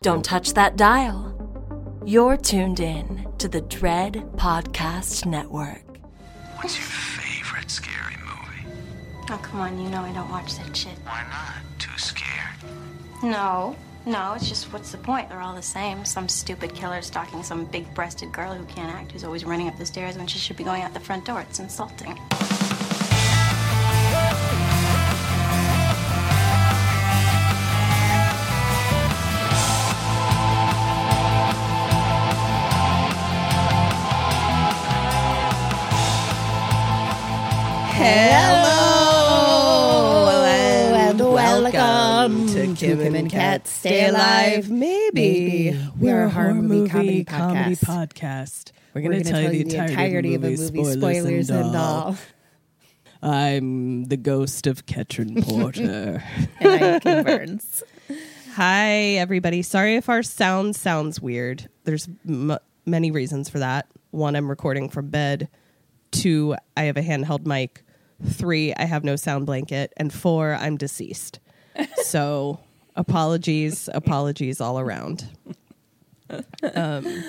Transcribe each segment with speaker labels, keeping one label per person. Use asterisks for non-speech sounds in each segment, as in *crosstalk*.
Speaker 1: Don't touch that dial. You're tuned in to the Dread Podcast Network.
Speaker 2: What's your favorite scary movie?
Speaker 3: Oh, come on, you know I don't watch that shit.
Speaker 2: Why not? Too scared?
Speaker 3: No, no, it's just what's the point? They're all the same. Some stupid killer stalking some big breasted girl who can't act, who's always running up the stairs when she should be going out the front door. It's insulting.
Speaker 4: Hello
Speaker 5: and welcome
Speaker 4: to
Speaker 5: Kim and Ket Stay Alive.
Speaker 4: Maybe.
Speaker 5: We're a horror movie comedy
Speaker 4: comedy
Speaker 5: podcast.
Speaker 4: podcast. We're going to
Speaker 5: gonna
Speaker 4: tell you the entirety,
Speaker 5: of a movie,
Speaker 4: spoilers,
Speaker 5: spoilers
Speaker 4: and,
Speaker 5: and
Speaker 4: all.
Speaker 5: all.
Speaker 4: I'm the ghost of Ketryn *laughs* Porter.
Speaker 5: And I'm Kim Burns.
Speaker 4: Hi, everybody. Sorry if our sound sounds weird. There's m- many reasons for that. One, I'm recording from bed. Two, I have a handheld mic. Three, I have no sound blanket. And four, I'm deceased. so *laughs* apologies, apologies all around. Um,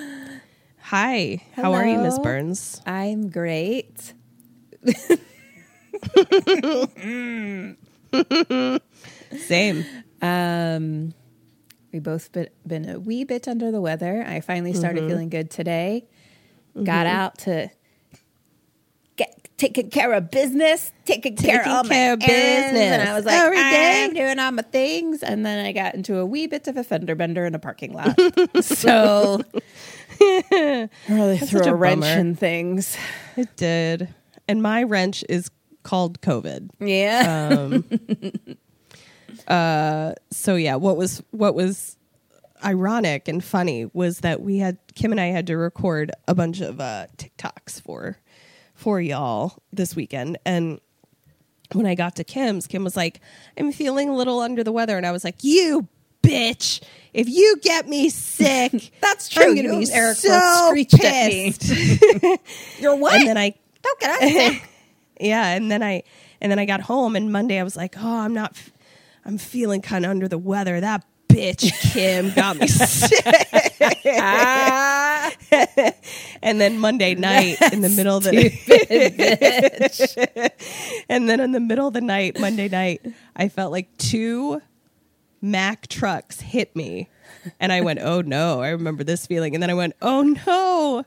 Speaker 4: hi, how are you, Miss Burns?
Speaker 5: I'm great. *laughs*
Speaker 4: Same.
Speaker 5: Um, we both been, been a wee bit under the weather. I finally started
Speaker 4: Mm-hmm.
Speaker 5: feeling good today. Got out to taking care of business, taking, care of all my
Speaker 4: care of
Speaker 5: errands, and I was like,
Speaker 4: every day.
Speaker 5: I'm doing all my things, and then I got into a wee bit of a fender bender in a parking lot. *laughs* so *laughs* really threw
Speaker 4: such
Speaker 5: a,
Speaker 4: a
Speaker 5: wrench
Speaker 4: bummer.
Speaker 5: in things.
Speaker 4: It did. And my wrench is called COVID.
Speaker 5: Yeah,
Speaker 4: Um, *laughs* uh, so yeah, what was what was ironic and funny was that we had Kim and I had to record a bunch of uh, TikToks for for y'all this weekend, and when I got to Kim's, Kim was like, "I'm feeling a little under the weather," and I was like, "You." Bitch, if you get me sick, *laughs*
Speaker 5: That's true.
Speaker 4: I'm gonna
Speaker 5: You,
Speaker 4: be
Speaker 5: Eric,
Speaker 4: so
Speaker 5: both screeched at me.
Speaker 4: pissed. *laughs*
Speaker 5: you're what? *laughs*
Speaker 4: and then I
Speaker 5: Don't get out
Speaker 4: yeah and then i and then i got home and monday i was like oh i'm not I'm feeling kind of under the weather that bitch kim got me sick *laughs* and then monday night in the middle of the night. *laughs* and then in the middle of the night monday night i felt like two mack trucks hit me and i went oh no i remember this feeling and then i went oh no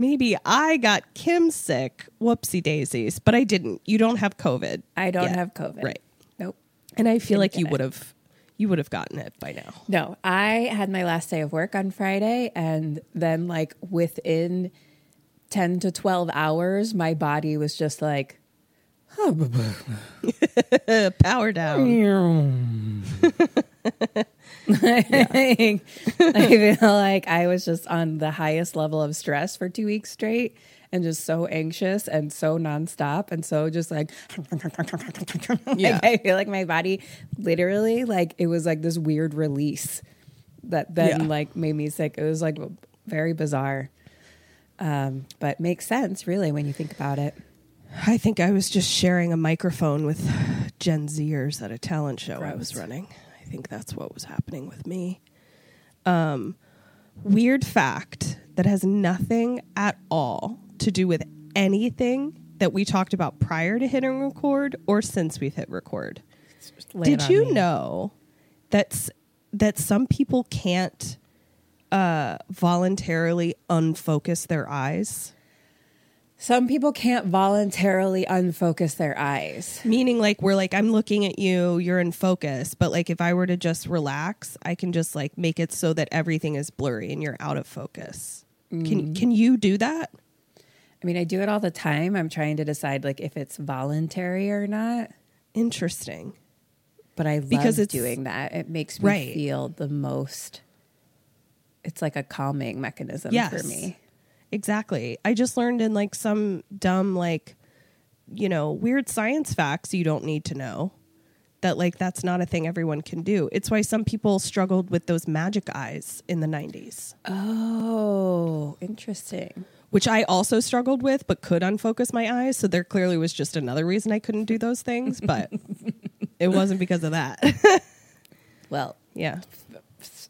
Speaker 4: maybe I got Kim sick. Whoopsie daisies. But I didn't. You don't have COVID.
Speaker 5: I don't
Speaker 4: yet.
Speaker 5: have COVID.
Speaker 4: Right.
Speaker 5: Nope.
Speaker 4: And I feel
Speaker 5: Didn't
Speaker 4: like you would have you would have gotten it by now.
Speaker 5: No, I had my last day of work on Friday, and then like within ten to twelve hours, my body was just like, *laughs*
Speaker 4: power down. *laughs* *laughs*
Speaker 5: I feel like I was just on the highest level of stress for two weeks straight, and just so anxious and so nonstop, and so just like, *laughs*
Speaker 4: Yeah.
Speaker 5: like I feel like my body literally like it was like this weird release that then
Speaker 4: Yeah.
Speaker 5: like made me sick. It was like very bizarre. Um, but makes sense really when you think about it.
Speaker 4: I think I was just sharing a microphone with Gen Zers at a talent show I was running. I think that's what was happening with me. Um, weird fact that has nothing at all to do with anything that we talked about prior to hitting record or since we've hit record. Did you
Speaker 5: me.
Speaker 4: know that's that some people can't uh voluntarily unfocus their eyes
Speaker 5: Some people can't voluntarily unfocus their eyes.
Speaker 4: meaning like we're like i'm looking at you you're in focus but like if i were to just relax i can just like make it so that everything is blurry and you're out of focus can can you do that
Speaker 5: I mean, I do it all the time. I'm trying to decide like if it's voluntary or not.
Speaker 4: interesting
Speaker 5: But I love
Speaker 4: Because it's-
Speaker 5: doing that. It makes me
Speaker 4: Right.
Speaker 5: feel the most. It's like a calming mechanism
Speaker 4: yes
Speaker 5: for me.
Speaker 4: exactly i just learned in like some dumb like you know weird science facts you don't need to know that like that's not a thing everyone can do it's why some people struggled with those magic eyes in the 90s
Speaker 5: Oh, interesting.
Speaker 4: Which I also struggled with, but could unfocus my eyes. So there clearly was just another reason I couldn't do those things, but *laughs* it wasn't because of that. *laughs*
Speaker 5: Well,
Speaker 4: yeah.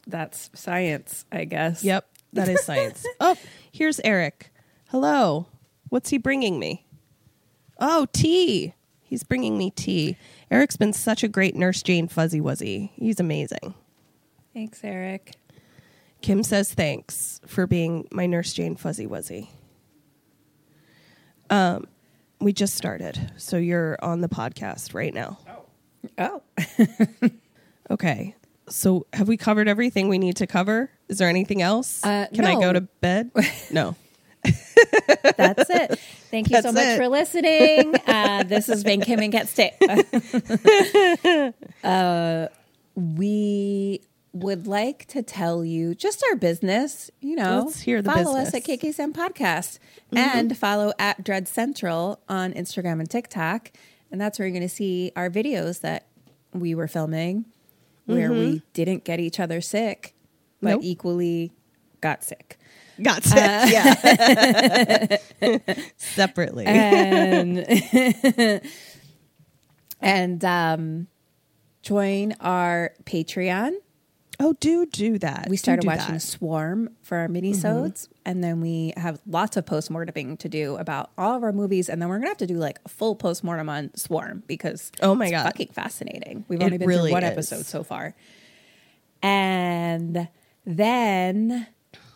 Speaker 5: that's science, I guess.
Speaker 4: Yep. That is science. *laughs* oh, here's Eric. Hello. What's he bringing me? Oh, tea. He's bringing me tea. Eric's been such a great Nurse Jane Fuzzy Wuzzy. He's amazing.
Speaker 5: Thanks, Eric.
Speaker 4: Kim says thanks for being my Nurse Jane Fuzzy Wuzzy. Um, we just started, so you're on the podcast right now.
Speaker 5: Oh, Oh. *laughs*
Speaker 4: Okay. So have we covered everything we need to cover? Is there anything else?
Speaker 5: Uh,
Speaker 4: Can I go to bed? *laughs* No.
Speaker 5: that's it. Thank you so much
Speaker 4: it.
Speaker 5: for listening. Uh, this has been Kim and Get Stick. *laughs* uh, we would like to tell you just our business. You know,
Speaker 4: Let's hear the
Speaker 5: follow us
Speaker 4: business.
Speaker 5: at KKSAM Podcast mm-hmm. and follow at Dread Central on Instagram and TikTok, and that's where you're going to see our videos that we were filming, where we mm-hmm. didn't get each other sick, but
Speaker 4: Nope.
Speaker 5: equally got sick.
Speaker 4: Got sick. Uh, yeah. *laughs* Separately.
Speaker 5: and *laughs* *laughs* and um, join our Patreon.
Speaker 4: Oh, do do that.
Speaker 5: We started
Speaker 4: do
Speaker 5: watching
Speaker 4: that. Mm-hmm.
Speaker 5: Swarm for our minisodes, and then we have lots of postmorteming to do about all of our movies, and then we're gonna have to do like a full postmortem on Swarm because
Speaker 4: Oh my
Speaker 5: it's
Speaker 4: God.
Speaker 5: fucking fascinating. We've
Speaker 4: It
Speaker 5: only been
Speaker 4: really
Speaker 5: through one
Speaker 4: is.
Speaker 5: episode so far, and then.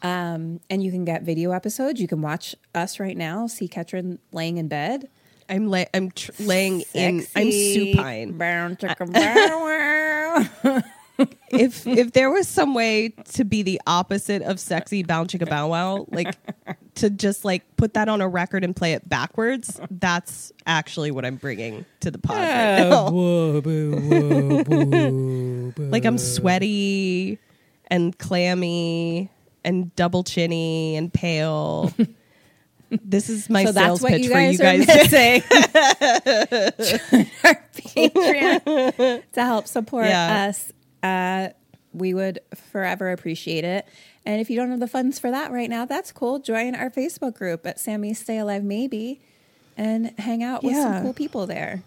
Speaker 5: Um, and you can get video episodes. You can watch us right now, see Ketryn laying in bed.
Speaker 4: I'm la- I'm tr- laying in. I'm supine. *laughs*
Speaker 5: Brown chicken, brown.
Speaker 4: if if there was some way to be the opposite of sexy bow chicka bow wow, like to just like put that on a record and play it backwards, that's actually what I'm bringing to the pod right now. like I'm sweaty and clammy and double chinny and pale. This is my
Speaker 5: so
Speaker 4: sales
Speaker 5: that's what
Speaker 4: pitch
Speaker 5: you
Speaker 4: for you
Speaker 5: guys,
Speaker 4: guys.
Speaker 5: are missing. *laughs* *laughs* Our Patreon to help support
Speaker 4: Yeah.
Speaker 5: us. Uh, we would forever appreciate it. And if you don't have the funds for that right now, that's cool. Join our Facebook group at Sammy Stay Alive Maybe and hang out with
Speaker 4: Yeah.
Speaker 5: some cool people there.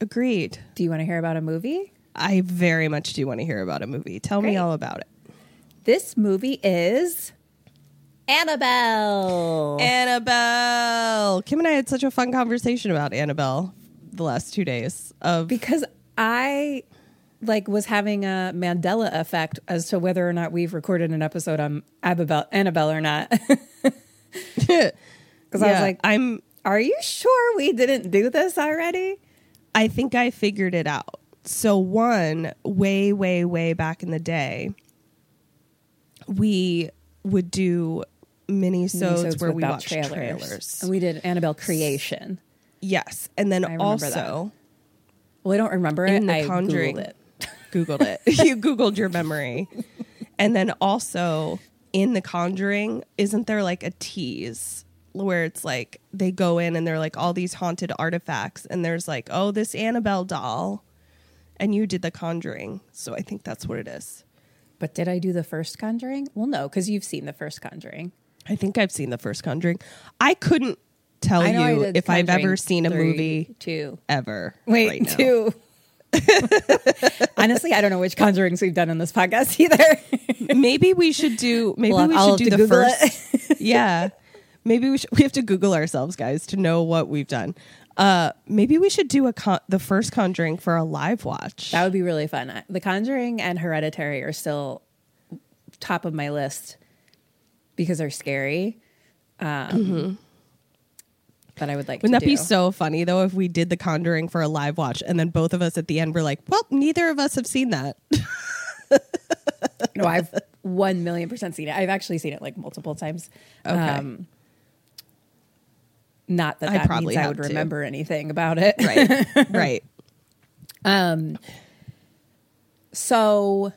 Speaker 4: Agreed.
Speaker 5: Do you want to hear about a movie?
Speaker 4: I very much do want to hear about a movie. Tell me all about it.
Speaker 5: This movie is Annabelle.
Speaker 4: Annabelle. Kim and I had such a fun conversation about Annabelle the last two days. Of
Speaker 5: because I like was having a Mandela effect as to whether or not we've recorded an episode on Annabelle, Annabelle or not. *laughs* Because I was like,
Speaker 4: I'm.
Speaker 5: "Are you sure we didn't do this already?"
Speaker 4: I think I figured it out. So one way, way, way back in the day, we would do mini-sodes
Speaker 5: Minisodes
Speaker 4: where we watched trailers.
Speaker 5: and we did Annabelle Creation.
Speaker 4: Yes, and then also
Speaker 5: Well, I don't remember it.
Speaker 4: The
Speaker 5: I
Speaker 4: Conjuring.
Speaker 5: Googled it.
Speaker 4: Googled it. *laughs* you Googled your memory. And then also in The Conjuring, isn't there like a tease where it's like they go in and they're like all these haunted artifacts and there's like, oh, this Annabelle doll. And you did The Conjuring. So I think that's what it is.
Speaker 5: But did I do the first Conjuring? Well, no, because you've seen the first Conjuring.
Speaker 4: I think I've seen the first Conjuring. I couldn't tell
Speaker 5: I
Speaker 4: you if I've ever seen a movie
Speaker 5: two.
Speaker 4: ever.
Speaker 5: Wait,
Speaker 4: right
Speaker 5: two. *laughs* Honestly, I don't know which Conjurings we've done on this podcast *laughs* either.
Speaker 4: maybe we should do maybe
Speaker 5: Well,
Speaker 4: we should do the
Speaker 5: Google
Speaker 4: first yeah maybe we should we have to google ourselves guys to know what we've done Uh, maybe we should do a con- the first Conjuring for a live watch.
Speaker 5: That would be really fun. The Conjuring and Hereditary are still top of my list because they're scary. Um, But I would like
Speaker 4: Wouldn't
Speaker 5: to
Speaker 4: that be so funny though if we did the Conjuring for a live watch and then both of us at the end were like, "Well, neither of us have seen that."
Speaker 5: No, I've one million percent seen it. I've actually seen it like multiple times.
Speaker 4: Okay.
Speaker 5: not that
Speaker 4: I
Speaker 5: that
Speaker 4: probably
Speaker 5: means I would
Speaker 4: to.
Speaker 5: remember anything about it.
Speaker 4: right. *laughs* right.
Speaker 5: Um, so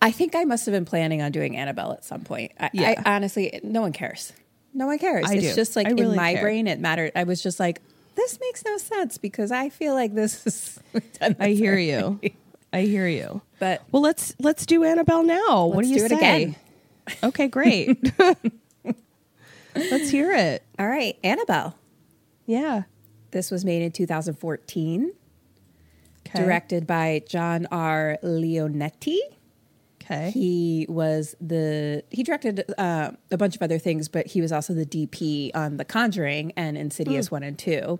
Speaker 5: I think I must have been planning on doing Annabelle at some point. I,
Speaker 4: Yeah.
Speaker 5: I honestly, no one cares. No one cares.
Speaker 4: I
Speaker 5: it's
Speaker 4: do.
Speaker 5: just like
Speaker 4: I really
Speaker 5: in my
Speaker 4: care.
Speaker 5: brain, it mattered. I was just like, this makes no sense because I feel like this *laughs* is.
Speaker 4: I hear you. I hear you.
Speaker 5: But
Speaker 4: Well, let's let's do Annabelle now. what do you
Speaker 5: do
Speaker 4: say?
Speaker 5: again.
Speaker 4: Okay, great. *laughs* let's hear it.
Speaker 5: all right, Annabelle.
Speaker 4: Yeah.
Speaker 5: This was made in 2014,
Speaker 4: Okay.
Speaker 5: directed by John R. Leonetti.
Speaker 4: Okay.
Speaker 5: He was the he directed uh, a bunch of other things, but he was also the DP on The Conjuring and Insidious one and two.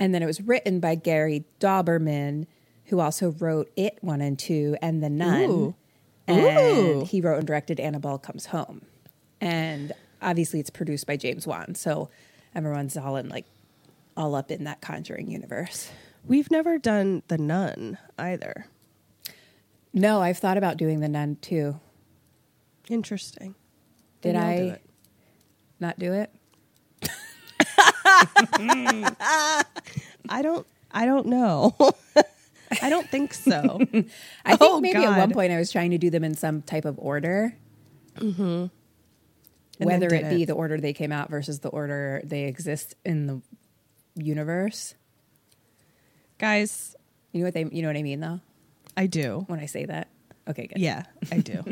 Speaker 5: And then it was written by Gary Dauberman, who also wrote It one and two and The Nun.
Speaker 4: Ooh.
Speaker 5: And
Speaker 4: Ooh.
Speaker 5: he wrote and directed Annabelle Comes Home. And obviously, it's produced by James Wan, so everyone's all in like all up in that Conjuring universe.
Speaker 4: We've never done The Nun either.
Speaker 5: No, I've thought about doing The Nun too.
Speaker 4: Interesting.
Speaker 5: Did
Speaker 4: I'll do it.
Speaker 5: not do it? *laughs*
Speaker 4: I don't I don't know. *laughs* I don't think so. *laughs*
Speaker 5: I think
Speaker 4: Oh,
Speaker 5: maybe at one point I was trying to do them in some type of order. Mm-hmm. Whether it be
Speaker 4: didn't.
Speaker 5: the order they came out versus the order they exist in the universe.
Speaker 4: Guys,
Speaker 5: You know what they you know what I mean though?
Speaker 4: I do.
Speaker 5: When I say that. Okay, good.
Speaker 4: Yeah, I do.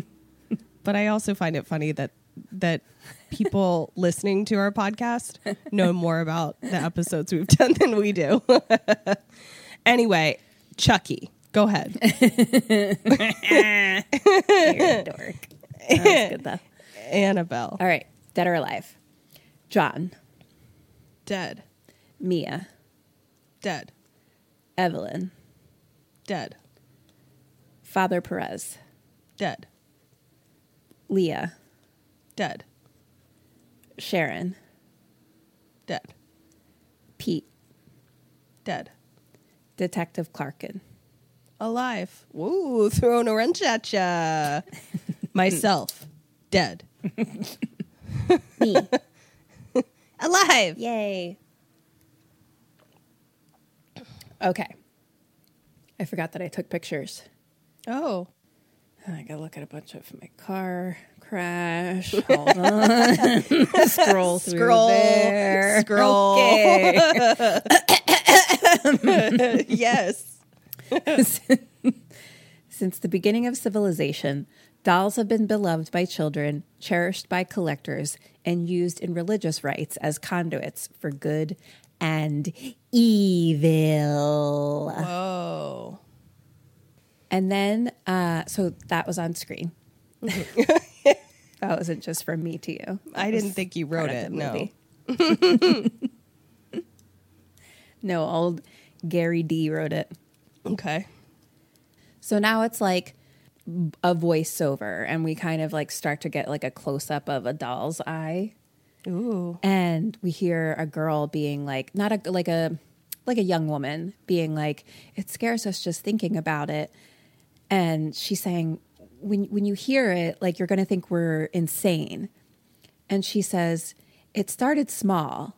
Speaker 4: *laughs* but I also find it funny that that people *laughs* listening to our podcast know more about the episodes we've done than we do. *laughs* anyway, Chucky, go ahead.
Speaker 5: You're a dork. That was good though.
Speaker 4: Annabelle,
Speaker 5: All right. Dead or alive. John,
Speaker 4: dead,
Speaker 5: Mia,
Speaker 4: dead,
Speaker 5: Evelyn,
Speaker 4: dead,
Speaker 5: Father Perez,
Speaker 4: dead,
Speaker 5: Leah,
Speaker 4: dead,
Speaker 5: Sharon,
Speaker 4: dead,
Speaker 5: Pete,
Speaker 4: dead,
Speaker 5: Detective Clarkin,
Speaker 4: alive. Woo, throwing a wrench at ya. *laughs* Myself, dead, *laughs*
Speaker 5: me. *laughs*
Speaker 4: alive.
Speaker 5: Yay. Okay. I forgot that I took pictures.
Speaker 4: Oh,
Speaker 5: I gotta look at a bunch of my car crash. *laughs* Hold on. *laughs* Scroll through
Speaker 4: Scroll.
Speaker 5: there.
Speaker 4: Scroll.
Speaker 5: Okay. *laughs*
Speaker 4: yes.
Speaker 5: Since the beginning of civilization, dolls have been beloved by children, cherished by collectors, and used in religious rites as conduits for good and evil.
Speaker 4: Oh.
Speaker 5: And then, uh, so that was on screen. *laughs* that wasn't just from me to you. That
Speaker 4: I didn't think you wrote it. No. *laughs*
Speaker 5: No, old Gary D wrote it.
Speaker 4: Okay.
Speaker 5: So now it's like a voiceover, and we kind of like start to get like a close up of a doll's eye,
Speaker 4: Ooh.
Speaker 5: and we hear a girl being like, not a like a like a young woman being like, "It scares us just thinking about it," and she's saying, "When when you hear it, like you're going to think we're insane," and she says, "It started small,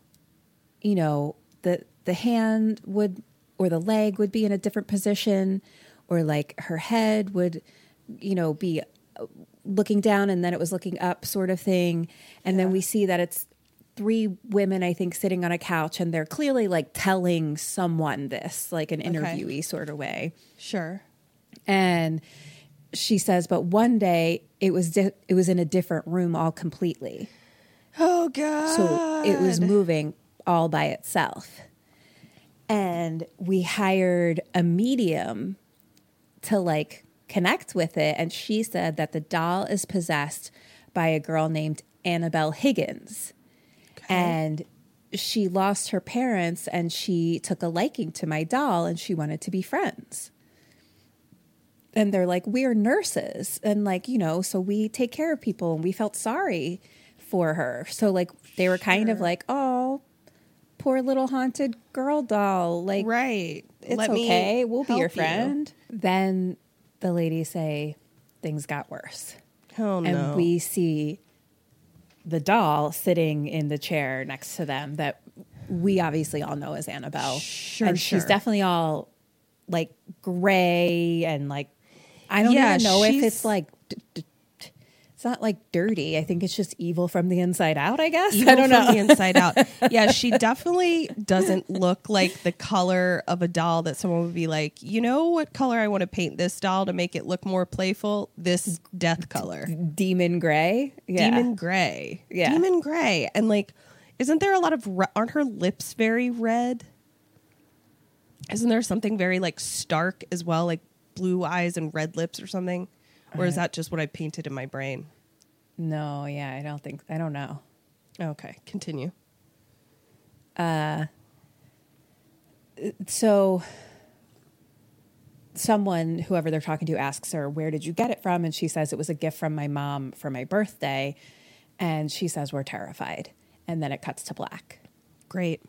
Speaker 5: you know the the hand would or the leg would be in a different position or like her head would you know be uh, looking down and then it was looking up sort of thing. And then we see that it's three women i think sitting on a couch and they're clearly like telling someone this like an interviewee sort of way.
Speaker 4: Sure.
Speaker 5: And she says but one day it was di- it was in a different room all completely
Speaker 4: Oh God.
Speaker 5: so it was moving all by itself. And we hired a medium to like connect with it. And she said that the doll is possessed by a girl named Annabelle Higgins. And she lost her parents and she took a liking to my doll and she wanted to be friends. And they're like, we're nurses. And like, you know, so we take care of people and we felt sorry for her. So like they were kind of like, oh, poor little haunted girl doll. Like,
Speaker 4: Right.
Speaker 5: it's
Speaker 4: Let
Speaker 5: okay. We'll be your
Speaker 4: help you.
Speaker 5: friend. Then the ladies say things got worse.
Speaker 4: Oh no.
Speaker 5: And we see the doll sitting in the chair next to them that we obviously all know as Annabelle.
Speaker 4: Sure,
Speaker 5: and she's definitely all like gray and like I don't
Speaker 4: Yeah,
Speaker 5: even know if it's like d- d- d- it's not like dirty. I think it's just evil from the inside out. I guess
Speaker 4: Evil
Speaker 5: I don't
Speaker 4: from
Speaker 5: know.
Speaker 4: the inside out. *laughs* Yeah, she definitely doesn't look like the color of a doll that someone would be like, you know what color I want to paint this doll to make it look more playful? This death color.
Speaker 5: Demon gray. Yeah.
Speaker 4: Demon gray.
Speaker 5: Yeah.
Speaker 4: Demon gray. And like, isn't there a lot of, re- aren't her lips very red? Isn't there something very like stark as well, like blue eyes and red lips or something? Or is uh-huh. that just what I painted in my brain?
Speaker 5: No, yeah, I don't think I don't know.
Speaker 4: Okay, continue.
Speaker 5: Uh, so someone whoever they're talking to asks her where did you get it from and she says it was a gift from my mom for my birthday and she says we're terrified and then it cuts to black
Speaker 4: Great.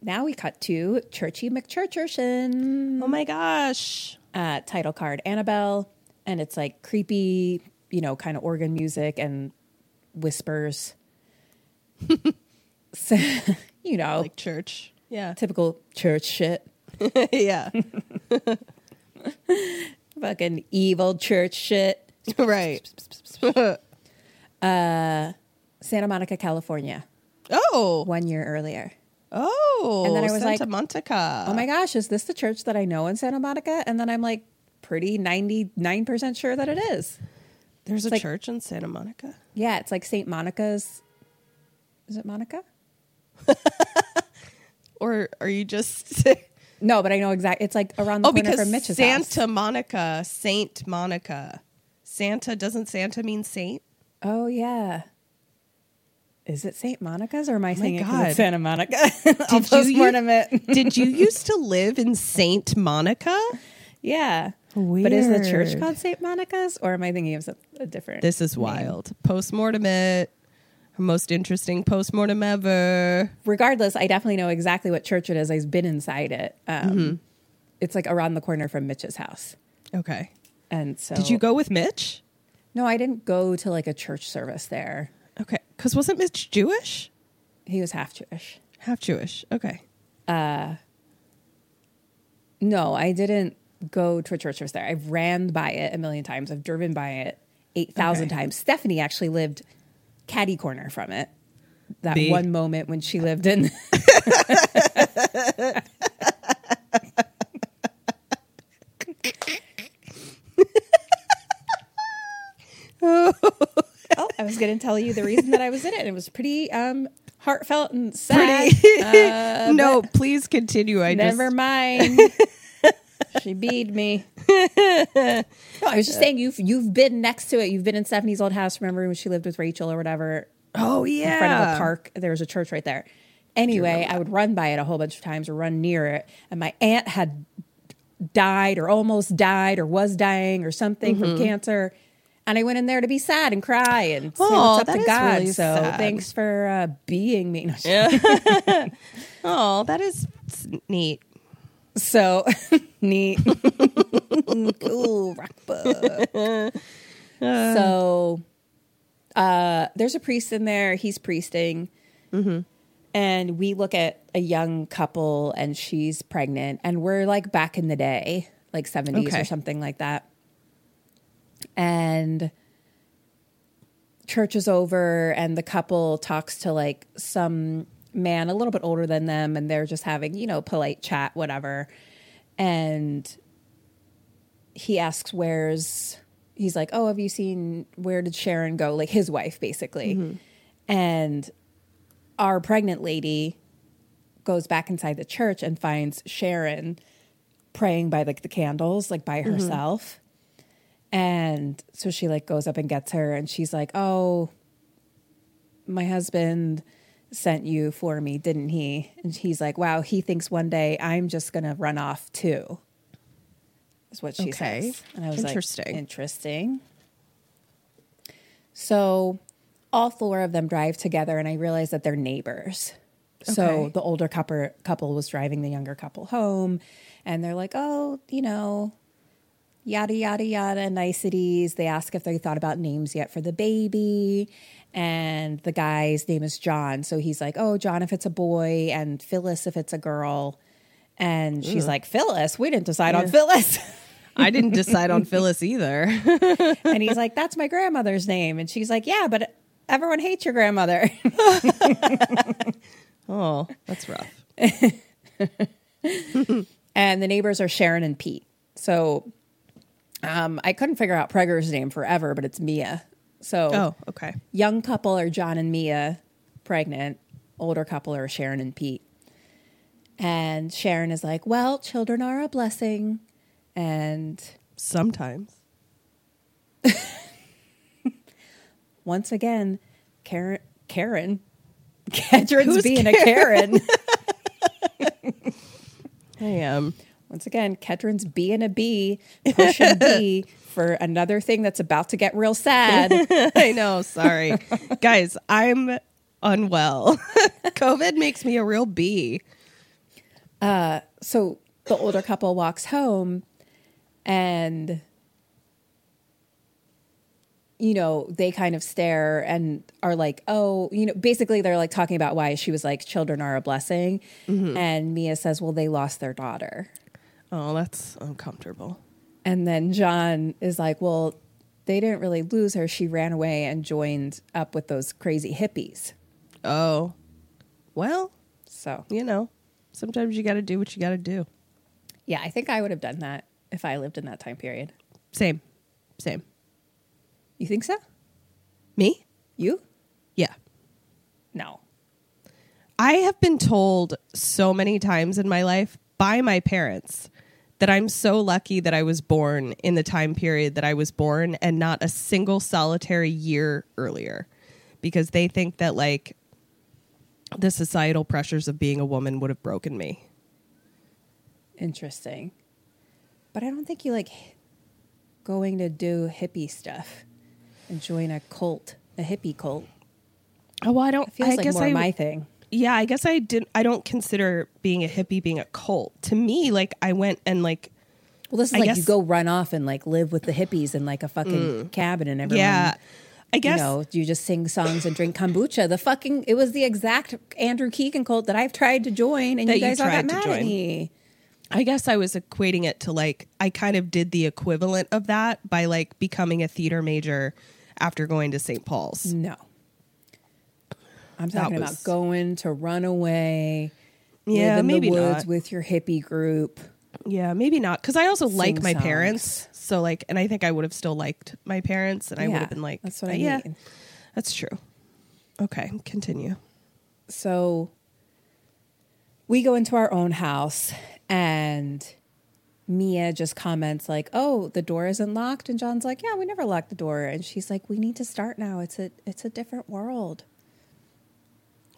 Speaker 5: now we cut to churchy mcchurcherson
Speaker 4: Oh my gosh.
Speaker 5: Uh, title card annabelle and it's like creepy you know kind of organ music and whispers *laughs* so, *laughs* you know
Speaker 4: Like church. Yeah.
Speaker 5: typical church shit *laughs*
Speaker 4: yeah.
Speaker 5: fucking evil church shit
Speaker 4: right.
Speaker 5: uh, Santa Monica, California,
Speaker 4: Oh.
Speaker 5: one year earlier.
Speaker 4: Oh.
Speaker 5: And then I oh, was
Speaker 4: Santa
Speaker 5: like,
Speaker 4: Monica.
Speaker 5: oh my gosh, is this the church that I know in Santa Monica? And then I'm like, pretty 99% sure that it is.
Speaker 4: There's a
Speaker 5: like-
Speaker 4: church in Santa Monica.
Speaker 5: Yeah, it's like St. Monica's. Is it Monica? *laughs*
Speaker 4: Or are you just *laughs*
Speaker 5: No, but I know exactly. It's like around the
Speaker 4: Oh,
Speaker 5: corner
Speaker 4: because
Speaker 5: from Mitch's
Speaker 4: Santa
Speaker 5: house.
Speaker 4: Monica, Saint Monica. Santa doesn't Santa mean saint?
Speaker 5: Oh, yeah. Is it St. Monica's or am I saying it 'cause
Speaker 4: God.
Speaker 5: it's Santa Monica? *laughs* I'll
Speaker 4: Did you,
Speaker 5: it. *laughs*
Speaker 4: did you used to live in Saint Monica?
Speaker 5: Yeah. But is the church called St. Monica's or am I thinking of a, a different?
Speaker 4: This is
Speaker 5: name?
Speaker 4: wild. Postmortem it. Most interesting postmortem ever.
Speaker 5: regardless, I definitely know exactly what church it is. I've been inside it. Um,
Speaker 4: Mm-hmm.
Speaker 5: It's like around the corner from Mitch's house.
Speaker 4: Okay.
Speaker 5: And so,
Speaker 4: Did you go with Mitch?
Speaker 5: No, I didn't go to like a church service there.
Speaker 4: Because wasn't Mitch Jewish?
Speaker 5: He was half Jewish.
Speaker 4: Half Jewish. Okay.
Speaker 5: Uh, no, I didn't go to a church service there. I've ran by it a million times. I've driven by it 8,000
Speaker 4: Okay.
Speaker 5: times. Stephanie actually lived catty corner from it. That
Speaker 4: The-
Speaker 5: one moment when she lived in. oh, I was going to tell you the reason that I was in it. It was pretty um, heartfelt and sad. Uh, *laughs*
Speaker 4: no, please continue. I
Speaker 5: Never
Speaker 4: just
Speaker 5: mind. *laughs* she beat me. *laughs* No, I was just saying you've you've been next to it. You've been in Stephanie's old house. Remember when she lived with Rachel or whatever?
Speaker 4: Oh yeah.
Speaker 5: In front of a park. There was a church right there. Anyway, I would run by it a whole bunch of times or run near it. And my aunt had died or almost died or was dying or something from
Speaker 4: Mm-hmm.
Speaker 5: cancer. And I went in there to be sad and cry and say
Speaker 4: Aw,
Speaker 5: what's up to God.
Speaker 4: really
Speaker 5: so
Speaker 4: sad.
Speaker 5: thanks for uh, being me. No,
Speaker 4: Oh, *laughs* that is neat.
Speaker 5: So *laughs* neat. *laughs* cool. Rock bug. so uh, there's a priest in there. He's priesting. And we look at a young couple and she's pregnant. And we're like back in the day, like 70s
Speaker 4: Okay.
Speaker 5: or something like that. And church is over and the couple talks to like some man a little bit older than them and they're just having you know polite chat whatever. And he asks where's he's like oh have you seen where did sharon go? Like his wife basically. Mm-hmm. And our pregnant lady goes back inside the church and finds sharon praying by like the candles like by mm-hmm. herself and so she like goes up and gets her and she's like, "Oh, my husband sent you for me, didn't he? And he's like, wow, he thinks one day I'm just going to run off too. Is what she
Speaker 4: Okay.
Speaker 5: says. And I was
Speaker 4: Interesting.
Speaker 5: like, interesting. So all four of them drive together, and I realize that they're neighbors. So the older couple couple was driving the younger couple home, and they're like, "Oh, you know, yada yada yada niceties." They ask if they thought about names yet for the baby, and the guy's name is John. So he's like, "Oh, John if it's a boy, and Phyllis if it's a girl." And she's like, "Phyllis, we didn't decide on Phyllis."
Speaker 4: I didn't decide on *laughs* Phyllis either.
Speaker 5: and he's like, "That's my grandmother's name." And she's like, "Yeah, but everyone hates your grandmother." *laughs*
Speaker 4: oh, that's rough. *laughs*
Speaker 5: and the neighbors are Sharon and Pete. So um, I couldn't figure out Preger's name forever, but it's Mia. So
Speaker 4: Oh, okay.
Speaker 5: young couple are John and Mia, pregnant. Older couple are Sharon and Pete. And Sharon is like, "Well, children are a blessing," and
Speaker 4: Sometimes. *laughs*
Speaker 5: once again, Karen, Karen, *laughs* Ketryn's
Speaker 4: Who's
Speaker 5: being a Karen. *laughs*
Speaker 4: I am.
Speaker 5: Once again, Ketryn's being a bee, pushing B *laughs* for another thing that's about to get real sad. *laughs*
Speaker 4: I know. Sorry. *laughs* Guys, I'm unwell. COVID makes me a real bee.
Speaker 5: Uh, so the older couple walks home and you know they kind of stare and are like oh you know basically they're like talking about why she was like children are a blessing mm-hmm. and mia says well they lost their daughter
Speaker 4: Oh, that's uncomfortable.
Speaker 5: and then john is like well they didn't really lose her she ran away and joined up with those crazy hippies
Speaker 4: Oh, well,
Speaker 5: so
Speaker 4: you know, sometimes you got to do what you got to do.
Speaker 5: yeah i think i would have done that if i lived in that time period
Speaker 4: Same. Same.
Speaker 5: you think so
Speaker 4: Me?
Speaker 5: you
Speaker 4: Yeah.
Speaker 5: no
Speaker 4: I have been told so many times in my life by my parents that I'm so lucky that I was born in the time period that I was born and not a single solitary year earlier because they think that like the societal pressures of being a woman would have broken me.
Speaker 5: Interesting. But I don't think you like going to do hippie stuff and join a cult, a hippie cult.
Speaker 4: Oh, well, I don't
Speaker 5: It feels
Speaker 4: I
Speaker 5: like
Speaker 4: guess
Speaker 5: more
Speaker 4: I
Speaker 5: my thing.
Speaker 4: Yeah, I guess I didn't I don't consider being a hippie being a cult. To me, like I went and like
Speaker 5: Well, this is
Speaker 4: I
Speaker 5: like you go run off and like live with the hippies in like a fucking mm. cabin and everyone.
Speaker 4: yeah. I
Speaker 5: You
Speaker 4: guess
Speaker 5: know, you just sing songs and drink kombucha. The fucking it was the exact Andrew Keegan cult that I've tried to join, and you
Speaker 4: you
Speaker 5: guys all got mad at me.
Speaker 4: I guess I was equating it to like I kind of did the equivalent of that by like becoming a theater major after going to St. Paul's.
Speaker 5: No, I'm talking
Speaker 4: was-
Speaker 5: about going to run away.
Speaker 4: Yeah, maybe
Speaker 5: the woods
Speaker 4: not.
Speaker 5: with your hippie group.
Speaker 4: Yeah, maybe not because I also like my
Speaker 5: songs.
Speaker 4: parents. So like, and I think I would have still liked my parents, and I would have been like,
Speaker 5: that's what I
Speaker 4: uh, yeah,
Speaker 5: mean.
Speaker 4: that's true. Okay, continue.
Speaker 5: So we go into our own house and Mia just comments like, "Oh, the door isn't locked." And John's like, "Yeah, we never locked the door." And she's like, "We need to start now. It's a it's a different world."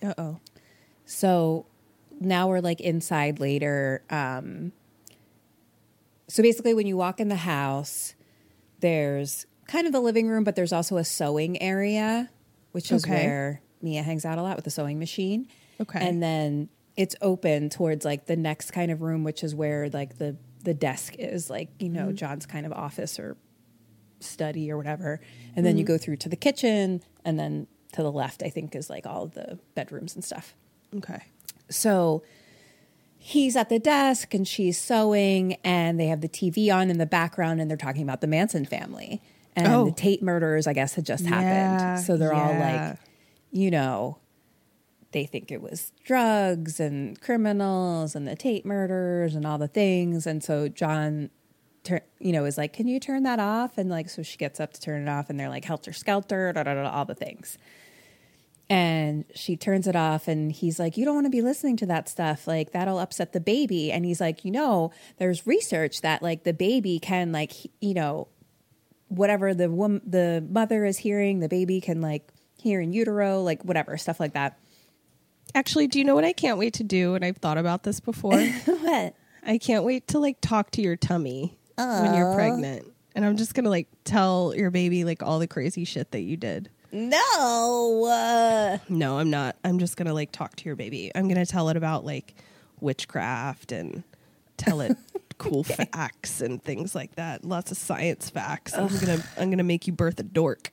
Speaker 4: Uh oh.
Speaker 5: So now we're like inside later. Um, so basically, when you walk in the house, there's kind of the living room, but there's also a sewing area, which is
Speaker 4: Okay.
Speaker 5: where Mia hangs out a lot with the sewing machine.
Speaker 4: Okay.
Speaker 5: And then it's open towards like the next kind of room, which is where like the the desk is, like you know John's kind of office or study or whatever. And then you go through to the kitchen, and then to the left, I think, is like all the bedrooms and stuff.
Speaker 4: Okay.
Speaker 5: So he's at the desk and she's sewing, and they have the TV on in the background, and they're talking about the Manson family. And
Speaker 4: Oh.
Speaker 5: the Tate murders, I guess, had just
Speaker 4: Yeah,
Speaker 5: happened. So they're all like, you know, they think it was drugs and criminals and the Tate murders and all the things. And so John, you know, is like, "Can you turn that off?" And like, so she gets up to turn it off, and they're like, "Helter skelter," da da da, all the things. And she turns it off, and he's like, "You don't want to be listening to that stuff. Like that'll upset the baby." And he's like, "You know, there's research that like the baby can like, he- you know, whatever the wom- the mother is hearing, the baby can like hear in utero, like whatever stuff like that."
Speaker 4: Actually, do you know what I can't wait to do? And I've thought about this before. *laughs*
Speaker 5: what?
Speaker 4: I can't wait to like talk to your tummy when you're pregnant. And I'm just gonna like tell your baby like all the crazy shit that you did.
Speaker 5: No. Uh,
Speaker 4: No, I'm not. I'm just gonna like talk to your baby. I'm gonna tell it about like witchcraft and tell it *laughs* cool facts and things like that. Lots of science facts. I'm gonna I'm gonna make you birth a dork.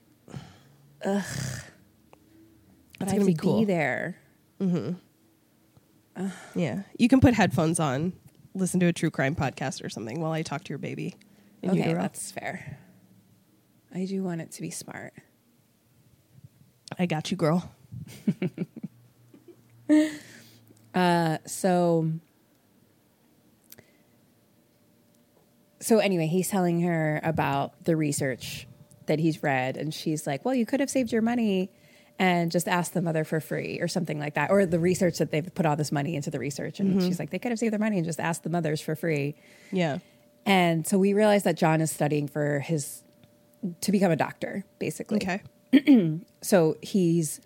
Speaker 5: but
Speaker 4: That's gonna be
Speaker 5: to
Speaker 4: cool.
Speaker 5: be there.
Speaker 4: Yeah, you can put headphones on, listen to a true crime podcast or something while I talk to your baby.
Speaker 5: Okay,
Speaker 4: utero.
Speaker 5: that's fair. I do want it to be smart.
Speaker 4: I got you, girl. *laughs*
Speaker 5: Uh, so So anyway, he's telling her about the research that he's read and she's like, "Well, you could have saved your money and just asked the mother for free or something like that or the research that they've put all this money into the research." And mm-hmm. she's like, "They could have saved their money and just asked the mothers for free."
Speaker 4: Yeah.
Speaker 5: And so we realize that John is studying for his to become a doctor, basically.
Speaker 4: Okay. *clears throat*
Speaker 5: So he's,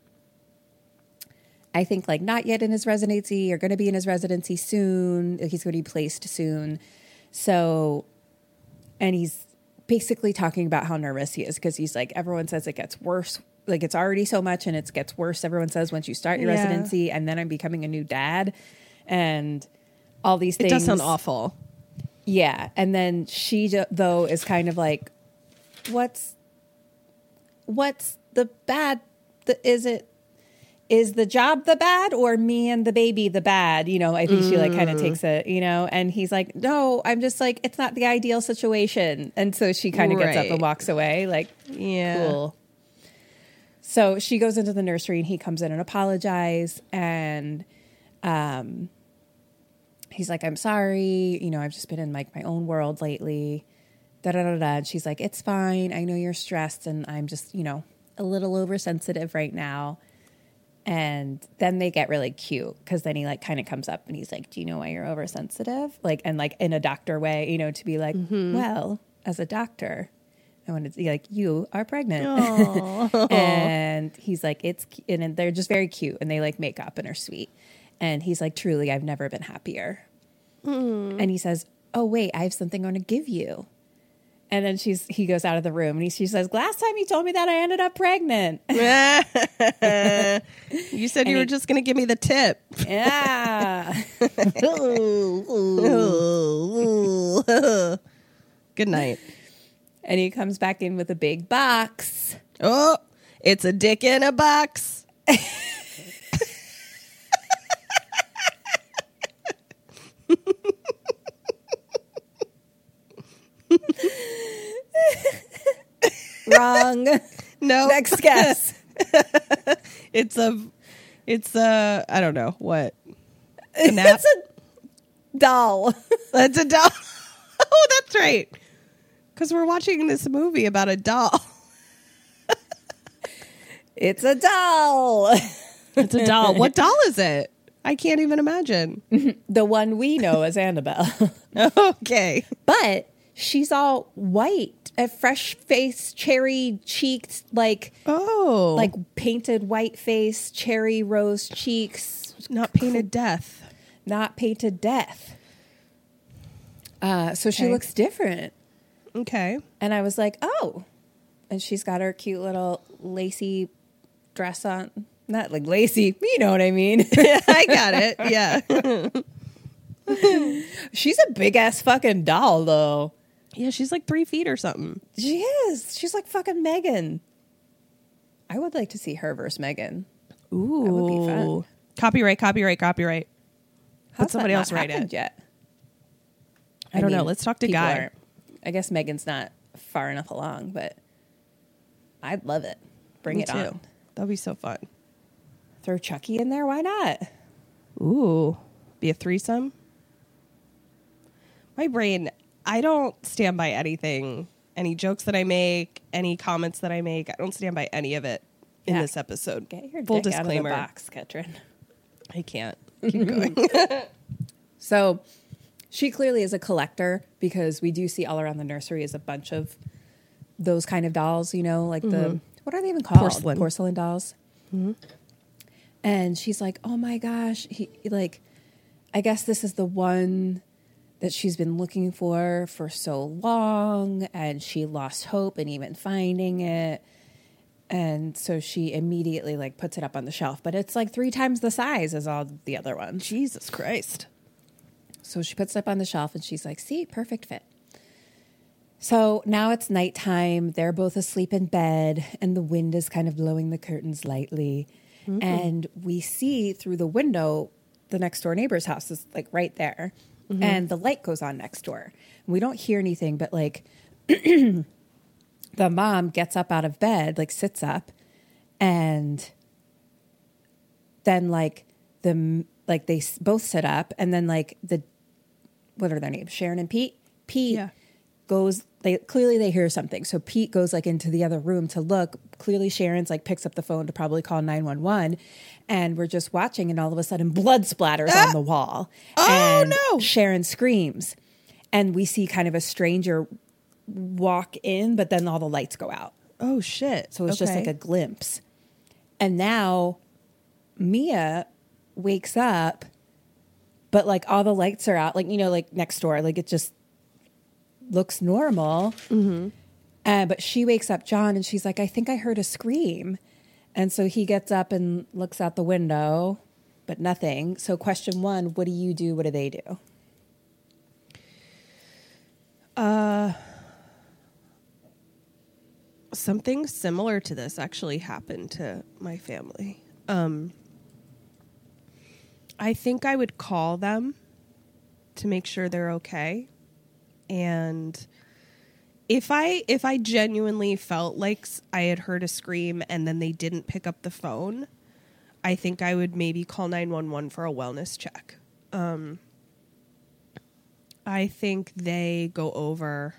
Speaker 5: I think, like not yet in his residency or going to be in his residency soon. He's going to be placed soon. So, and he's basically talking about how nervous he is because he's like, everyone says it gets worse. Like it's already so much and it gets worse. Everyone says once you start your
Speaker 4: Yeah.
Speaker 5: residency and then I'm becoming a new dad and all these
Speaker 4: It
Speaker 5: things.
Speaker 4: does sound awful.
Speaker 5: Yeah, and then she though is kind of like, what's what's the bad? The, is it is the job the bad or me and the baby the bad? You know, I think she like kind of takes it, you know, and he's like, no, I'm just like it's not the ideal situation, and so she kind of gets up and walks away, like,
Speaker 4: Yeah.
Speaker 5: cool. So she goes into the nursery and he comes in and apologize and um he's like, I'm sorry, you know, I've just been in like my own world lately. Da da da da. And she's like, It's fine. I know you're stressed and I'm just, you know, a little oversensitive right now. And then they get really cute because then he like kind of comes up and he's like, Do you know why you're oversensitive? Like, and like in a doctor way, you know, to be like, mm-hmm. Well, as a doctor, I wanted to be like, You are pregnant. *laughs* and he's like, It's, and they're just very cute and they like make up and are sweet. And he's like, Truly, I've never been happier. Mm. And he says, Oh, wait, I have something I want to give you. And then she's he goes out of the room and he, she says, Last time you told me that I ended up pregnant. *laughs* *laughs*
Speaker 4: You said you
Speaker 5: he-
Speaker 4: were just going to give me the tip.
Speaker 5: yeah. *laughs*
Speaker 4: Good night.
Speaker 5: And he comes back in with a big box.
Speaker 4: Oh, it's a dick in a box. *laughs*
Speaker 5: Wrong.
Speaker 4: No,
Speaker 5: Next guess. *laughs*
Speaker 4: it's a, it's a, I don't know what. *laughs* A nap?
Speaker 5: it's a doll.
Speaker 4: That's a doll. oh, that's right. Because we're watching this movie about a doll.
Speaker 5: It's a doll.
Speaker 4: It's a doll. what doll is it? I can't even imagine.
Speaker 5: the one we know as Annabelle.
Speaker 4: okay.
Speaker 5: but she's all white, a fresh face, cherry cheeked, like
Speaker 4: Oh,
Speaker 5: like painted white face, cherry rose cheeks,
Speaker 4: not painted death.
Speaker 5: not painted death. Uh, so she looks different.
Speaker 4: Okay.
Speaker 5: And I was like, oh. And she's got her cute little lacy dress on. Not like lacy, you know what I mean. *laughs*
Speaker 4: I *laughs* got it. Yeah. *laughs*
Speaker 5: she's a big ass fucking doll, though.
Speaker 4: Yeah, she's like three feet or something.
Speaker 5: She is. She's like fucking Megan. I would like to see her versus Megan.
Speaker 4: Ooh.
Speaker 5: that would be fun.
Speaker 4: Copyright, copyright, copyright.
Speaker 5: How's
Speaker 4: somebody
Speaker 5: that
Speaker 4: else write it.
Speaker 5: Yet?
Speaker 4: I don't know. Let's talk to Guy.
Speaker 5: aren't- I guess Megan's not far enough along, but I'd love it. Bring
Speaker 4: Me
Speaker 5: it
Speaker 4: too.
Speaker 5: on.
Speaker 4: That'll be so fun.
Speaker 5: Throw Chucky in there. Why not?
Speaker 4: Ooh. Be a threesome. My brain, I don't stand by anything, any jokes that I make, any comments that I make. I don't stand by any of it in
Speaker 5: Yeah.
Speaker 4: this episode.
Speaker 5: Get your
Speaker 4: Full
Speaker 5: dick out of the
Speaker 4: disclaimer.
Speaker 5: box, Ketryn.
Speaker 4: I can't. *laughs* Keep going. *laughs*
Speaker 5: So she clearly is a collector because we do see all around the nursery is a bunch of those kind of dolls, you know, like the mm-hmm. what are they even called?
Speaker 4: Porcelain.
Speaker 5: Porcelain dolls. Mm-hmm. And she's like, "Oh my gosh, he like I guess this is the one that she's been looking for for so long and she lost hope in even finding it." And so she immediately like puts it up on the shelf, but it's like 3 times the size as all the other ones.
Speaker 4: Jesus Christ.
Speaker 5: So she puts it up on the shelf and she's like, see, perfect fit. So now it's nighttime. They're both asleep in bed, and the wind is kind of blowing the curtains lightly. Mm. And we see through the window the next door neighbor's house is like right there. Mm-hmm. And the light goes on next door. We don't hear anything, but like *clears throat* the mom gets up out of bed, like sits up, and then like the like they both sit up, and then like the what are their names? Sharon and Pete. Pete
Speaker 4: Yeah.
Speaker 5: Goes. They clearly they hear something. So Pete goes like into the other room to look. Clearly Sharon's like picks up the phone to probably call nine one one, and we're just watching, and all of a sudden blood splatters on the ah! wall.
Speaker 4: Oh,
Speaker 5: and
Speaker 4: no.
Speaker 5: Sharon screams, and we see kind of a stranger walk in, but then all the lights go out.
Speaker 4: Oh shit.
Speaker 5: So it's just like a glimpse. And now Mia wakes up, but like all the lights are out, like, you know, like next door, like it just looks normal. Mm-hmm. Uh, but she wakes up John and she's like, I think I heard a scream. And so he gets up and looks out the window, but nothing. So, question one what do you do? What do they do?
Speaker 4: Uh, something similar to this actually happened to my family. Um, I think I would call them to make sure they're okay, and if I if I genuinely felt like I had heard a scream and then they didn't pick up the phone, I think I would maybe call nine one one for a wellness check. Um, I think they go over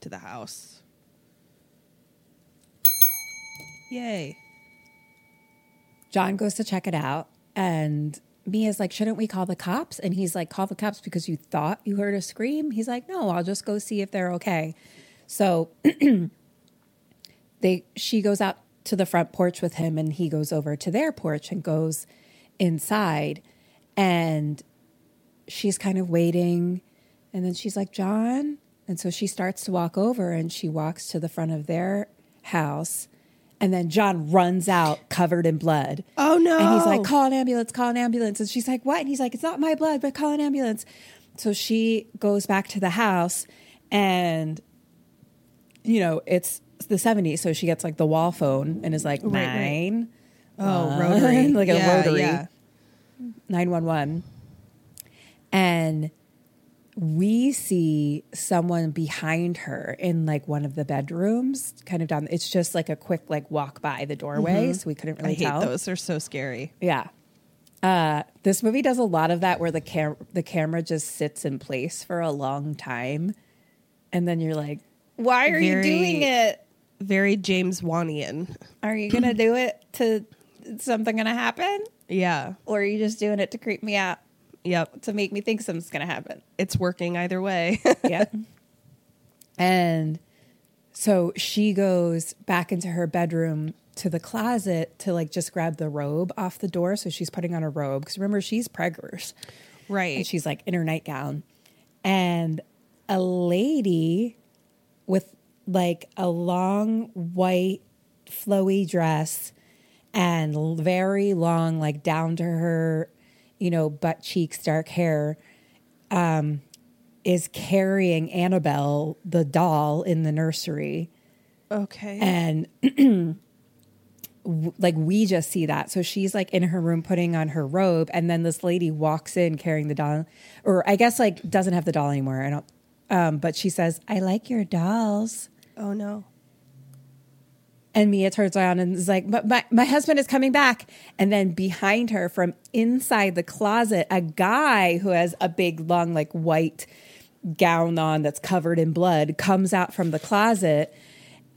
Speaker 4: to the house. Yay.
Speaker 5: John goes to check it out, and Mia's like, Shouldn't we call the cops? And he's like, Call the cops because you thought you heard a scream? He's like, No, I'll just go see if they're okay. So *clears throat* they she goes out to the front porch with him and he goes over to their porch and goes inside and she's kind of waiting and then she's like john and so she starts to walk over and she walks to the front of their house and then john runs out covered in blood
Speaker 4: Oh no.
Speaker 5: and he's like, call an ambulance, call an ambulance. And she's like, what? And he's like, it's not my blood, but call an ambulance. So she goes back to the house and, you know, it's the 70s. So she gets like the wall phone and is like,
Speaker 4: Right, right.
Speaker 5: nine,
Speaker 4: Oh, rotary. *laughs*
Speaker 5: like a
Speaker 4: Yeah,
Speaker 5: rotary,
Speaker 4: yeah.
Speaker 5: 911. And we see someone behind her in like one of the bedrooms, kind of down. It's just like a quick like walk by the doorway. So we couldn't
Speaker 4: Mm-hmm. I
Speaker 5: really
Speaker 4: hate
Speaker 5: tell.
Speaker 4: those. They're so scary.
Speaker 5: Yeah. Uh, this movie does a lot of that where the cam- the camera just sits in place for a long time, and then you're like, "Why are
Speaker 4: Very-
Speaker 5: you doing it?
Speaker 4: Very James Wanian.
Speaker 5: Are you gonna do it to something gonna happen,
Speaker 4: Yeah.
Speaker 5: or are you just doing it to creep me out
Speaker 4: Yep.
Speaker 5: to make me think something's gonna happen?"
Speaker 4: It's working either way. *laughs*
Speaker 5: yeah. And so she goes back into her bedroom to the closet to like just grab the robe off the door. So she's putting on a robe because remember she's preggers.
Speaker 4: right.
Speaker 5: and she's like in her nightgown and a lady with like a long white flowy dress and very long like down to her you know butt cheeks dark hair um is carrying annabelle the doll in the nursery
Speaker 4: okay.
Speaker 5: and *clears throat* like we just see that so she's like in her room putting on her robe and then this lady walks in carrying the doll or i guess like doesn't have the doll anymore i don't um, but she says i like your dolls
Speaker 4: oh no.
Speaker 5: And mia turns around and is like but my, my husband is coming back. And then behind her from inside the closet a guy who has a big long like white gown on that's covered in blood comes out from the closet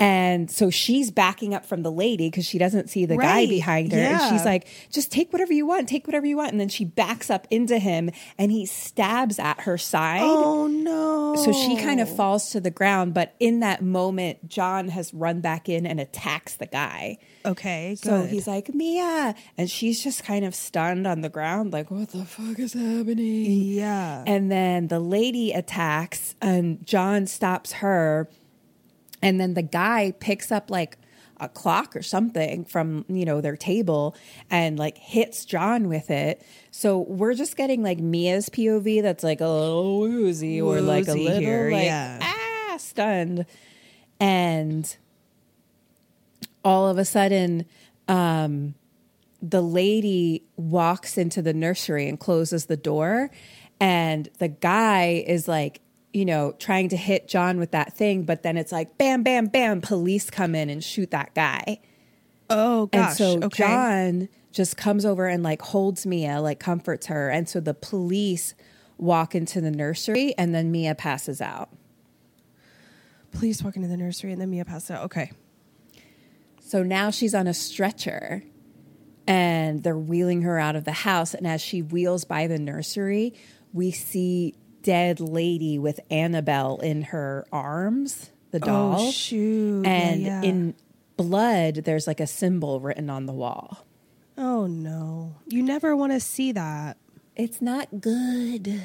Speaker 5: And so she's backing up from the lady because she doesn't see the guy behind her.
Speaker 4: Yeah.
Speaker 5: And she's like, just take whatever you want, take whatever you want. And then she backs up into him and he stabs at her side.
Speaker 4: Oh no.
Speaker 5: So she kind of falls to the ground. But in that moment, John has run back in and attacks the guy.
Speaker 4: Okay, good.
Speaker 5: So he's like, Mia. And she's just kind of stunned on the ground, like, what the fuck is happening?
Speaker 4: Yeah.
Speaker 5: And then the lady attacks, and John stops her. And then the guy picks up like a clock or something from, you know, their table and like hits John with it. So we're just getting like Mia's POV that's like a little woozy or like a little
Speaker 4: here,
Speaker 5: like
Speaker 4: yeah.
Speaker 5: ah stunned. And all of a sudden, um, the lady walks into the nursery and closes the door and the guy is like you know trying to hit john with that thing but then it's like bam bam bam police come in and shoot that guy
Speaker 4: oh gosh.
Speaker 5: and so
Speaker 4: okay.
Speaker 5: john just comes over and like holds mia like comforts her and so the police walk into the nursery and then mia passes out
Speaker 4: Police walk into the nursery and then Mia passes out. Okay.
Speaker 5: So now she's on a stretcher and they're wheeling her out of the house. And as she wheels by the nursery, we see dead lady with Annabelle in her arms, the doll.
Speaker 4: Oh shoot. Yeah,
Speaker 5: and
Speaker 4: yeah.
Speaker 5: in blood, there's like a symbol written on the wall.
Speaker 4: Oh no. You never want to see that.
Speaker 5: It's not good.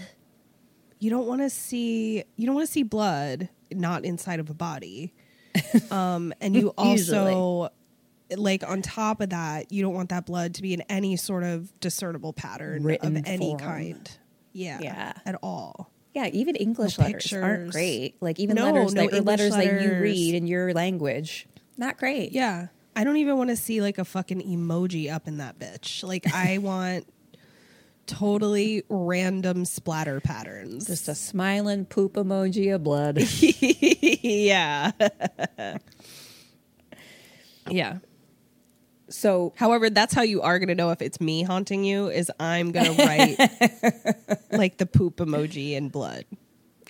Speaker 4: You don't want to see you don't want to see blood not inside of a body. *laughs* Um and you also like on top of that, you don't want that blood to be in any sort of discernible pattern
Speaker 5: Written
Speaker 4: of any
Speaker 5: form.
Speaker 4: kind. Yeah.
Speaker 5: Yeah.
Speaker 4: At all.
Speaker 5: Yeah, even English
Speaker 4: No
Speaker 5: letters aren't great. Like even
Speaker 4: No,
Speaker 5: letters
Speaker 4: no
Speaker 5: that
Speaker 4: English
Speaker 5: letters that you read in your language. Not great.
Speaker 4: Yeah. I don't even want to see like a fucking emoji up in that bitch. Like *laughs* I want totally random splatter patterns.
Speaker 5: Just a smiling poop emoji of blood. *laughs*
Speaker 4: yeah. *laughs* yeah.
Speaker 5: So
Speaker 4: However, that's how you are going to know if it's me haunting you is I'm going to write *laughs* like the poop emoji in blood.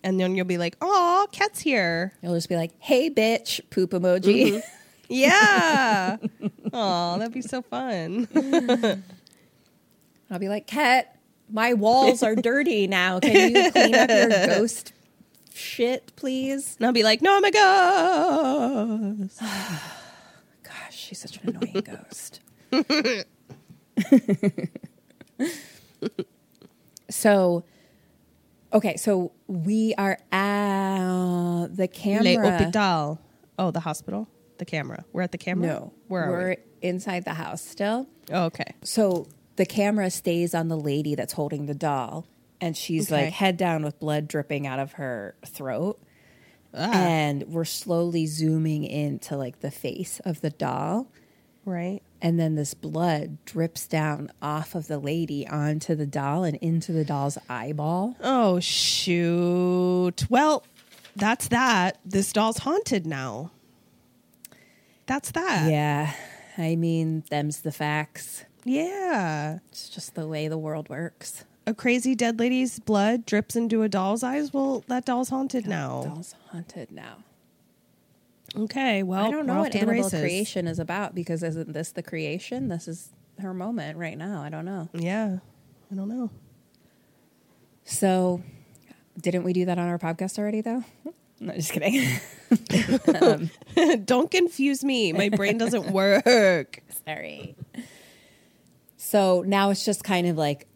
Speaker 4: And then you'll be like, "Oh, Ket's here."
Speaker 5: You'll just be like, "Hey, bitch," poop emoji. Mm-hmm. *laughs*
Speaker 4: Yeah. oh, that'd be so fun. *laughs*
Speaker 5: I'll be like, "Ket, my walls are dirty now. Can you clean up your ghost shit, please?"
Speaker 4: And I'll be like, "No, I'm a ghost." *sighs*
Speaker 5: She's such an annoying *laughs* ghost. *laughs* so, okay, so we are at the
Speaker 4: Le
Speaker 5: camera.
Speaker 4: hôpital. Oh, the hospital. The camera. We're at the camera.
Speaker 5: No,
Speaker 4: where are
Speaker 5: we're
Speaker 4: we?
Speaker 5: inside the house still.
Speaker 4: Oh, okay.
Speaker 5: So the camera stays on the lady that's holding the doll, and she's
Speaker 4: Okay.
Speaker 5: like head down with blood dripping out of her throat.
Speaker 4: Ah.
Speaker 5: And we're slowly zooming into like the face of the doll.
Speaker 4: Right.
Speaker 5: And then this blood drips down off of the lady onto the doll and into the doll's eyeball.
Speaker 4: Oh shoot. Well, that's that. This doll's haunted now. That's that.
Speaker 5: Yeah. I mean, them's the facts.
Speaker 4: Yeah.
Speaker 5: It's just the way the world works.
Speaker 4: A crazy dead lady's blood drips into a doll's eyes. Well, that doll's haunted now.
Speaker 5: Doll's haunted now.
Speaker 4: Okay. Well,
Speaker 5: I don't know what
Speaker 4: to the
Speaker 5: Annabelle
Speaker 4: races.
Speaker 5: creation is about because isn't this the creation? This is her moment right now. I don't know.
Speaker 4: Yeah. I don't know.
Speaker 5: So, didn't we do that on our podcast already, though? *laughs* No, just kidding. *laughs*
Speaker 4: Um, don't confuse me. My brain doesn't *laughs* work.
Speaker 5: Sorry. So now it's just kind of like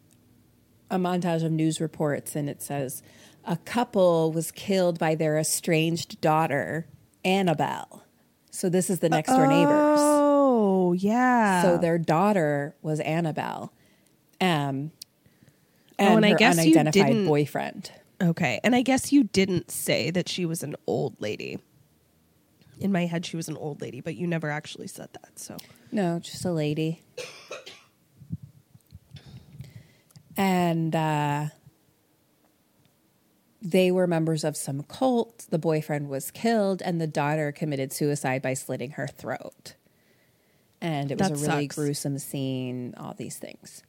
Speaker 5: a montage of news reports, and it says a couple was killed by their estranged daughter, Annabelle. So this is the next door neighbors.
Speaker 4: Oh, yeah.
Speaker 5: So their daughter was Annabelle. Um, and,
Speaker 4: Oh, and I
Speaker 5: her
Speaker 4: guess you
Speaker 5: unidentified
Speaker 4: didn't-
Speaker 5: boyfriend.
Speaker 4: Okay. And I guess you didn't say that she was an old lady. In my head, she was an old lady, but you never actually said that. So,
Speaker 5: No, just a lady. And uh, they were members of some cult. The boyfriend was killed, and the daughter committed suicide by slitting her throat. And it was
Speaker 4: That
Speaker 5: a really
Speaker 4: sucks.
Speaker 5: gruesome scene, all these things.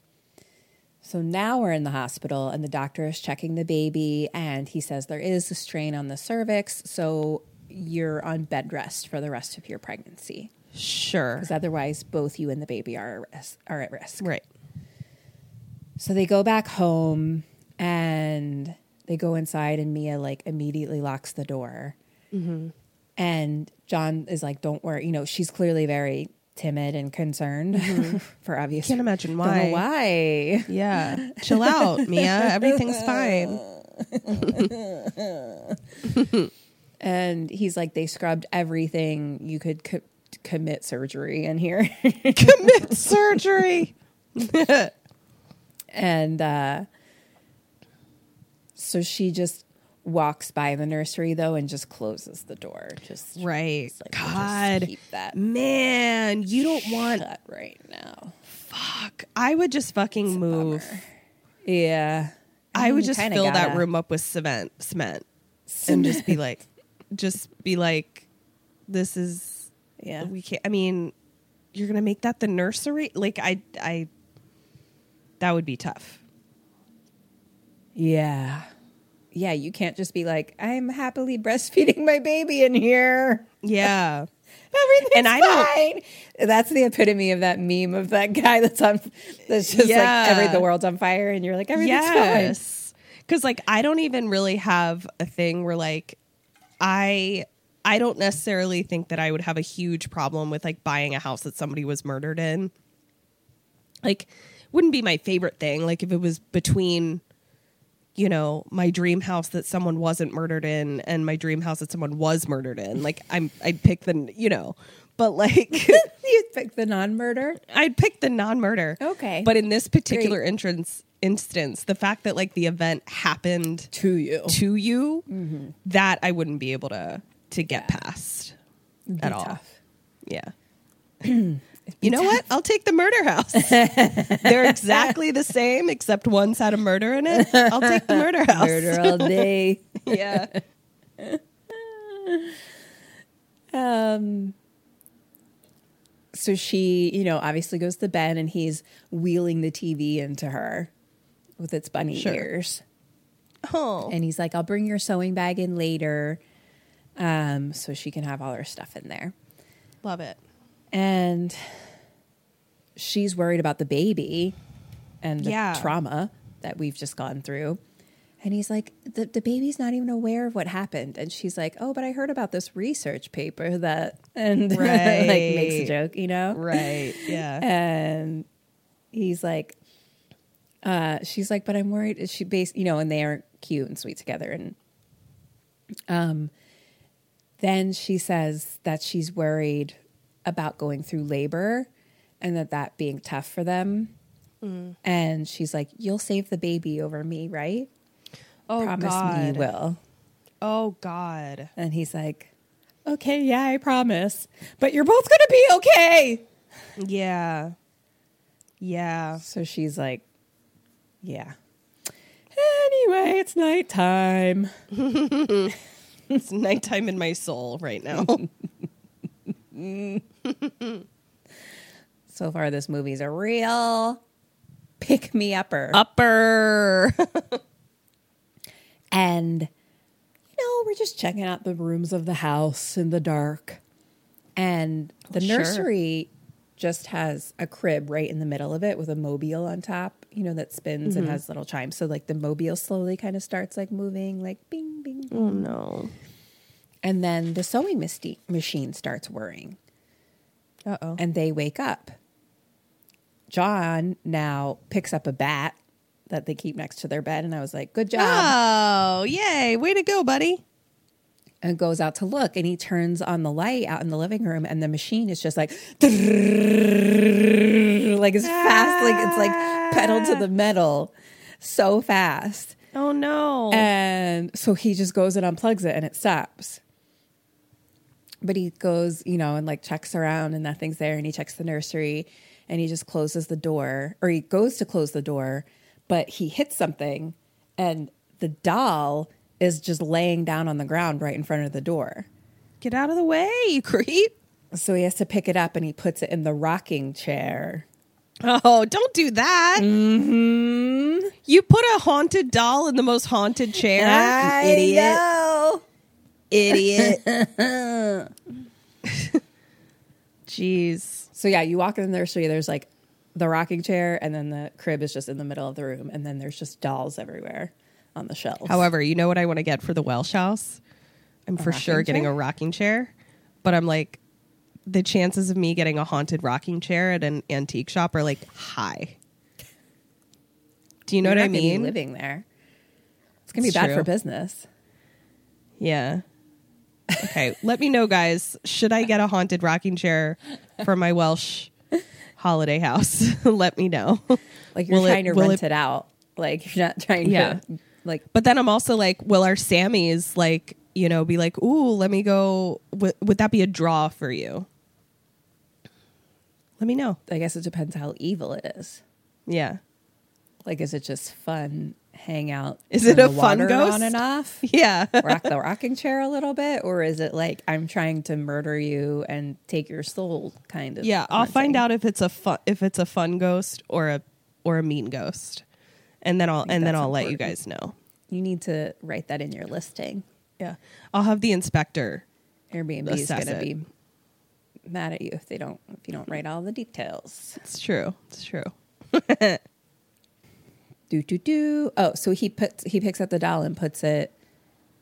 Speaker 5: So now we're in the hospital, and the doctor is checking the baby, and he says there is a strain on the cervix. So you're on bed rest for the rest of your pregnancy.
Speaker 4: Sure.
Speaker 5: Because otherwise, both you and the baby are, at risk- are at risk.
Speaker 4: Right.
Speaker 5: So they go back home and they go inside, and Mia like immediately locks the door. Mm-hmm. And John is like, "Don't worry." You know, she's clearly very timid and concerned mm-hmm. *laughs* for obvious.
Speaker 4: Can't imagine
Speaker 5: Don't know
Speaker 4: why.
Speaker 5: why?
Speaker 4: Yeah. Chill out, Mia. Everything's fine. *laughs*
Speaker 5: And he's like, "They scrubbed everything you could co- commit surgery in here." *laughs*
Speaker 4: Commit surgery.
Speaker 5: And uh, so she just walks by the nursery though and just closes the door. Just
Speaker 4: Right.
Speaker 5: Like, we'll just
Speaker 4: God.
Speaker 5: keep that
Speaker 4: Man, you don't want
Speaker 5: that right now.
Speaker 4: fuck. I would just fucking move.
Speaker 5: Yeah,
Speaker 4: I
Speaker 5: mean,
Speaker 4: would just fill that
Speaker 5: gotta.
Speaker 4: room up with cement, cement, and just be like, just be like, this is
Speaker 5: Yeah,
Speaker 4: we can't. I mean, you're gonna make that the nursery? Like, I, I, that would be tough.
Speaker 5: yeah, yeah. You can't just be like, "I'm happily breastfeeding my baby in here."
Speaker 4: Yeah, *laughs*
Speaker 5: Everything's
Speaker 4: And I don't-
Speaker 5: fine. That's the epitome of that meme of that guy that's on. That's just
Speaker 4: Yeah.
Speaker 5: like every the world's on fire, and you're like, everything's fine.
Speaker 4: Because like I don't even really have a thing where like I. I don't necessarily think that I would have a huge problem with like buying a house that somebody was murdered in. Like, wouldn't be my favorite thing. Like, if it was between, you know, my dream house that someone wasn't murdered in and my dream house that someone was murdered in. Like, I'm, I'd pick the, you know, but like, *laughs*
Speaker 5: you'd pick the non-murder.
Speaker 4: I'd pick the non-murder.
Speaker 5: Okay.
Speaker 4: But in this particular entrance instance, the fact that like the event happened
Speaker 5: To you.
Speaker 4: to you,
Speaker 5: Mm-hmm.
Speaker 4: that I wouldn't be able to to get past at all. Yeah. *clears throat* you know what? I'll take the murder house. *laughs* They're exactly the same, except one's had a murder in it. I'll take the murder house.
Speaker 5: Murder all day. *laughs*
Speaker 4: Yeah. *laughs*
Speaker 5: Um, so she, you know, obviously goes to bed and he's wheeling the TV into her with its bunny
Speaker 4: Sure.
Speaker 5: ears.
Speaker 4: Oh.
Speaker 5: And he's like, I'll bring your sewing bag in later um, so she can have all her stuff in there.
Speaker 4: Love it.
Speaker 5: And she's worried about the baby and the
Speaker 4: Yeah.
Speaker 5: trauma that we've just gone through. And he's like, the, the baby's not even aware of what happened. And she's like, oh, but I heard about this research paper that, and *laughs* like makes a joke, you know?
Speaker 4: Right. Yeah.
Speaker 5: And he's like, uh, she's like, but I'm worried. Is she based, you know, and they are cute and sweet together. And um, then she says that she's worried about going through labor and that that being tough for them. Mm. And she's like, "You'll save the baby over me, right?
Speaker 4: oh
Speaker 5: Promise
Speaker 4: God.
Speaker 5: me you will."
Speaker 4: Oh God.
Speaker 5: And he's like, "Okay, yeah, I promise. But you're both gonna be okay."
Speaker 4: Yeah. Yeah.
Speaker 5: So she's like, "Yeah." Anyway, it's nighttime. *laughs*
Speaker 4: It's nighttime in my soul right now. *laughs* Mm. *laughs*
Speaker 5: So far, this movie's a real pick me upper.
Speaker 4: Upper. *laughs*
Speaker 5: And, you know, we're just checking out the rooms of the house in the dark. And the
Speaker 4: Sure.
Speaker 5: nursery just has a crib right in the middle of it with a mobile on top, you know, that spins and mm-hmm. has little chimes. So, like, the mobile slowly kind of starts like moving, like bing, bing, oh, bing.
Speaker 4: oh no.
Speaker 5: And then the sewing machine starts whirring
Speaker 4: Uh oh.
Speaker 5: and they wake up. John now picks up a bat that they keep next to their bed. And I was like, good job.
Speaker 4: Oh, yay. Way to go, buddy.
Speaker 5: and goes out to look and he turns on the light out in the living room and the machine is just like *laughs* like it's fast like it's like pedal to the metal so fast
Speaker 4: Oh no.
Speaker 5: and so he just goes and unplugs it and it stops but he goes you know and like checks around and nothing's there and he checks the nursery and he just closes the door or he goes to close the door but he hits something and the doll is just laying down on the ground right in front of the door
Speaker 4: Get out of the way, you creep.
Speaker 5: so he has to pick it up and he puts it in the rocking chair
Speaker 4: Oh, don't do that.
Speaker 5: mm-hmm.
Speaker 4: You put a haunted doll in the most haunted chair.
Speaker 5: I
Speaker 4: idiot.
Speaker 5: know. Idiot. *laughs*
Speaker 4: Jeez.
Speaker 5: so yeah, you walk in the nursery. There's like the rocking chair, and then the crib is just in the middle of the room, and then there's just dolls everywhere on the shelves.
Speaker 4: However, you know what I want to get for the Welsh house? I'm for sure
Speaker 5: rocking
Speaker 4: getting a rocking chair, but I'm like, the chances of me getting a haunted rocking chair at an antique shop are like high. Do you know
Speaker 5: You're
Speaker 4: what I
Speaker 5: not gonna be
Speaker 4: mean?
Speaker 5: living there, it's gonna be
Speaker 4: It's
Speaker 5: bad
Speaker 4: true.
Speaker 5: for business.
Speaker 4: Yeah. Okay, let me know, guys. Should I get a haunted rocking chair for my Welsh holiday house? *laughs* let me know.
Speaker 5: Like you're
Speaker 4: Will it-
Speaker 5: trying to
Speaker 4: will
Speaker 5: rent it, out. Like you're not trying
Speaker 4: Yeah.
Speaker 5: to like
Speaker 4: But then I'm also like, will our Sammies like, you know, be like, ooh, let me go? W- would that be a draw for you? Let me know.
Speaker 5: I guess it depends how evil it is.
Speaker 4: Yeah.
Speaker 5: Like, is it just fun hang out?
Speaker 4: Is it a fun
Speaker 5: water
Speaker 4: ghost?
Speaker 5: on and off? *laughs*
Speaker 4: Yeah.
Speaker 5: rock the rocking chair a little bit, or is it like I'm trying to murder you and take your soul kind of?
Speaker 4: yeah. I'll find out if it's a fun if it's a fun ghost or a or a mean ghost. And then I'll and then I'll let you guys know.
Speaker 5: You need to write that in your listing.
Speaker 4: Yeah. I'll have the inspector.
Speaker 5: Airbnb is going to be mad at you if they don't if you don't write all the details.
Speaker 4: It's true. It's true. *laughs*
Speaker 5: Do do do. Oh, so he puts he picks up the doll and puts it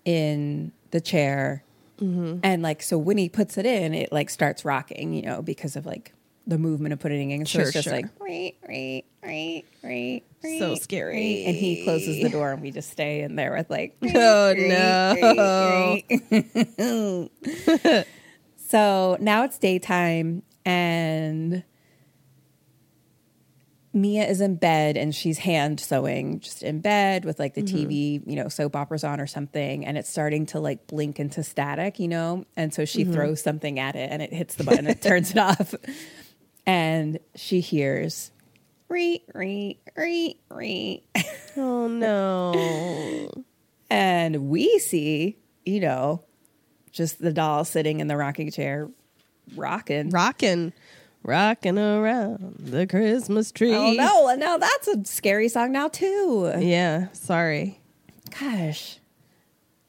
Speaker 5: in the chair,
Speaker 4: Mm-hmm.
Speaker 5: and like so when he puts it in, it like starts rocking, you know, because of like the movement of putting it in. So
Speaker 4: Sure,
Speaker 5: it's just
Speaker 4: sure.
Speaker 5: like "Ree, ree, ree, ree,
Speaker 4: So scary.
Speaker 5: and he closes the door, and we just stay in there with like, "Ree, *laughs*
Speaker 4: Oh, no.
Speaker 5: ree, ree." *laughs* so now it's daytime, and Mia is in bed and she's hand sewing just in bed with like the mm-hmm. TV, you know, soap operas on or something. And it's starting to like blink into static, you know? And so she mm-hmm. throws something at it and it hits the button, it turns it *laughs* off. And she hears, re, re, re, re.
Speaker 4: Oh no. *laughs*
Speaker 5: And we see, you know, just the doll sitting in the rocking chair, rocking.
Speaker 4: rocking, rocking around the Christmas tree.
Speaker 5: Oh no, and now that's a scary song now too.
Speaker 4: Yeah, sorry.
Speaker 5: Gosh.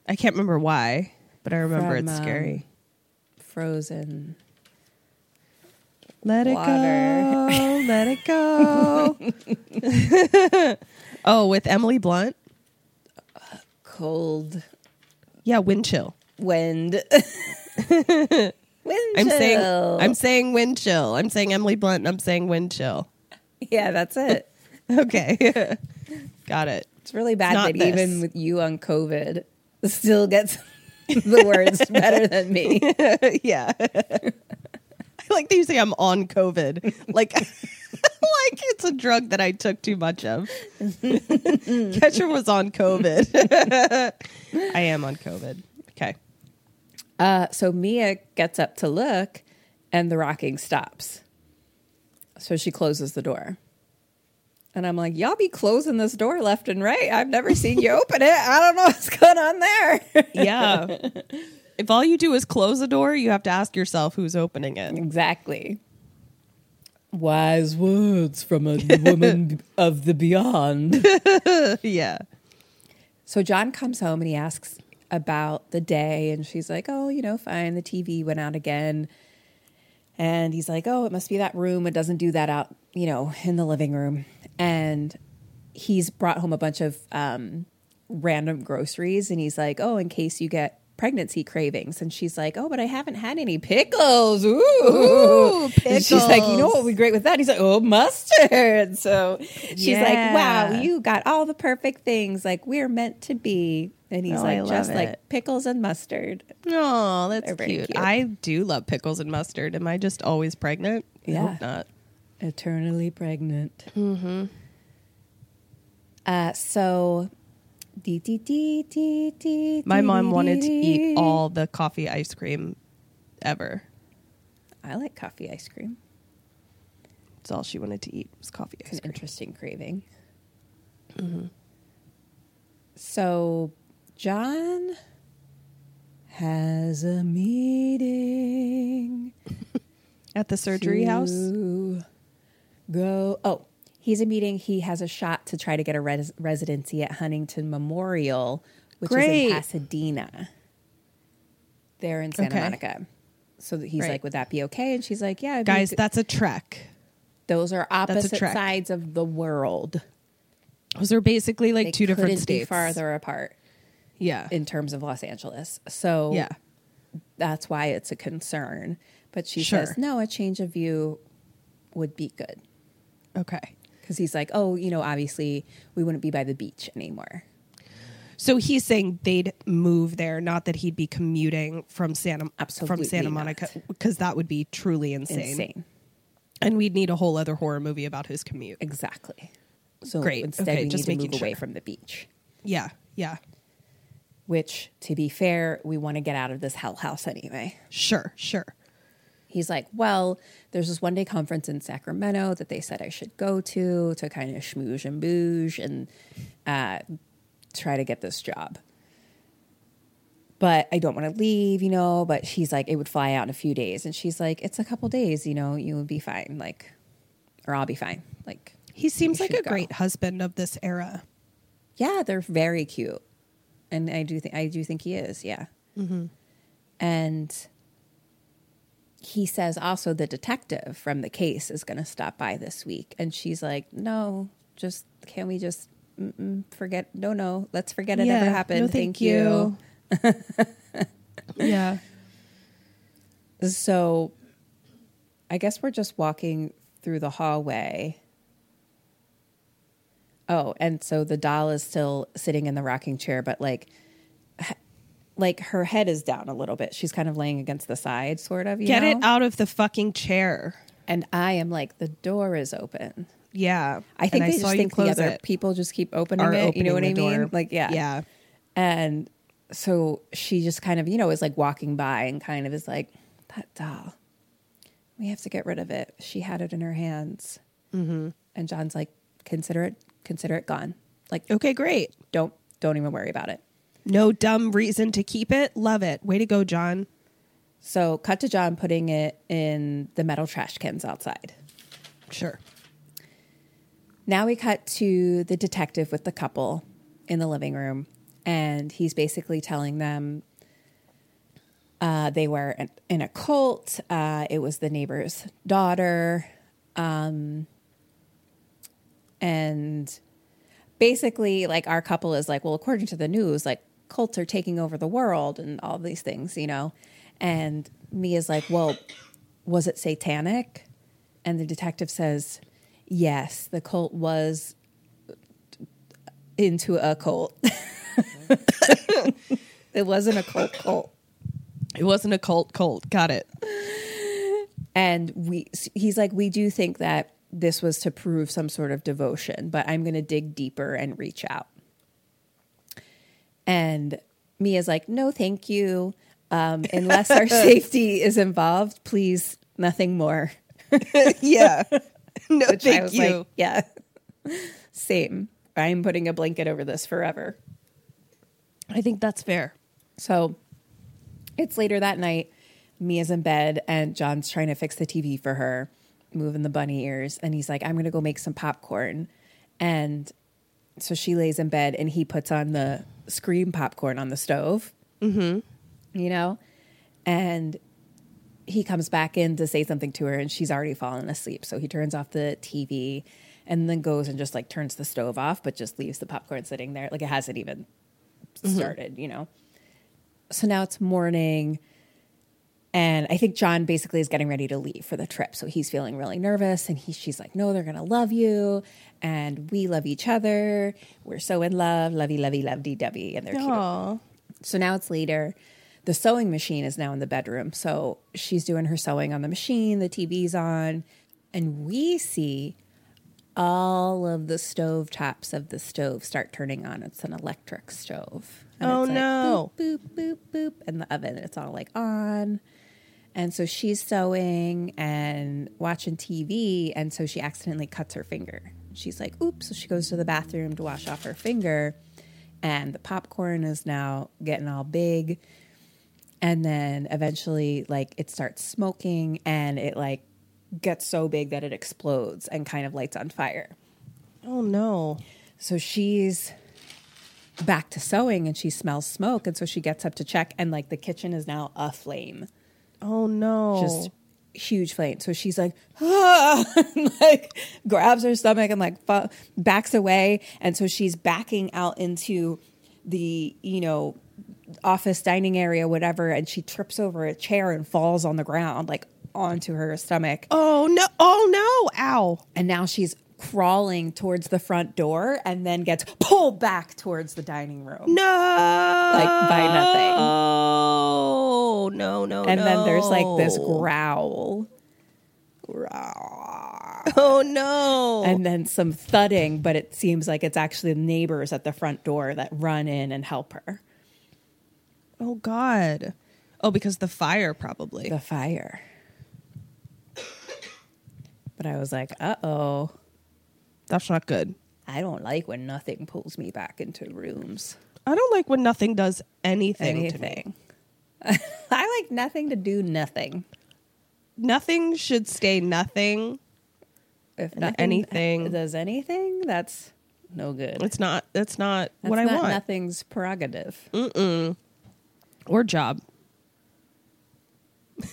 Speaker 4: I can't remember why, but I remember
Speaker 5: From,
Speaker 4: it's
Speaker 5: um,
Speaker 4: scary.
Speaker 5: Frozen.
Speaker 4: Let it
Speaker 5: water.
Speaker 4: go, *laughs* let it go. *laughs* oh, with Emily Blunt?
Speaker 5: Cold
Speaker 4: Yeah, wind chill.
Speaker 5: wind. *laughs* wind
Speaker 4: I'm saying. I'm saying wind chill. I'm saying Emily Blunt and I'm saying wind chill.
Speaker 5: Yeah, that's it. *laughs*
Speaker 4: Okay. *laughs* Got it.
Speaker 5: It's really bad
Speaker 4: not
Speaker 5: that
Speaker 4: this.
Speaker 5: even with you on COVID *laughs* still gets the words better than me.
Speaker 4: yeah. I like that you say I'm on COVID. Like like it's a drug that I took too much of. Ketcher was on COVID. I am on COVID. Okay.
Speaker 5: Uh, so Mia gets up to look and the rocking stops. So she closes the door. And I'm like, y'all be closing this door left and right. I've never seen you *laughs* open it. I don't know what's going on there.
Speaker 4: Yeah. *laughs* if all you do is close the door, you have to ask yourself who's opening it.
Speaker 5: Exactly. Wise words from a woman *laughs* of the beyond.
Speaker 4: Yeah.
Speaker 5: So John comes home and he asks about the day, and she's like, "Oh, you know, fine. The TV went out again." And he's like, "Oh, it must be that room. It doesn't do that out, you know, in the living room." And he's brought home a bunch of um, random groceries, and he's like, "Oh, in case you get." Pregnancy cravings, and she's like, "Oh, but I haven't had any pickles." Ooh, And she's like, "You know what would be great with that?" He's like, "Oh, mustard." *laughs* So she's like, "Wow, you got all the perfect things. Like we're meant to be." And he's
Speaker 4: Oh,
Speaker 5: like,
Speaker 4: love
Speaker 5: "Just like pickles and mustard."
Speaker 4: Oh, that's
Speaker 5: They're
Speaker 4: cute.
Speaker 5: cute.
Speaker 4: I do love pickles and mustard. Am I just always pregnant? I
Speaker 5: Yeah.
Speaker 4: hope not.
Speaker 5: Eternally pregnant. Mm-hmm. Uh, so, dee, dee, dee, dee, dee,
Speaker 4: My mom
Speaker 5: dee,
Speaker 4: wanted to eat all the coffee ice cream ever.
Speaker 5: I like coffee ice cream.
Speaker 4: It's all she wanted to eat was coffee
Speaker 5: It's
Speaker 4: ice
Speaker 5: an
Speaker 4: cream.
Speaker 5: interesting craving. So, John has a meeting. *laughs*
Speaker 4: At the surgery house?
Speaker 5: Go. Oh, he's a meeting. He has a shot to try to get a res- residency at Huntington Memorial, which is in Pasadena. They're in Santa
Speaker 4: Okay.
Speaker 5: Monica. So that he's
Speaker 4: Right.
Speaker 5: like, would that be okay? And she's like, yeah.
Speaker 4: Guys,
Speaker 5: good."
Speaker 4: that's a trek.
Speaker 5: those are opposite sides of the world.
Speaker 4: Those are basically like
Speaker 5: They
Speaker 4: two different states.
Speaker 5: farther apart
Speaker 4: Yeah.
Speaker 5: in terms of Los Angeles. So
Speaker 4: yeah.
Speaker 5: that's why it's a concern. But she
Speaker 4: Sure.
Speaker 5: says, no, a change of view would be good.
Speaker 4: Okay.
Speaker 5: Because he's like, oh, you know, obviously we wouldn't be by the beach anymore.
Speaker 4: So he's saying they'd move there, not that he'd be commuting from Santa from Santa
Speaker 5: not.
Speaker 4: Monica, because that would be truly insane.
Speaker 5: Insane.
Speaker 4: And we'd need a whole other horror movie about his commute.
Speaker 5: Exactly. So
Speaker 4: Great.
Speaker 5: instead,
Speaker 4: Okay,
Speaker 5: we
Speaker 4: just
Speaker 5: need to move away from the beach.
Speaker 4: Yeah, yeah,
Speaker 5: Which, to be fair, we want to get out of this hell house anyway.
Speaker 4: sure, sure.
Speaker 5: He's like, well, there's this one day conference in Sacramento that they said I should go to to kind of schmooze and booze and uh, try to get this job. But I don't want to leave, you know. But she's like, it would fly out in a few days. And she's like, it's a couple days, you know, you would be fine. Like, or I'll be fine. Like,
Speaker 4: He seems like a
Speaker 5: go.
Speaker 4: great husband of this era.
Speaker 5: Yeah, they're very cute, and I do think I do think he is. Yeah, mm-hmm. and he says also the detective from the case is going to stop by this week, and she's like, "No, just can we just forget? No, no, let's forget it ever happened.
Speaker 4: no,
Speaker 5: thank, you." *laughs*
Speaker 4: yeah.
Speaker 5: So, I guess we're just walking through the hallway. Oh, and so the doll is still sitting in the rocking chair, but like, like her head is down a little bit. She's kind of laying against the side, sort of. You
Speaker 4: Get
Speaker 5: know?
Speaker 4: it out of the fucking chair.
Speaker 5: And I am like, the door is open.
Speaker 4: Yeah.
Speaker 5: I think
Speaker 4: And
Speaker 5: they
Speaker 4: saw
Speaker 5: just think the other
Speaker 4: it.
Speaker 5: people just keep opening
Speaker 4: Are
Speaker 5: it. you know what I mean?
Speaker 4: door.
Speaker 5: Like, yeah,
Speaker 4: Yeah.
Speaker 5: And so she just kind of, you know, is like walking by and kind of is like, that doll, we have to get rid of it. She had it in her hands. Mm-hmm. And John's like, consider it, consider it gone. Like,
Speaker 4: Okay, great.
Speaker 5: don't, don't even worry about it.
Speaker 4: No dumb reason to keep it. Love it. Way to go, John.
Speaker 5: So cut to John putting it in the metal trash cans outside.
Speaker 4: Sure.
Speaker 5: Now we cut to the detective with the couple in the living room, and he's basically telling them uh, they were in, in a cult. Uh, it was the neighbor's daughter, um, and basically, like our couple is like, well, according to the news, like cults are taking over the world and all these things, you know. And Mia's like, well, was it satanic? And the detective says, yes, the cult was into a cult. *laughs* it wasn't a cult cult.
Speaker 4: It wasn't a cult cult. Got it.
Speaker 5: And we he's like, we do think that this was to prove some sort of devotion, but I'm going to dig deeper and reach out. And Mia's like, no, thank you. Um, *laughs* unless our safety is involved, please, nothing more. *laughs*
Speaker 4: Yeah. *laughs* no,
Speaker 5: Which I
Speaker 4: thank
Speaker 5: was
Speaker 4: you.
Speaker 5: like, yeah, same. I'm putting a blanket over this forever.
Speaker 4: I think that's fair.
Speaker 5: So it's later that night. Mia's in bed and John's trying to fix the TV for her, moving the bunny ears. And he's like, I'm to go make some popcorn. And so she lays in bed and he puts on the scream popcorn on the stove, mm-hmm. you know? And he comes back in to say something to her and she's already fallen asleep. So he turns off the TV and then goes and just like turns the stove off, but just leaves the popcorn sitting there. Like it hasn't even started, you know? So now it's morning. And I think John basically is getting ready to leave for the trip. So he's feeling really nervous. And he, she's like, no, they're going to love you. And we love each other. We're so in love. Lovey, lovey, lovey, dovey. And they're cute. So now it's later. The sewing machine is now in the bedroom. So she's doing her sewing on the machine, the TV's on, and we see all of the stove tops of the stove start turning on. It's an electric stove. And
Speaker 4: Oh,
Speaker 5: it's like
Speaker 4: no.
Speaker 5: Boop, boop, boop, boop. And the oven, it's all like on. And so she's sewing and watching TV. And so she accidentally cuts her finger. She's like, oops. So she goes to the bathroom to wash off her finger. And the popcorn is now getting all big. And then eventually, like, it starts smoking and it, like, gets so big that it explodes and kind of lights on fire.
Speaker 4: Oh no.
Speaker 5: So she's back to sewing and she smells smoke. And so she gets up to check, and like the kitchen is now aflame.
Speaker 4: Oh no.
Speaker 5: Just huge flame. So she's like, ah, *laughs* and, like grabs her stomach and like fu- backs away. And so she's backing out into the, you know, office dining area, whatever. And she trips over a chair and falls on the ground, like onto her stomach.
Speaker 4: Oh no. Oh no. Ow.
Speaker 5: And now she's crawling towards the front door and then gets pulled back towards the dining room.
Speaker 4: No.
Speaker 5: Like, by nothing.
Speaker 4: Oh no no. No.
Speaker 5: And then there's like this
Speaker 4: no.
Speaker 5: growl.
Speaker 4: Oh no.
Speaker 5: and then some thudding, but it seems like it's actually the neighbors at the front door that run in and help her.
Speaker 4: oh god. Oh, because the fire probably.
Speaker 5: The fire. But I was like, uh oh.
Speaker 4: That's not good.
Speaker 5: I don't like when nothing pulls me back into rooms.
Speaker 4: I don't like when nothing does anything, to me. *laughs*
Speaker 5: I like nothing to do nothing.
Speaker 4: Nothing should stay nothing.
Speaker 5: If nothing
Speaker 4: anything-
Speaker 5: does anything, that's no good.
Speaker 4: It's not. That's not
Speaker 5: That's
Speaker 4: what I want.
Speaker 5: nothing's prerogative. Mm-mm.
Speaker 4: Or job.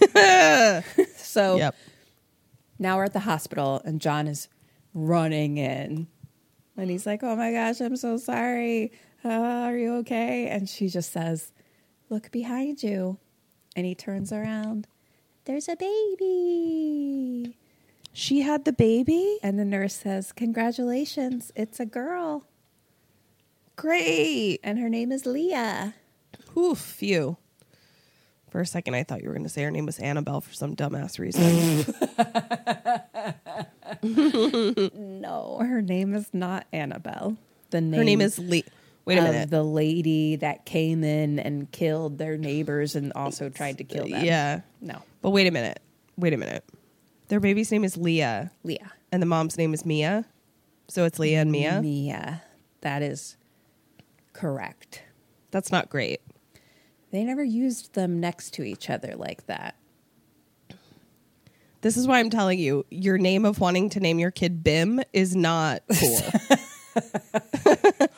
Speaker 4: *laughs*
Speaker 5: So
Speaker 4: Yep.
Speaker 5: now we're at the hospital and John is running in. And he's like, Oh my gosh, I'm so sorry. Uh, are you okay? And she just says, Look behind you. And he turns around. There's a baby.
Speaker 4: She had the baby.
Speaker 5: And the nurse says, Congratulations, it's a girl.
Speaker 4: Great.
Speaker 5: And her name is Leah.
Speaker 4: Oof. Phew. For a second, I thought you were going to say her name was Annabelle for some dumbass reason. *laughs* *laughs*
Speaker 5: No, her name is not Annabelle. The name
Speaker 4: her name is Lee. Wait a minute.
Speaker 5: the lady that came in and killed their neighbors and also tried to kill them.
Speaker 4: Yeah.
Speaker 5: No.
Speaker 4: But wait a minute. Wait a minute. Their baby's name is Leah,
Speaker 5: Leah.
Speaker 4: and the mom's name is Mia. So it's Leah and Mia.
Speaker 5: Mia. That is correct.
Speaker 4: That's not great.
Speaker 5: They never used them next to each other like that.
Speaker 4: This is why I'm telling you, your name of wanting to name your kid Bim is not cool. *laughs*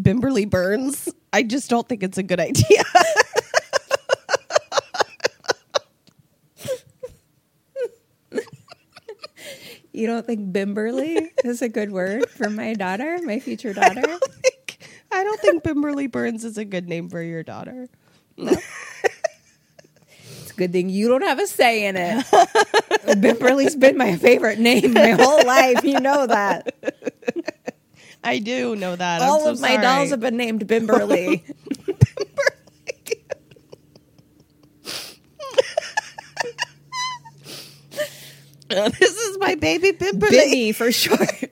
Speaker 4: Bimberly Burns. I just don't think it's a good idea. *laughs*
Speaker 5: You don't think Bimberly *laughs* is a good word for my daughter, my future daughter?
Speaker 4: Like, I don't think Bimberly Burns is a good name for your daughter.
Speaker 5: It's a good thing you don't have a say in it. *laughs* Bimberly's been my favorite name my whole life. You know that. *laughs*
Speaker 4: I do know that.
Speaker 5: All
Speaker 4: so
Speaker 5: of my
Speaker 4: sorry.
Speaker 5: dolls have been named Bimberly. *laughs*
Speaker 4: this is my baby Bimberly.
Speaker 5: Bimmy for short.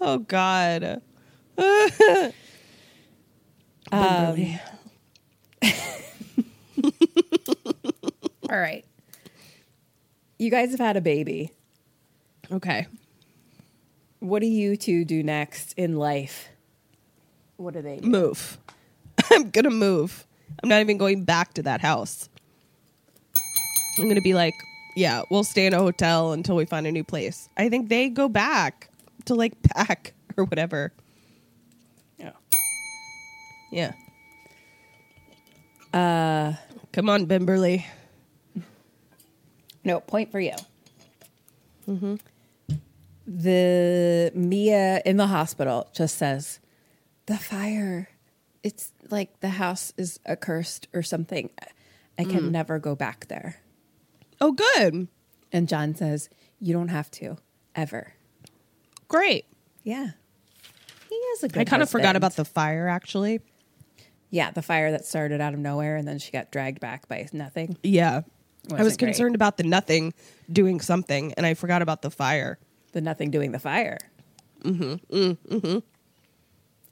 Speaker 4: Oh God. Bimberly.
Speaker 5: Um, All right. You guys have had a baby.
Speaker 4: okay.
Speaker 5: What do you two do next in life? What do they do?
Speaker 4: Move. *laughs* I'm gonna move. I'm not even going back to that house. I'm gonna be like, yeah, we'll stay in a hotel until we find a new place. I think they go back to like *laughs* pack or whatever.
Speaker 5: Yeah.
Speaker 4: Yeah. Uh come on, Bimberly.
Speaker 5: No, point for you. Mm-hmm. The Mia in the hospital just says, the fire, it's like the house is accursed or something. I can never go back there.
Speaker 4: Oh good.
Speaker 5: And John says, you don't have to, ever.
Speaker 4: Great.
Speaker 5: Yeah. He is a good
Speaker 4: I kind of forgot about the fire actually.
Speaker 5: Yeah, the fire that started out of nowhere and then she got dragged back by nothing.
Speaker 4: Yeah. I was
Speaker 5: Wasn't great.
Speaker 4: concerned about the nothing doing something and I forgot about the fire.
Speaker 5: The nothing doing the fire. Mm-hmm. Mm-hmm.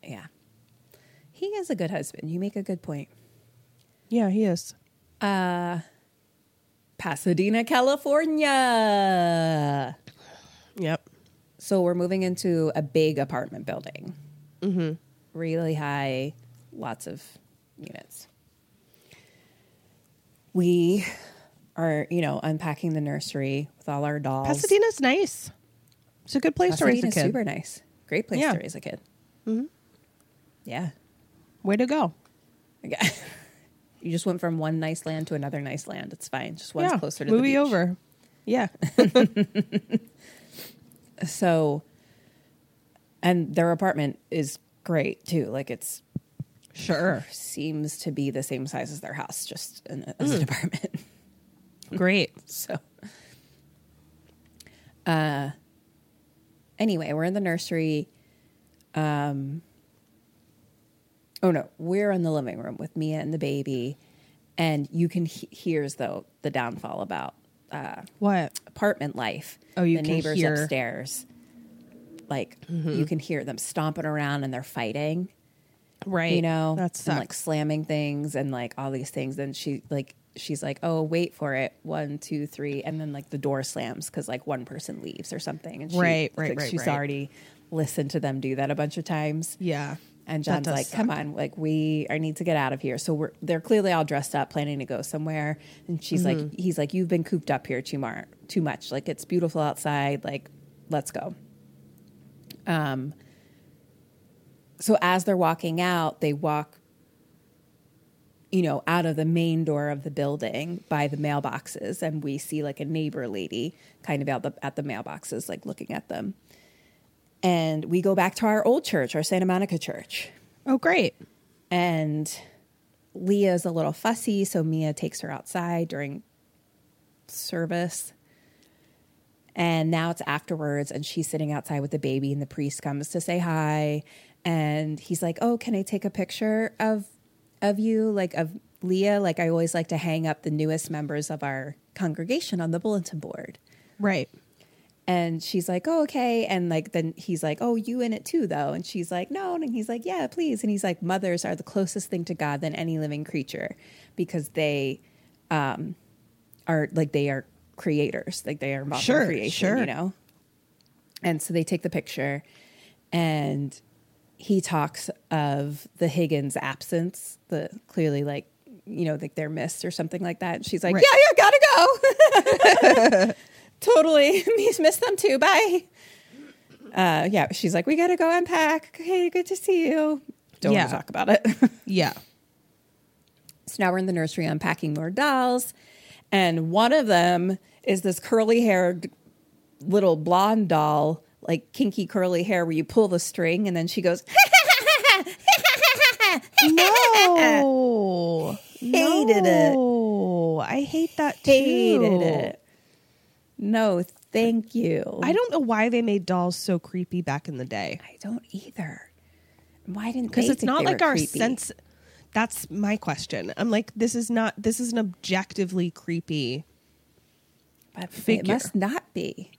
Speaker 5: Yeah. He is a good husband. You make a good point.
Speaker 4: Yeah, he is.
Speaker 5: Pasadena, California.
Speaker 4: Yep.
Speaker 5: So we're moving into a big apartment building. Mm-hmm. Really high, lots of units. We are, you know, unpacking the nursery with all our dolls.
Speaker 4: Pasadena's nice. It's a good place to raise a
Speaker 5: Pasadena's
Speaker 4: kid.
Speaker 5: super nice. Great place
Speaker 4: Yeah.
Speaker 5: to raise a kid. Mm-hmm. Yeah.
Speaker 4: Way to go.
Speaker 5: Okay. *laughs* you just went from one nice land to another nice land. It's fine. Just one's
Speaker 4: yeah.
Speaker 5: closer to
Speaker 4: Movie
Speaker 5: the beach.
Speaker 4: over. Yeah. *laughs*
Speaker 5: So, and their apartment is great too. Like it's
Speaker 4: sure.
Speaker 5: seems to be the same size as their house, just in, as an *laughs* apartment.
Speaker 4: Great. *laughs*
Speaker 5: So, uh, anyway, we're in the nursery. Um, oh no, we're in the living room with Mia and the baby, and you can he- here's though the downfall about uh,
Speaker 4: What?
Speaker 5: apartment life.
Speaker 4: Oh, you
Speaker 5: the
Speaker 4: can
Speaker 5: neighbors
Speaker 4: hear-
Speaker 5: upstairs. Like
Speaker 4: Mm-hmm.
Speaker 5: you can hear them stomping around and they're fighting
Speaker 4: Right.
Speaker 5: you know,
Speaker 4: That's
Speaker 5: and like slamming things and like all these things. And she like she's like, "Oh, wait for it, one, two, three, and then like the door slams because like one person leaves or something. And she,
Speaker 4: Right, right,
Speaker 5: like,
Speaker 4: right,
Speaker 5: She's
Speaker 4: right.
Speaker 5: already listened to them do that a bunch of times.
Speaker 4: Yeah.
Speaker 5: And John's like, "Come on, like we I need to get out of here." So we're they're clearly all dressed up, planning to go somewhere. And she's
Speaker 4: Mm-hmm.
Speaker 5: like, "He's like, you've been cooped up here too much, too much. Like it's beautiful outside. Like let's go." Um. So as they're walking out, they walk, you know, out of the main door of the building by the mailboxes, and we see like a neighbor lady kind of out the, at the mailboxes, like looking at them. And we go back to our old church, our Santa Monica church.
Speaker 4: Oh, great.
Speaker 5: And Leah's a little fussy, so Mia takes her outside during service. And now it's afterwards, and she's sitting outside with the baby, and the priest comes to say hi. And he's like, Oh, can I take a picture of of you? Like of Leah? Like I always like to hang up the newest members of our congregation on the bulletin board.
Speaker 4: Right.
Speaker 5: And she's like, oh, okay. And like, then he's like, oh, you in it too, though. And she's like, no. And he's like, yeah, please. And he's like, mothers are the closest thing to God than any living creature because they um, are like, they are creators. Like they are involved
Speaker 4: Sure,
Speaker 5: in creation,
Speaker 4: sure.
Speaker 5: you know? And so they take the picture and he talks of the Higgins absence, the clearly like, you know, like they're missed or something like that. And she's like,
Speaker 4: Right.
Speaker 5: yeah, yeah, gotta go. *laughs* totally. *laughs* He's missed them too. Bye. Uh, yeah, she's like, we gotta go unpack. Okay, good to see you. Don't
Speaker 4: Yeah.
Speaker 5: want to talk about it. *laughs*
Speaker 4: Yeah.
Speaker 5: so now we're in the nursery unpacking more dolls, and one of them is this curly haired little blonde doll, like kinky curly hair, where you pull the string and then she goes.
Speaker 4: No.
Speaker 5: Hated it.
Speaker 4: I hate that too.
Speaker 5: Hated it. No, thank you.
Speaker 4: I don't know why they made dolls so creepy back in the day.
Speaker 5: I don't either. Why didn't they?
Speaker 4: Because
Speaker 5: it's
Speaker 4: not like our
Speaker 5: creepy?
Speaker 4: sense. That's my question. I'm like, this is not. This is an objectively creepy.
Speaker 5: But
Speaker 4: figure.
Speaker 5: It must not be.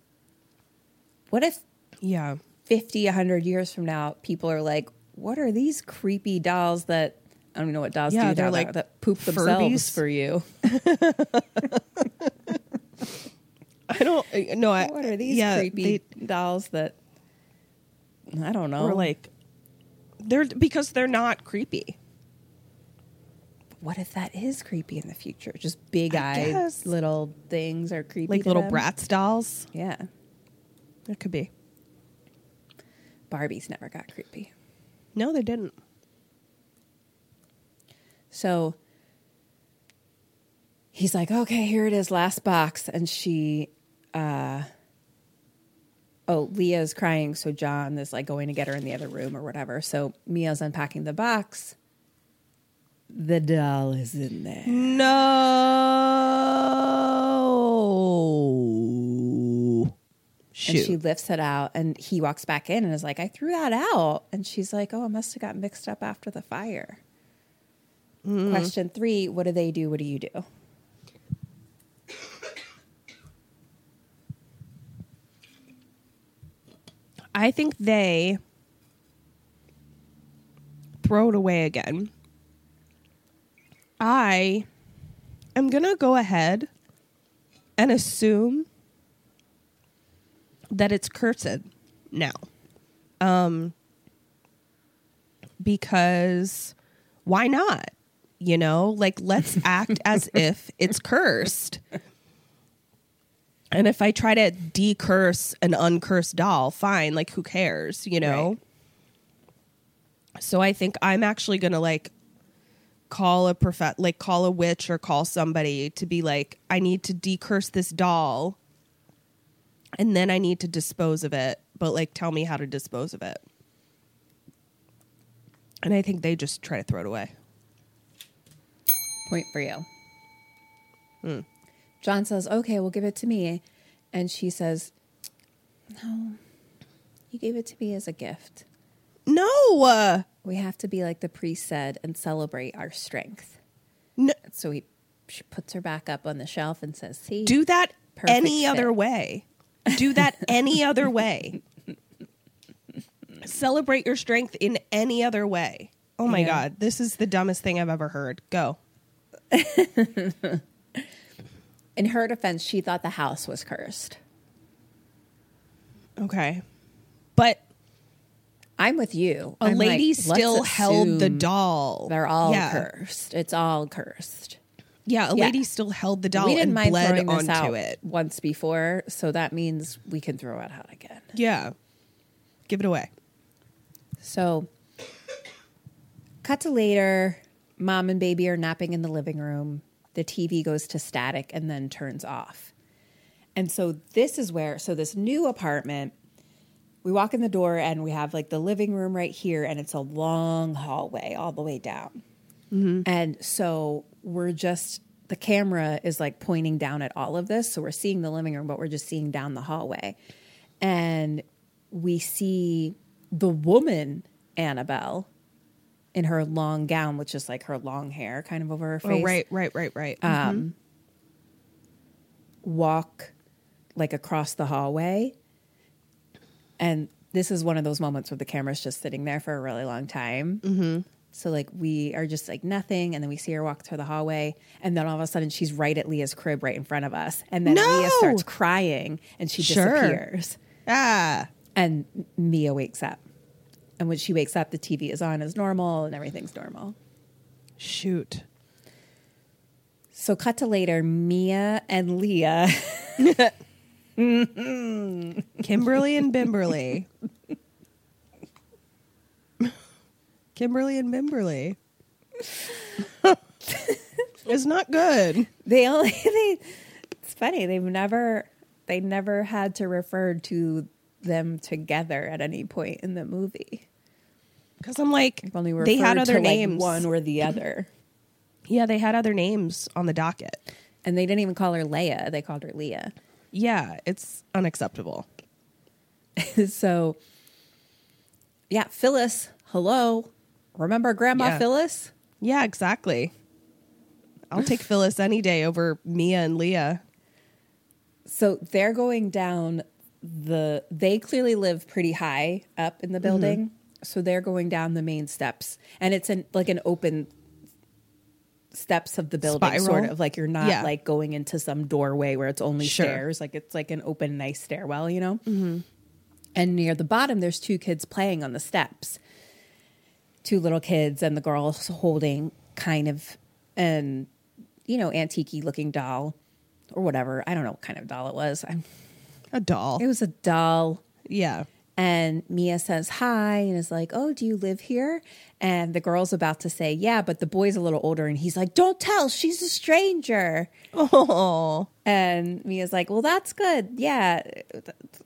Speaker 5: What if
Speaker 4: Yeah.
Speaker 5: 50, 100 years from now, people are like, what are these creepy dolls that, I don't know what dolls
Speaker 4: Yeah,
Speaker 5: do
Speaker 4: they're like
Speaker 5: that, that poop themselves
Speaker 4: Furbies.
Speaker 5: for you. *laughs*
Speaker 4: I don't. No. I,
Speaker 5: What are these
Speaker 4: yeah,
Speaker 5: creepy
Speaker 4: they-
Speaker 5: dolls that, I don't know.
Speaker 4: Or like, they're because they're not creepy.
Speaker 5: what if that is creepy in the future? Just big
Speaker 4: I
Speaker 5: eyed little things are creepy.
Speaker 4: Like little
Speaker 5: them?
Speaker 4: Bratz dolls.
Speaker 5: Yeah.
Speaker 4: It could be.
Speaker 5: Barbies never got creepy.
Speaker 4: No, they didn't.
Speaker 5: So he's like, okay, here it is, last box. And she, uh, oh, Leah's crying. So John is like going to get her in the other room or whatever. So Mia's unpacking the box. The doll is in there.
Speaker 4: No. Shoot.
Speaker 5: And she lifts it out and he walks back in and is like, I threw that out. And she's like, Oh, it must have got mixed up after the fire. Mm. Question three What do they do? What do you do?
Speaker 4: I think they throw it away again. I am going to go ahead and assume that it's cursed now. Um because why not? You know, like let's *laughs* act as if it's cursed. And if I try to decurse an uncursed doll, fine, like who cares, you know? So I think I'm actually going to like call a prof like call a witch or call somebody to be like I need to decurse this doll and then I need to dispose of it, but like tell me how to dispose of it. And I think they just try to throw it away.
Speaker 5: Point for you. John says, okay, we'll give it to me. And she says, no, you gave it to me as a gift.
Speaker 4: No. Uh,
Speaker 5: We have to be like the priest said and celebrate our strength.
Speaker 4: no
Speaker 5: So he she puts her back up on the shelf and says, see,
Speaker 4: do that any
Speaker 5: fit.
Speaker 4: other way. Do that any other way. Celebrate your strength in any other way. Oh my
Speaker 5: Yeah.
Speaker 4: god, this is the dumbest thing I've ever heard. Go. *laughs*
Speaker 5: in her defense, she thought the house was cursed.
Speaker 4: Okay. But
Speaker 5: I'm with you.
Speaker 4: a
Speaker 5: I'm
Speaker 4: lady
Speaker 5: let's
Speaker 4: still held the doll.
Speaker 5: They're all
Speaker 4: yeah.
Speaker 5: cursed. It's all cursed.
Speaker 4: Yeah, a
Speaker 5: Yeah.
Speaker 4: lady still held the doll
Speaker 5: we didn't
Speaker 4: and
Speaker 5: mind
Speaker 4: bled
Speaker 5: throwing this
Speaker 4: onto
Speaker 5: out
Speaker 4: it.
Speaker 5: once before, so that means we can throw it out again.
Speaker 4: Yeah. Give it away.
Speaker 5: So, cut to later. Mom and baby are napping in the living room. The TV goes to static and then turns off. And so, this is where, so this new apartment, we walk in the door and we have like the living room right here, and it's a long hallway all the way down. And so, we're just, the camera is like pointing down at all of this. So, we're seeing the living room, but we're just seeing down the hallway. And we see the woman Annabelle in her long gown, which is like her long hair kind of over her face,
Speaker 4: Oh, right, right, right, right.
Speaker 5: um, walk like across the hallway. And this is one of those moments where the camera's just sitting there for a really long time. Mm-hmm. So like we are just like nothing, and then we see her walk through the hallway, and then all of a sudden she's right at Leah's crib, right in front of us, and then
Speaker 4: No!
Speaker 5: Leah starts crying, and she
Speaker 4: Sure.
Speaker 5: disappears.
Speaker 4: ah.
Speaker 5: And Mia wakes up. And when she wakes up, the TV is on as normal and everything's normal.
Speaker 4: Shoot.
Speaker 5: So, cut to later, Mia and Leah. *laughs*
Speaker 4: Kimberly and Bimberly. *laughs* Kimberly and Bimberly. *laughs* it's not good.
Speaker 5: They only, *laughs* they, it's funny. They've never, they never had to refer to them together at any point in the movie.
Speaker 4: Because I'm like,
Speaker 5: only
Speaker 4: they had other
Speaker 5: to, like,
Speaker 4: names.
Speaker 5: one or the other. *clears throat*
Speaker 4: Yeah, they had other names on the docket.
Speaker 5: And they didn't even call her Leia, they called her Leah.
Speaker 4: Yeah, it's unacceptable. *laughs*
Speaker 5: so, yeah, Phyllis, hello. Remember Grandma
Speaker 4: Yeah.
Speaker 5: Phyllis?
Speaker 4: Yeah, exactly. I'll take Phyllis any day over Mia and Leah.
Speaker 5: So they're going down the they clearly live pretty high up in the mm-hmm. building. So they're going down the main steps and it's an like an open steps of the building
Speaker 4: Spiral?
Speaker 5: sort of like you're not
Speaker 4: Yeah.
Speaker 5: like going into some doorway where it's only
Speaker 4: Sure.
Speaker 5: stairs like it's like an open nice stairwell you know mm-hmm. and near the bottom there's two kids playing on the steps two little kids and the girls holding kind of an you know antique looking doll or whatever i don't know what kind of doll it was I'm,
Speaker 4: A doll.
Speaker 5: it was a doll
Speaker 4: yeah.
Speaker 5: And Mia says hi and is like, Oh, do you live here? And the girl's about to say, Yeah, but the boy's a little older. And he's like, Don't tell, she's a stranger.
Speaker 4: Oh.
Speaker 5: And Mia's like, Well, that's good. Yeah.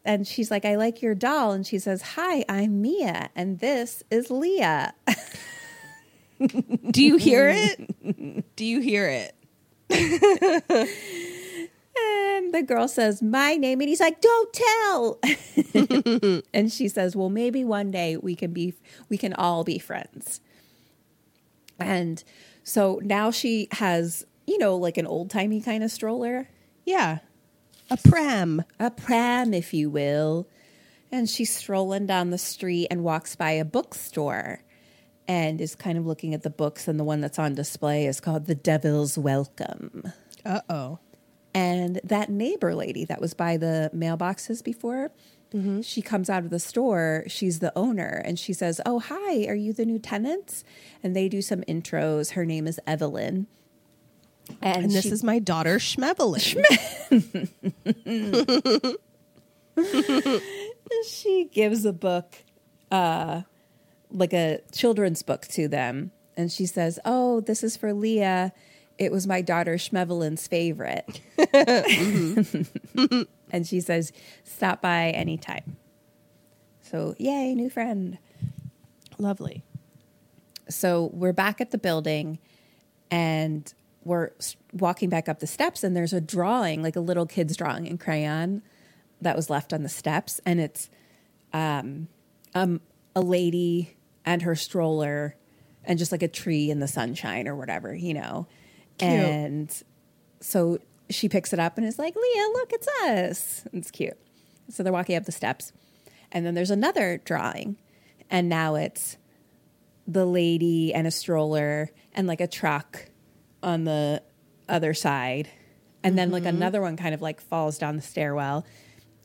Speaker 5: And she's like, I like your doll. And she says, Hi, I'm Mia. And this is Leah.
Speaker 4: Do you hear *laughs* it? Do you hear it? *laughs*
Speaker 5: And the girl says, My name. And he's like, Don't tell. *laughs* and she says, Well, maybe one day we can be, we can all be friends. And so now she has, you know, like an old timey kind of stroller,
Speaker 4: Yeah. A pram.
Speaker 5: a pram, if you will. And she's strolling down the street and walks by a bookstore and is kind of looking at the books. And the one that's on display is called The Devil's Welcome.
Speaker 4: Uh oh.
Speaker 5: And that neighbor lady that was by the mailboxes before, she comes out of the store. She's the owner, and she says, "Oh, hi, are you the new tenants?" And they do some intros. Her name is Evelyn, And,
Speaker 4: And this
Speaker 5: she-
Speaker 4: is my daughter Schmevelin. *laughs*
Speaker 5: she gives a book, uh, like a children's book to them. And she says, Oh, this is for Leah. It was my daughter Schmevelin's favorite. *laughs* *laughs* and she says, Stop by anytime. So, yay, new friend.
Speaker 4: Lovely.
Speaker 5: So we're back at the building and we're walking back up the steps, and there's a drawing, like a little kid's drawing in crayon that was left on the steps. And it's um, um, a lady and her stroller and just like a tree in the sunshine or whatever, you know. And so she picks it up and is like, Leah, look, it's us. It's cute. So they're walking up the steps. And then there's another drawing. And now it's the lady and a stroller and like a truck on the other side. And then like mm-hmm. another one kind of like falls down the stairwell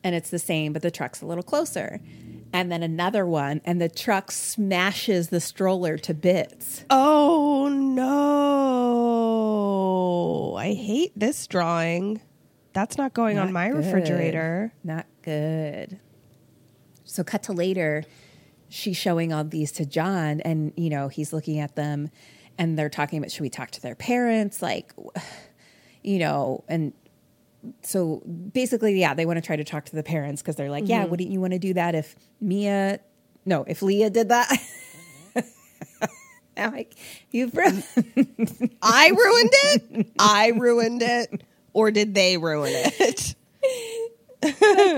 Speaker 5: and it's the same, but the truck's a little closer. And then another one, and the truck smashes the stroller to bits.
Speaker 4: Oh no. I hate this drawing. That's not going on my
Speaker 5: good.
Speaker 4: refrigerator.
Speaker 5: Not good. So, cut to later, she's showing all these to John, and you know, he's looking at them and they're talking about should we talk to their parents? Like, *sighs* you know, and so basically, yeah, they want to try to talk to the parents because they're like, yeah, mm-hmm. wouldn't you want to do that if Mia, no, if Leah did that? *laughs* I'm like, you've ruined *laughs*
Speaker 4: I ruined it. I ruined it. Or did they ruin it?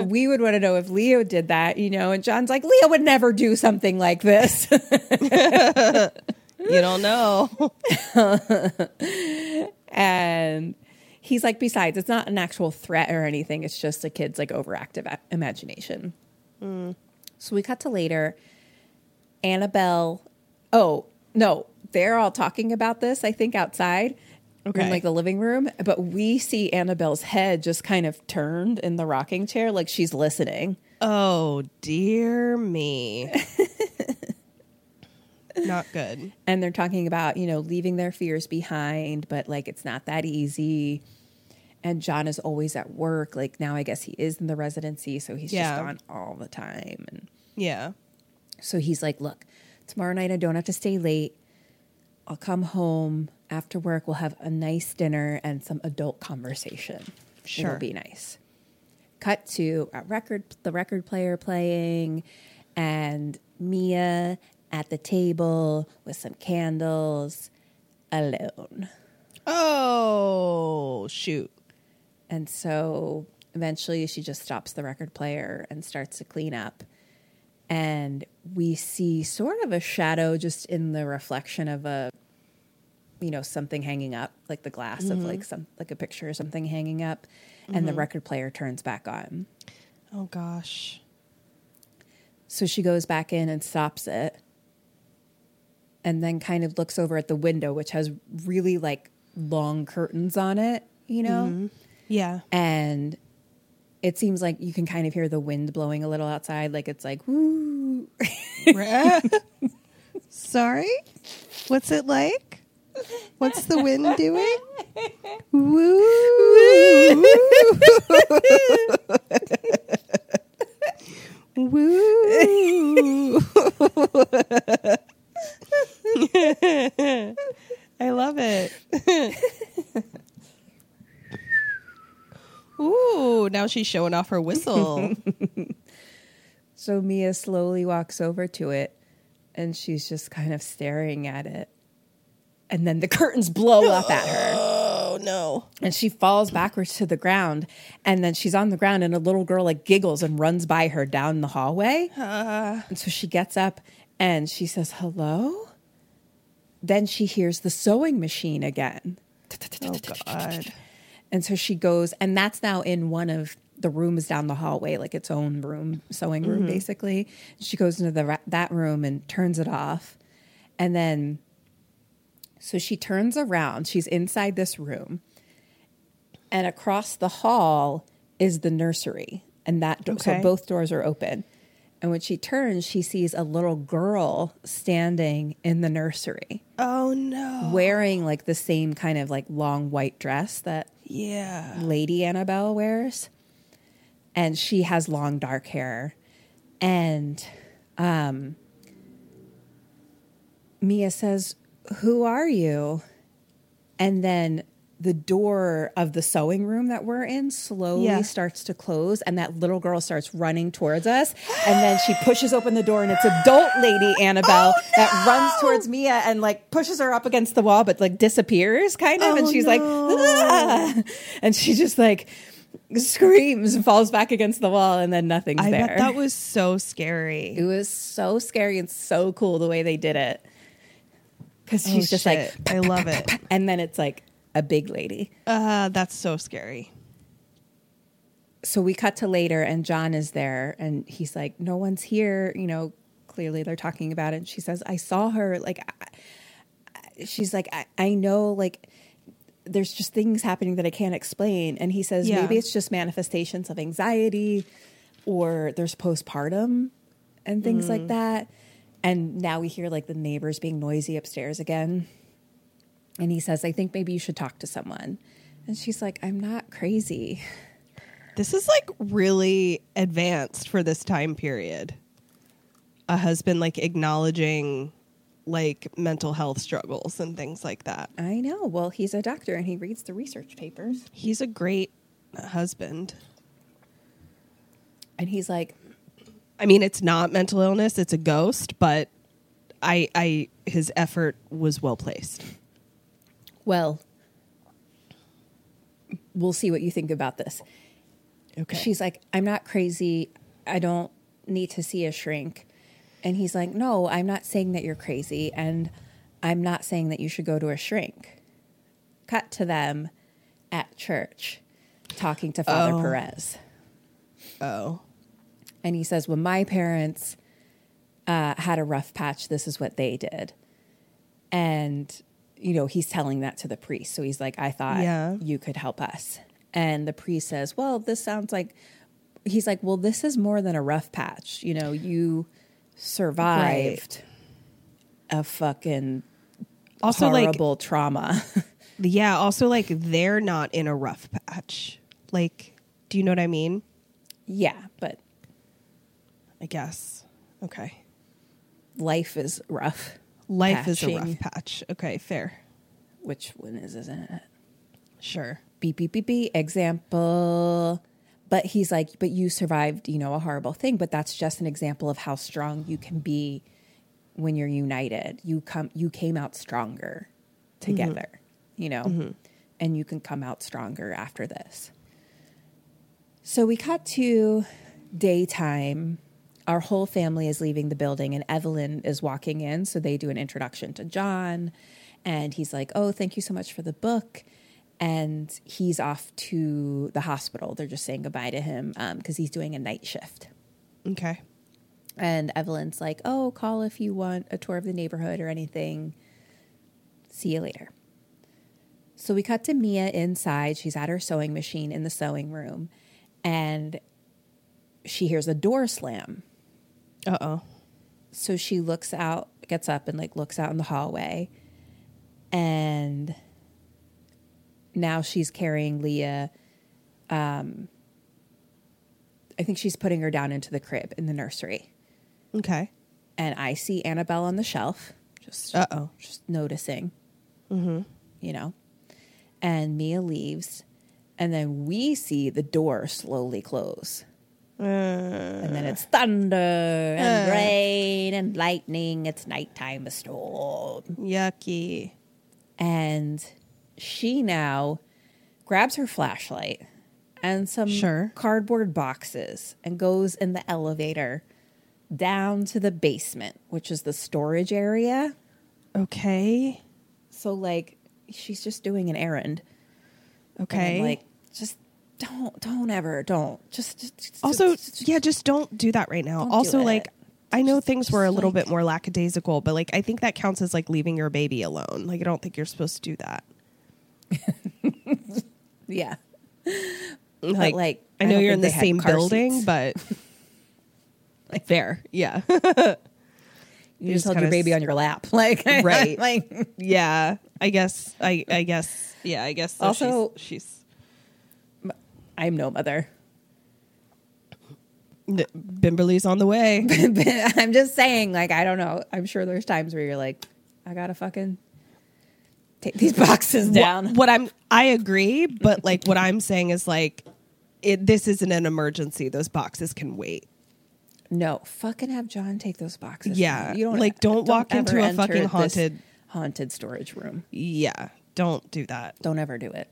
Speaker 5: we would want to know if Leo did that, you know. And John's like, Leo would never do something like this. *laughs*
Speaker 4: You don't know.
Speaker 5: and he's like, besides, it's not an actual threat or anything. It's just a kid's like overactive imagination. Mm. So we cut to later. Annabelle, oh, no, they're all talking about this, I think, outside.
Speaker 4: Okay.
Speaker 5: In like the living room, but we see Annabelle's head just kind of turned in the rocking chair, like she's listening.
Speaker 4: Oh, dear me. *laughs* Not good.
Speaker 5: and they're talking about you know leaving their fears behind but like it's not that easy and john is always at work like now i guess he is in the residency so he's
Speaker 4: Yeah.
Speaker 5: just gone all the time and
Speaker 4: Yeah.
Speaker 5: so he's like look tomorrow night i don't have to stay late i'll come home after work we'll have a nice dinner and some adult conversation
Speaker 4: Sure.
Speaker 5: it'll be nice cut to a record the record player playing and mia at the table with some candles alone.
Speaker 4: Oh, shoot.
Speaker 5: and so eventually she just stops the record player and starts to clean up. And we see sort of a shadow just in the reflection of a you know something hanging up like the glass of like mm-hmm. some like a picture or something hanging up. And the mm-hmm. record player turns back on.
Speaker 4: Oh, gosh.
Speaker 5: So she goes back in and stops it and then kind of looks over at the window, which has really like long curtains on it, you know? Mm-hmm.
Speaker 4: Yeah.
Speaker 5: And it seems like you can kind of hear the wind blowing a little outside. Like it's like, woo.
Speaker 4: Sorry? What's it like? What's the wind doing? Woo! *laughs* Woo! *laughs* *laughs* I love it. *laughs* Ooh, now she's showing off her whistle. *laughs*
Speaker 5: So Mia slowly walks over to it and she's just kind of staring at it. And then the curtains blow up at her. *gasps*
Speaker 4: oh no.
Speaker 5: and she falls backwards to the ground and then she's on the ground and a little girl like giggles and runs by her down the hallway uh. and so she gets up and she says hello? Then she hears the sewing machine again.
Speaker 4: Oh god.
Speaker 5: and so she goes and that's now in one of the rooms down the hallway like its own room sewing room mm-hmm. basically. She goes into the that room and turns it off. And then so she turns around. She's inside this room. And across the hall is the nursery and that do- so both doors are open And when she turns, she sees a little girl standing in the nursery
Speaker 4: Oh no.
Speaker 5: wearing like the same kind of like long white dress that
Speaker 4: Yeah.
Speaker 5: Lady Annabelle wears. And she has long dark hair. And um, Mia says, Who are you? And then the door of the sewing room that we're in slowly
Speaker 4: Yeah.
Speaker 5: starts to close, and that little girl starts running towards us. And then she pushes open the door, and it's adult Lady Annabelle that runs towards Mia and like pushes her up against the wall, but like disappears kind of. and she's like, "Ah!" and she just like screams and falls back against the wall, and then nothing's
Speaker 4: I
Speaker 5: there.
Speaker 4: bet that was so scary.
Speaker 5: It was so scary and so cool the way they did it. Because she's
Speaker 4: Oh,
Speaker 5: just
Speaker 4: shit.
Speaker 5: like,
Speaker 4: I love it.
Speaker 5: and then it's like a big lady.
Speaker 4: Uh, that's so scary.
Speaker 5: So we cut to later, and John is there, and he's like, "No one's here." You know, clearly they're talking about it. And she says, "I saw her." Like, I, she's like, I, "I know." Like, there's just things happening that I can't explain. And he says,
Speaker 4: Yeah.
Speaker 5: maybe it's just manifestations of anxiety, or there's postpartum and things like that. And now we hear like the neighbors being noisy upstairs again. And he says, I think maybe you should talk to someone. And she's like, I'm not crazy.
Speaker 4: This is like really advanced for this time period. A husband like acknowledging like mental health struggles and things like that.
Speaker 5: I know. Well, he's a doctor and he reads the research papers.
Speaker 4: He's a great husband.
Speaker 5: And he's like,
Speaker 4: I mean, it's not mental illness, it's a ghost, but I I his effort was well placed.
Speaker 5: Well, we'll see what you think about this.
Speaker 4: Okay.
Speaker 5: She's like, I'm not crazy. I don't need to see a shrink. And he's like, No, I'm not saying that you're crazy. And I'm not saying that you should go to a shrink. Cut to them at church talking to Father
Speaker 4: Oh.
Speaker 5: Perez.
Speaker 4: oh.
Speaker 5: And he says, When my parents uh, had a rough patch, this is what they did. And, you know, he's telling that to the priest. So he's like, I thought
Speaker 4: Yeah.
Speaker 5: you could help us. And the priest says, Well, this sounds like, he's like, Well, this is more than a rough patch. You know, you survived a fucking
Speaker 4: Also like
Speaker 5: horrible trauma. *laughs*
Speaker 4: yeah, also like they're not in a rough patch. Like, do you know what I mean?
Speaker 5: yeah, but
Speaker 4: I guess. Okay.
Speaker 5: life is rough.
Speaker 4: Life is a rough patch. Okay, fair.
Speaker 5: Which one is, isn't it?
Speaker 4: Sure.
Speaker 5: beep beep beep beep. Example. But he's like but you survived you know a horrible thing. But that's just an example of how strong you can be when you're united. You come you came out stronger mm-hmm. together you know? Mm-hmm. And you can come out stronger after this. So we cut to daytime our whole family is leaving the building and Evelyn is walking in. So they do an introduction to John and he's like, Oh, thank you so much for the book. And he's off to the hospital. They're just saying goodbye to him um, because he's doing a night shift.
Speaker 4: Okay.
Speaker 5: And Evelyn's like, Oh, call if you want a tour of the neighborhood or anything. See you later. So we cut to Mia inside. She's at her sewing machine in the sewing room. And she hears a door slam.
Speaker 4: Uh oh.
Speaker 5: so she looks out gets up and like looks out in the hallway and now she's carrying leah um i think she's putting her down into the crib in the nursery
Speaker 4: Okay.
Speaker 5: and i see annabelle on the shelf just
Speaker 4: Uh oh.
Speaker 5: just noticing Mm-hmm. you know and mia leaves and then we see the door slowly close Mm. and then it's thunder and mm. rain and lightning. It's nighttime, a storm.
Speaker 4: Yucky.
Speaker 5: And she now grabs her flashlight and some
Speaker 4: Sure.
Speaker 5: cardboard boxes and goes in the elevator down to the basement, which is the storage area.
Speaker 4: Okay.
Speaker 5: So, like, she's just doing an errand. And
Speaker 4: Okay.
Speaker 5: Like, just don't, don't ever, don't. Just, just, just
Speaker 4: also,
Speaker 5: just-
Speaker 4: yeah, just don't do that right now. Also, like, I know things were a little
Speaker 5: like-
Speaker 4: bit more lackadaisical, but like, I think that counts as like leaving your baby alone. Like, I don't think you're supposed to do that. *laughs*
Speaker 5: yeah.
Speaker 4: Like,
Speaker 5: like,
Speaker 4: I
Speaker 5: I
Speaker 4: know
Speaker 5: don't
Speaker 4: you're in the same building,
Speaker 5: seats.
Speaker 4: but *laughs* Fair. Yeah. *laughs*
Speaker 5: You just
Speaker 4: just
Speaker 5: held your baby
Speaker 4: s-
Speaker 5: on your lap, like
Speaker 4: Right.
Speaker 5: like
Speaker 4: yeah. I guess. I. I guess. Yeah. I guess. So
Speaker 5: Also-
Speaker 4: she's,
Speaker 5: I'm no mother.
Speaker 4: Bimberly's on the way. *laughs*
Speaker 5: I'm just saying, like, I don't know. I'm sure there's times where you're like, I gotta fucking take these *laughs* boxes down.
Speaker 4: What, what I'm. I agree, but like what I'm saying is like, it. This isn't an emergency. Those boxes can wait.
Speaker 5: No, fucking have John take those boxes.
Speaker 4: Yeah,
Speaker 5: you don't
Speaker 4: like, don't walk
Speaker 5: ever
Speaker 4: into a fucking haunted-
Speaker 5: haunted storage room.
Speaker 4: Yeah. Don't do that.
Speaker 5: Don't ever do it.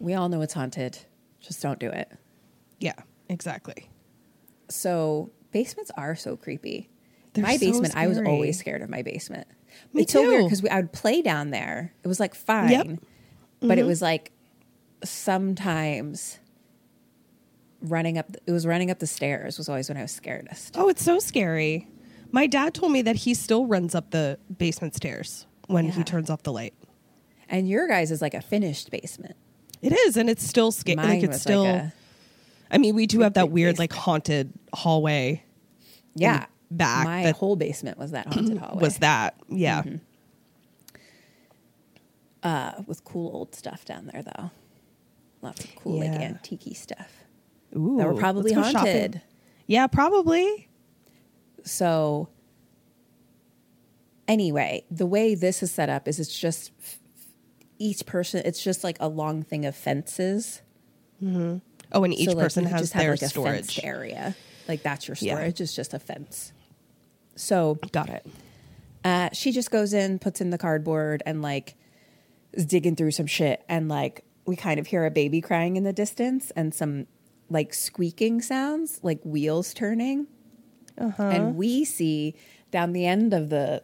Speaker 5: We all know it's haunted. Just don't do it.
Speaker 4: Yeah. Exactly.
Speaker 5: So basements are so creepy.
Speaker 4: They're
Speaker 5: my
Speaker 4: so
Speaker 5: basement, I was always scared of my basement.
Speaker 4: Me
Speaker 5: it's so weird
Speaker 4: too.
Speaker 5: because I would play down there. It was like fine,
Speaker 4: Yep. Mm-hmm.
Speaker 5: but it was like sometimes running up. It was running up the stairs was always when I was scaredest.
Speaker 4: Oh, it's so scary. My dad told me that he still runs up the basement stairs when he turns off the light.
Speaker 5: And your guys is like a finished basement.
Speaker 4: It is, and it's still scary. Like it's still.
Speaker 5: like a
Speaker 4: I mean, we do have that weird, like haunted hallway.
Speaker 5: yeah
Speaker 4: back
Speaker 5: My
Speaker 4: that-
Speaker 5: whole basement was that haunted *clears throat* hallway.
Speaker 4: Was that? Yeah.
Speaker 5: Mm-hmm. uh, with cool old stuff down there though. Lots of cool like
Speaker 4: Yeah.
Speaker 5: antique stuff
Speaker 4: Ooh,
Speaker 5: that were probably
Speaker 4: let's shopping.
Speaker 5: haunted.
Speaker 4: Yeah, probably.
Speaker 5: So anyway, the way this is set up is it's just each person. It's just like a long thing of fences.
Speaker 4: Oh, and each
Speaker 5: So, like,
Speaker 4: person has
Speaker 5: just have,
Speaker 4: their
Speaker 5: like,
Speaker 4: storage.
Speaker 5: area. Like that's your
Speaker 4: Yeah.
Speaker 5: storage. It's just a fence. So
Speaker 4: Got it.
Speaker 5: uh, she just goes in, puts in the cardboard, and like is digging through some shit, and like we kind of hear a baby crying in the distance and some like squeaking sounds, like wheels turning,
Speaker 4: Uh-huh.
Speaker 5: and we see down the end of the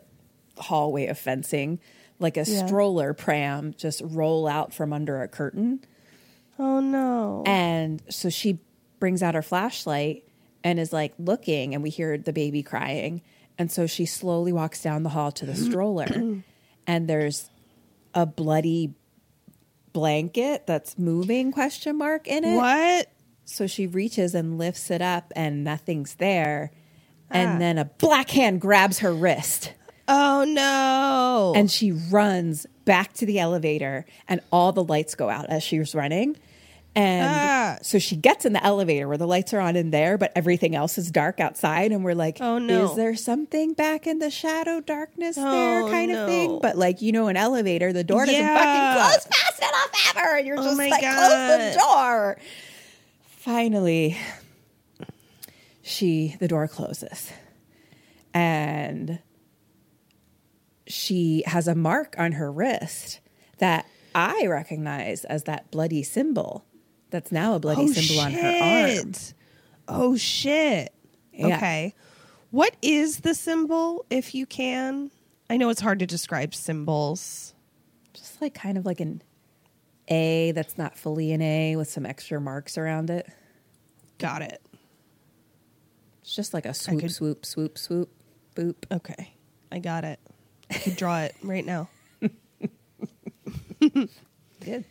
Speaker 5: hallway of fencing like a
Speaker 4: Yeah.
Speaker 5: stroller pram just roll out from under a curtain.
Speaker 4: Oh no.
Speaker 5: And so she brings out her flashlight and is like looking, and we hear the baby crying. And so she slowly walks down the hall to the *clears throat* stroller, and there's a bloody blanket that's moving question mark in it.
Speaker 4: What?
Speaker 5: So she reaches and lifts it up, and nothing's there.
Speaker 4: Ah.
Speaker 5: And then a black hand grabs her wrist
Speaker 4: Oh no.
Speaker 5: and she runs back to the elevator and all the lights go out as she's running and
Speaker 4: Ah.
Speaker 5: so she gets in the elevator where the lights are on in there but everything else is dark outside and we're like
Speaker 4: Oh, no.
Speaker 5: is there something back in the shadow darkness there
Speaker 4: Oh,
Speaker 5: kind of thing but like you know an elevator the door doesn't
Speaker 4: Yeah.
Speaker 5: fucking close fast enough ever and you're
Speaker 4: Oh
Speaker 5: just
Speaker 4: my
Speaker 5: like close the door finally she the door closes and she has a mark on her wrist that I recognize as that bloody symbol. That's now a bloody
Speaker 4: oh,
Speaker 5: symbol on her arm.
Speaker 4: shit. Oh shit.
Speaker 5: Yeah.
Speaker 4: Okay. What is the symbol if you can? I know it's hard to describe symbols.
Speaker 5: Just like kind of like an A that's not fully an A with some extra marks around it.
Speaker 4: Got it.
Speaker 5: It's just like a swoop,
Speaker 4: could-
Speaker 5: swoop, swoop, swoop, boop.
Speaker 4: Okay. I got it. I could draw it right now. *laughs*
Speaker 5: Good.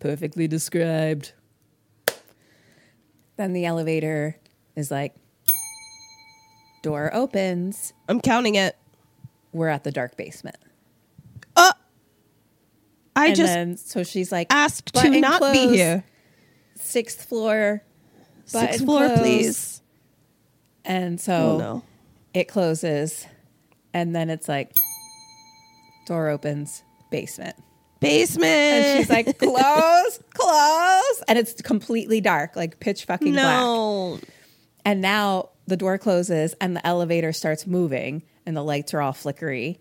Speaker 5: Perfectly described. Then the elevator is like, door opens.
Speaker 4: I'm counting it.
Speaker 5: We're at the dark basement.
Speaker 4: Uh, I
Speaker 5: and
Speaker 4: just
Speaker 5: then, so she's like
Speaker 4: asked to not be here.
Speaker 5: Sixth floor.
Speaker 4: Sixth floor,
Speaker 5: closed.
Speaker 4: please.
Speaker 5: And so
Speaker 4: Oh no.
Speaker 5: it closes, and then it's like door opens, basement.
Speaker 4: Basement.
Speaker 5: And she's like, *laughs* close, close. And it's completely dark, like pitch fucking black. And now the door closes and the elevator starts moving and the lights are all flickery.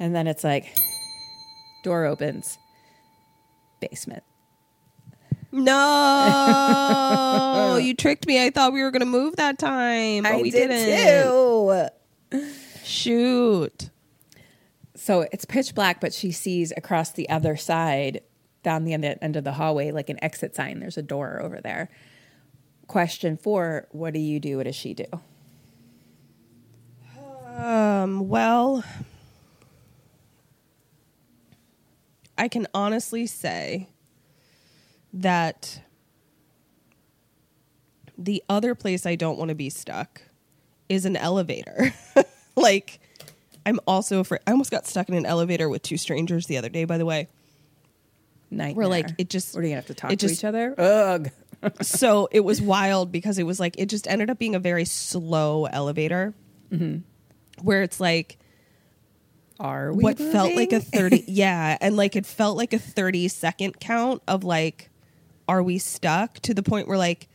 Speaker 5: And then it's like, door opens, basement.
Speaker 4: No. *laughs* you tricked me. I thought we were going to move that time. But we
Speaker 5: did
Speaker 4: didn't.
Speaker 5: too.
Speaker 4: Shoot.
Speaker 5: So it's pitch black, but she sees across the other side, down the end, end of the hallway, like an exit sign. There's a door over there. Question four What do you do? What does she do?
Speaker 4: Um, well, I can honestly say that The other place I don't want to be stuck is an elevator. *laughs* *laughs* like, I'm also afraid. I almost got stuck in an elevator with two strangers the other day, by the way.
Speaker 5: Nightmare.
Speaker 4: Where, like, it just-
Speaker 5: Or do you have to talk
Speaker 4: it
Speaker 5: to
Speaker 4: just-
Speaker 5: each other? Ugh. *laughs*
Speaker 4: so it was wild because it was like it just ended up being a very slow elevator mm-hmm. where it's like
Speaker 5: Are we
Speaker 4: what felt like a 30 *laughs* yeah and like it felt like a 30 second count of like are we stuck to the point where like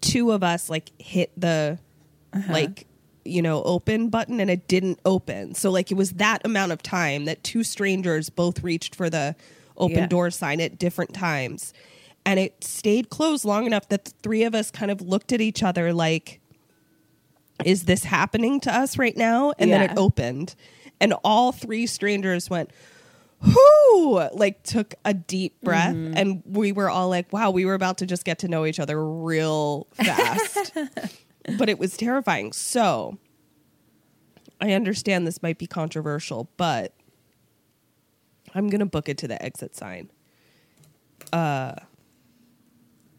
Speaker 4: two of us like hit the uh-huh. like you know open button and it didn't open. So like it was that amount of time that two strangers both reached for the open
Speaker 5: Yeah.
Speaker 4: door sign at different times. And it stayed closed long enough that the three of us kind of looked at each other like is this happening to us right now? And then it opened. And all three strangers went whoo like took a deep breath. Mm-hmm. And we were all like wow we were about to just get to know each other real fast *laughs* but it was terrifying. So i understand this might be controversial but i'm gonna book it to the exit sign. Uh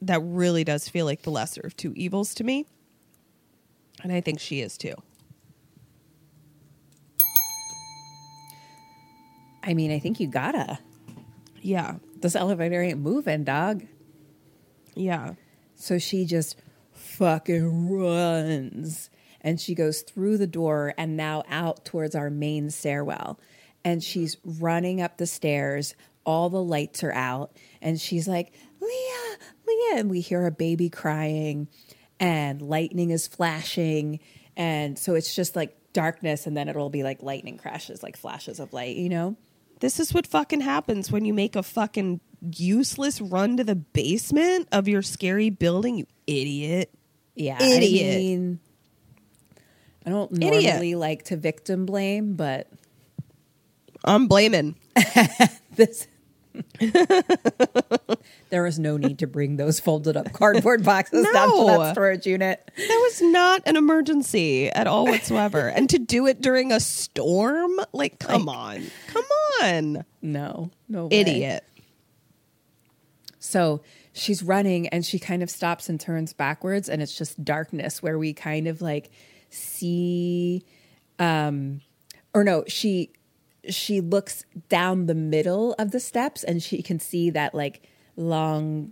Speaker 4: that really does feel like the lesser of two evils to me and i think she is too.
Speaker 5: I mean, I think you gotta.
Speaker 4: yeah.
Speaker 5: This elevator ain't moving, dog.
Speaker 4: yeah.
Speaker 5: So she just fucking runs and she goes through the door and now out towards our main stairwell. And she's running up the stairs. All the lights are out. And she's like, Leah, Leah. And we hear a baby crying and lightning is flashing. And so it's just like darkness. And then it'll be like lightning crashes, like flashes of light, you know?
Speaker 4: This is what fucking happens when you make a fucking useless run to the basement of your scary building, you idiot.
Speaker 5: Yeah.
Speaker 4: Idiot.
Speaker 5: I mean, I don't
Speaker 4: Idiot.
Speaker 5: normally like to victim blame, but
Speaker 4: I'm blaming. *laughs*
Speaker 5: this *laughs* there was no need to bring those folded up cardboard boxes down to that storage unit.
Speaker 4: That was not an emergency at all whatsoever. and to do it during a storm? Like, come on. Come on.
Speaker 5: No, no way.
Speaker 4: Idiot.
Speaker 5: So she's running and she kind of stops and turns backwards and it's just darkness where we kind of like see um or no, she she looks down the middle of the steps and she can see that like long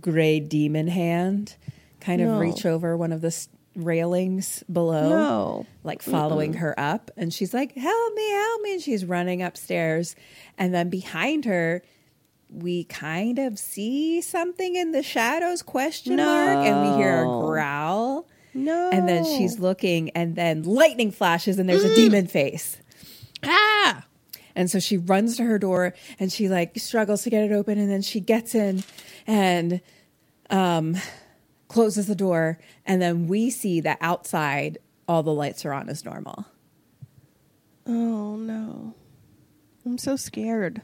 Speaker 5: gray demon hand kind of
Speaker 4: No.
Speaker 5: reach over one of the s- railings below
Speaker 4: No.
Speaker 5: like following her up and she's like help me help me and she's running upstairs and then behind her we kind of see something in the shadows question mark and we hear a growl
Speaker 4: No.
Speaker 5: and then she's looking and then lightning flashes and there's a demon face
Speaker 4: Ah!
Speaker 5: and so she runs to her door and she like struggles to get it open and then she gets in and um closes the door and then we see that outside all the lights are on as normal.
Speaker 4: Oh, no. I'm so scared.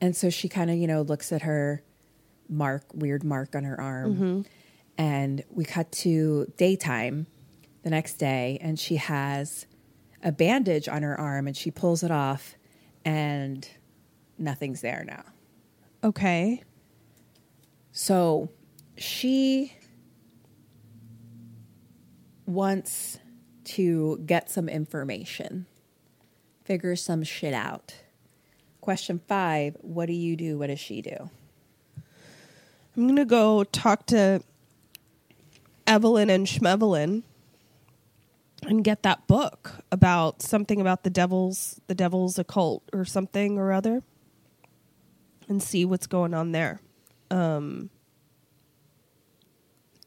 Speaker 5: And so she kind of, you know, looks at her mark, weird mark on her arm. Mm-hmm. And we cut to daytime the next day, and she has a bandage on her arm, and she pulls it off, and nothing's there now.
Speaker 4: Okay.
Speaker 5: So she wants to get some information, figure some shit out. Question five What do you do? What does she do?
Speaker 4: I'm gonna go talk to Evelyn and Schmevelyn and get that book about something about the devil's the devil's occult or something or other and see what's going on there. Um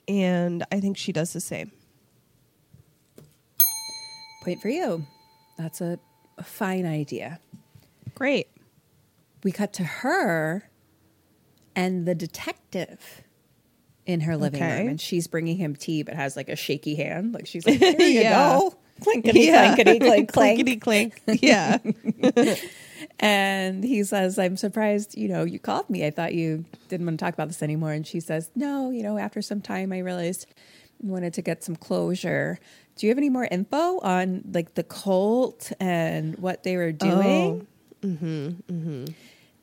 Speaker 4: and I think she does the same.
Speaker 5: Point for you. That's a, a fine idea.
Speaker 4: Great.
Speaker 5: We cut to her and the detective in her living
Speaker 4: Okay.
Speaker 5: room, and she's bringing him tea, but has like a shaky hand. Like she's like, "Here you *laughs*
Speaker 4: Yeah.
Speaker 5: go, clinkety clankety clink clank." *laughs*
Speaker 4: Clinkety clink. Yeah. *laughs*
Speaker 5: And he says, I'm surprised, you know, you called me. I thought you didn't want to talk about this anymore. And she says, No, you know, after some time, I realized I wanted to get some closure. Do you have any more info on like the cult and what they were doing? Oh. Mm-hmm. Mm-hmm.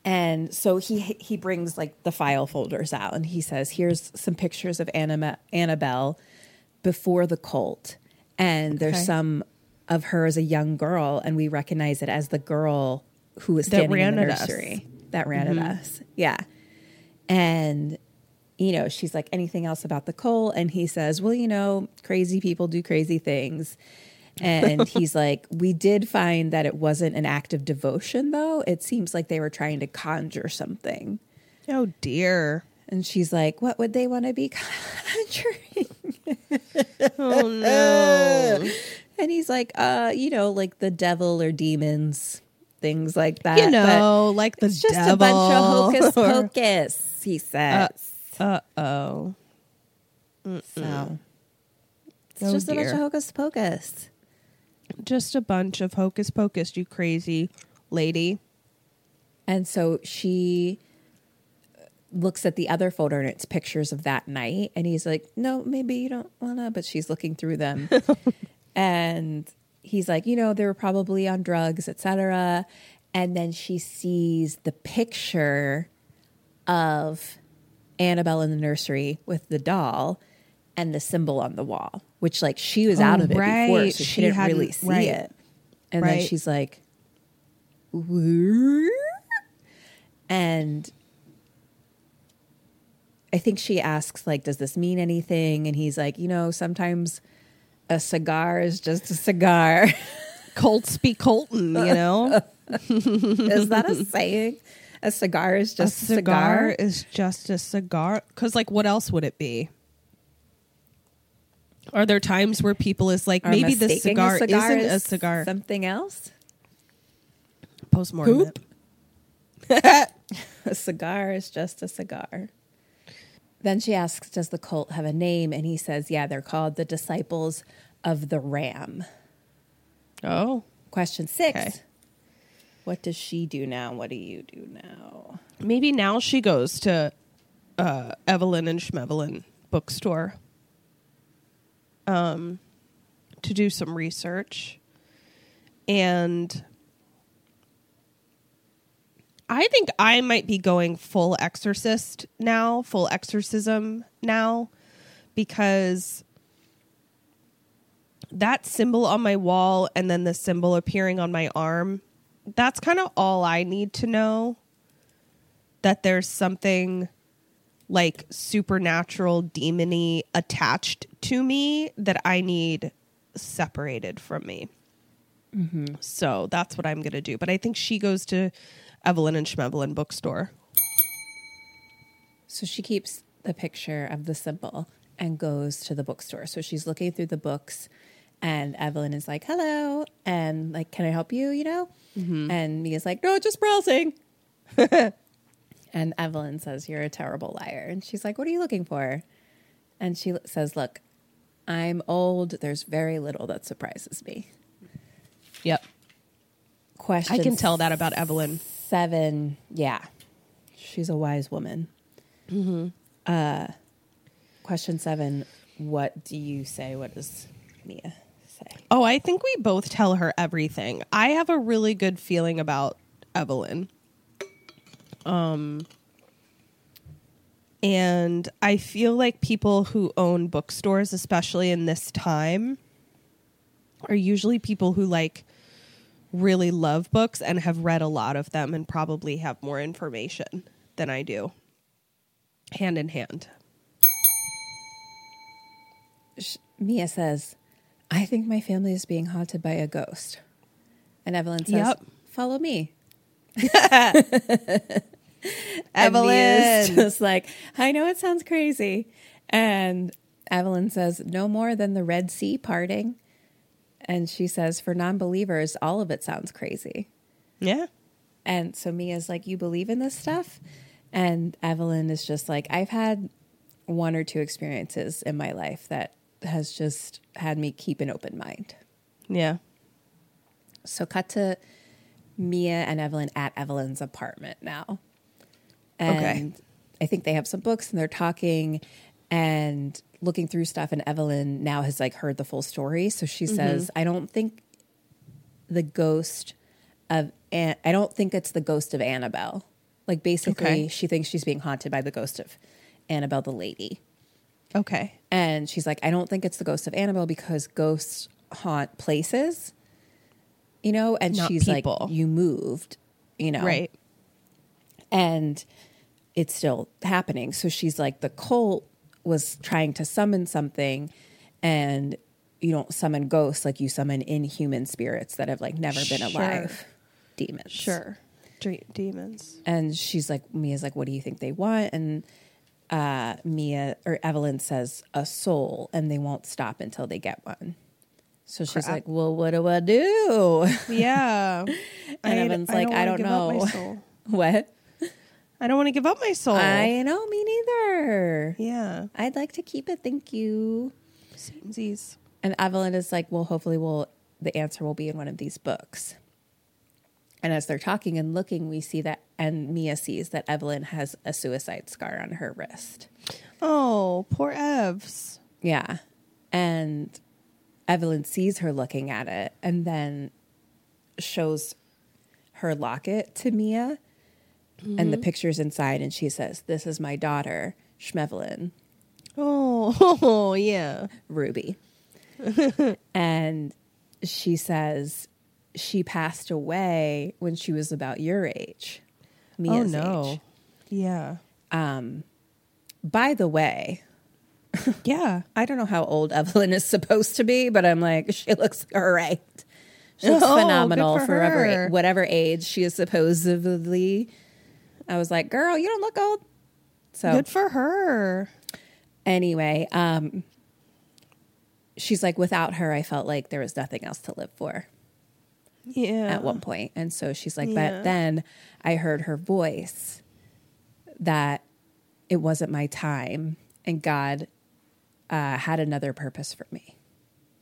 Speaker 5: And so he he brings like the file folders out and he says, "Here's some pictures of Anna, Annabelle before the cult, and there's
Speaker 4: Okay.
Speaker 5: some of her as a young girl, and we recognize it as the girl who was standing in the
Speaker 4: at us.
Speaker 5: nursery that ran at us. Yeah, and you know, she's like, anything else about the cult? And he says, well, you know, crazy people do crazy things. And he's like, we did find that it wasn't an act of devotion, though. It seems like they were trying to conjure something.
Speaker 4: Oh dear.
Speaker 5: And she's like, what would they want to be *laughs* conjuring?
Speaker 4: Oh no. *laughs*
Speaker 5: And he's like, uh, you know, like the devil or demons, things like that.
Speaker 4: you know, like the
Speaker 5: It's just a bunch of *laughs* hocus pocus, he says.
Speaker 4: Uh oh.
Speaker 5: so it's
Speaker 4: Oh,
Speaker 5: just a bunch
Speaker 4: dear.
Speaker 5: of hocus pocus.
Speaker 4: Just a bunch of hocus pocus, you crazy lady.
Speaker 5: And so she uh, looks at the other folder and it's pictures of that night. And he's like, no, maybe you don't want to. But she's looking through them. *laughs* and he's like, you know, they were probably on drugs, etc. And then she sees the picture of Annabelle in the nursery with the doll and the symbol on the wall, which like she was oh, out
Speaker 4: Oh,
Speaker 5: of it before, so she,
Speaker 4: She
Speaker 5: didn't really see
Speaker 4: right.
Speaker 5: it. And then she's like, and I think she asks like, "Does this mean anything?" And he's like, "You know, sometimes a cigar is just a cigar." *laughs*
Speaker 4: Colts be Colton, you *laughs* know?
Speaker 5: is that a saying? A cigar is just a
Speaker 4: cigar
Speaker 5: cigar.
Speaker 4: is just a cigar. Because, like, what else would it be? Are there times where people is like,
Speaker 5: Or
Speaker 4: maybe the
Speaker 5: mistaking
Speaker 4: cigar, isn't a cigar?
Speaker 5: Something else.
Speaker 4: Postmortem. *laughs*
Speaker 5: A cigar is just a cigar. Then she asks, Does the cult have a name? And he says, Yeah, they're called the Disciples of the Ram.
Speaker 4: Oh,
Speaker 5: Question six
Speaker 4: Okay.
Speaker 5: What does she do now? What do you do now?
Speaker 4: maybe now she goes to uh, Evelyn and Schmevelin bookstore um, to do some research. And I think I might be going full exorcist now, full exorcism now, because that symbol on my wall and then the symbol appearing on my arm, that's kind of all I need to know that there's something like supernatural demony attached to me that I need separated from me. Mm-hmm. So that's what I'm going to do. But I think she goes to Evelyn and Schmevelin bookstore.
Speaker 5: So she keeps the picture of the symbol and goes to the bookstore. So she's looking through the books, and Evelyn is like, "Hello," and like, "Can I help you?" You know, mm-hmm. and Mia's like, "No, just browsing." *laughs* and Evelyn says, "You're a terrible liar," and she's like, "What are you looking for?" And she says, "Look, I'm old. There's very little that surprises me."
Speaker 4: Yep.
Speaker 5: Question
Speaker 4: I can tell that about Evelyn.
Speaker 5: seven. Yeah, she's a wise woman.
Speaker 4: Mm-hmm.
Speaker 5: Uh, question seven. What do you say? What does Mia say?
Speaker 4: Oh, I think we both tell her everything. I have a really good feeling about Evelyn. Um and I feel like people who own bookstores, especially in this time, are usually people who like really love books and have read a lot of them and probably have more information than I do. Hand in hand.
Speaker 5: Mia says, "I think my family is being haunted by a ghost," and Evelyn says,
Speaker 4: Yep.
Speaker 5: "Follow me." *laughs*
Speaker 4: Evelyn.
Speaker 5: Just like, I know it sounds crazy. And Evelyn says, no more than the Red Sea parting. And she says, for non believers, all of it sounds crazy.
Speaker 4: Yeah.
Speaker 5: And so Mia's like, You believe in this stuff? And Evelyn is just like, I've had one or two experiences in my life that has just had me keep an open mind.
Speaker 4: Yeah.
Speaker 5: So cut to Mia and Evelyn at Evelyn's apartment now. And
Speaker 4: Okay.
Speaker 5: I think they have some books and they're talking and looking through stuff and Evelyn now has like heard the full story. So she mm-hmm. says, I don't think the ghost of An- I don't think it's the ghost of Annabelle. Like basically,
Speaker 4: Okay.
Speaker 5: she thinks she's being haunted by the ghost of Annabelle the lady.
Speaker 4: Okay.
Speaker 5: And she's like, I don't think it's the ghost of Annabelle because ghosts haunt places, you know? And
Speaker 4: Not
Speaker 5: she's
Speaker 4: people.
Speaker 5: like, You moved, you know?
Speaker 4: Right.
Speaker 5: And it's still happening. So she's like, The cult was trying to summon something, and you don't summon ghosts like you summon inhuman spirits that have like never been
Speaker 4: Sure.
Speaker 5: alive. Demons.
Speaker 4: Sure. Dre- demons.
Speaker 5: And she's like, Mia's like, what do you think they want? And uh, Mia or Evelyn says a soul, and they won't stop until they get one. So she's
Speaker 4: Crap.
Speaker 5: like, well, what do I do?
Speaker 4: Yeah. *laughs*
Speaker 5: And Evan's like, I don't
Speaker 4: give up my
Speaker 5: know.
Speaker 4: soul. *laughs*
Speaker 5: what?
Speaker 4: I don't want to give up my soul.
Speaker 5: I know, me neither.
Speaker 4: yeah.
Speaker 5: I'd like to keep it. Thank you.
Speaker 4: Samesies.
Speaker 5: And Evelyn is like, well, hopefully, we'll the answer will be in one of these books. And as they're talking and looking, we see that, and Mia sees that Evelyn has a suicide scar on her wrist.
Speaker 4: Oh, poor Evs.
Speaker 5: Yeah. And Evelyn sees her looking at it and then shows her locket to Mia and the mm-hmm. picture's inside. And she says, This is my daughter, Schmevelyn,
Speaker 4: Oh, oh *laughs* yeah.
Speaker 5: Ruby. *laughs* and she says, She passed away when she was about your age. Oh, Mia's
Speaker 4: oh, no.
Speaker 5: age.
Speaker 4: Yeah.
Speaker 5: Um, by the way, *laughs*
Speaker 4: Yeah.
Speaker 5: I don't know how old Evelyn is supposed to be, but I'm like, she looks great. She looks
Speaker 4: Oh,
Speaker 5: phenomenal
Speaker 4: for
Speaker 5: for, whatever, whatever age she is supposedly. I was like, girl, you don't look old. So
Speaker 4: Good for her.
Speaker 5: anyway, um, she's like, without her, I felt like there was nothing else to live for
Speaker 4: Yeah.
Speaker 5: at one point. And so she's like,
Speaker 4: Yeah.
Speaker 5: but then I heard her voice that it wasn't my time and God uh, had another purpose for me.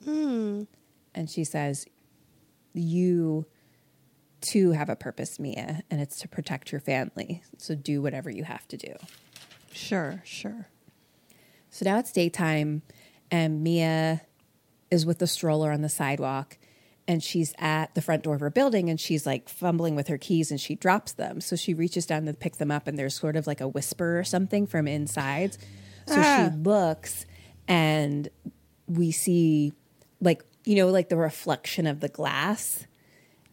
Speaker 5: And she says, You too have a purpose, Mia, and it's to protect your family. So do whatever you have to do.
Speaker 4: Sure, sure.
Speaker 5: So now it's daytime, and Mia is with the stroller on the sidewalk, and she's at the front door of her building, and she's like fumbling with her keys, and she drops them. So she reaches down to pick them up, and there's sort of like a whisper or something from inside. So
Speaker 4: Ah.
Speaker 5: she looks, and we see, like you know, like the reflection of the glass.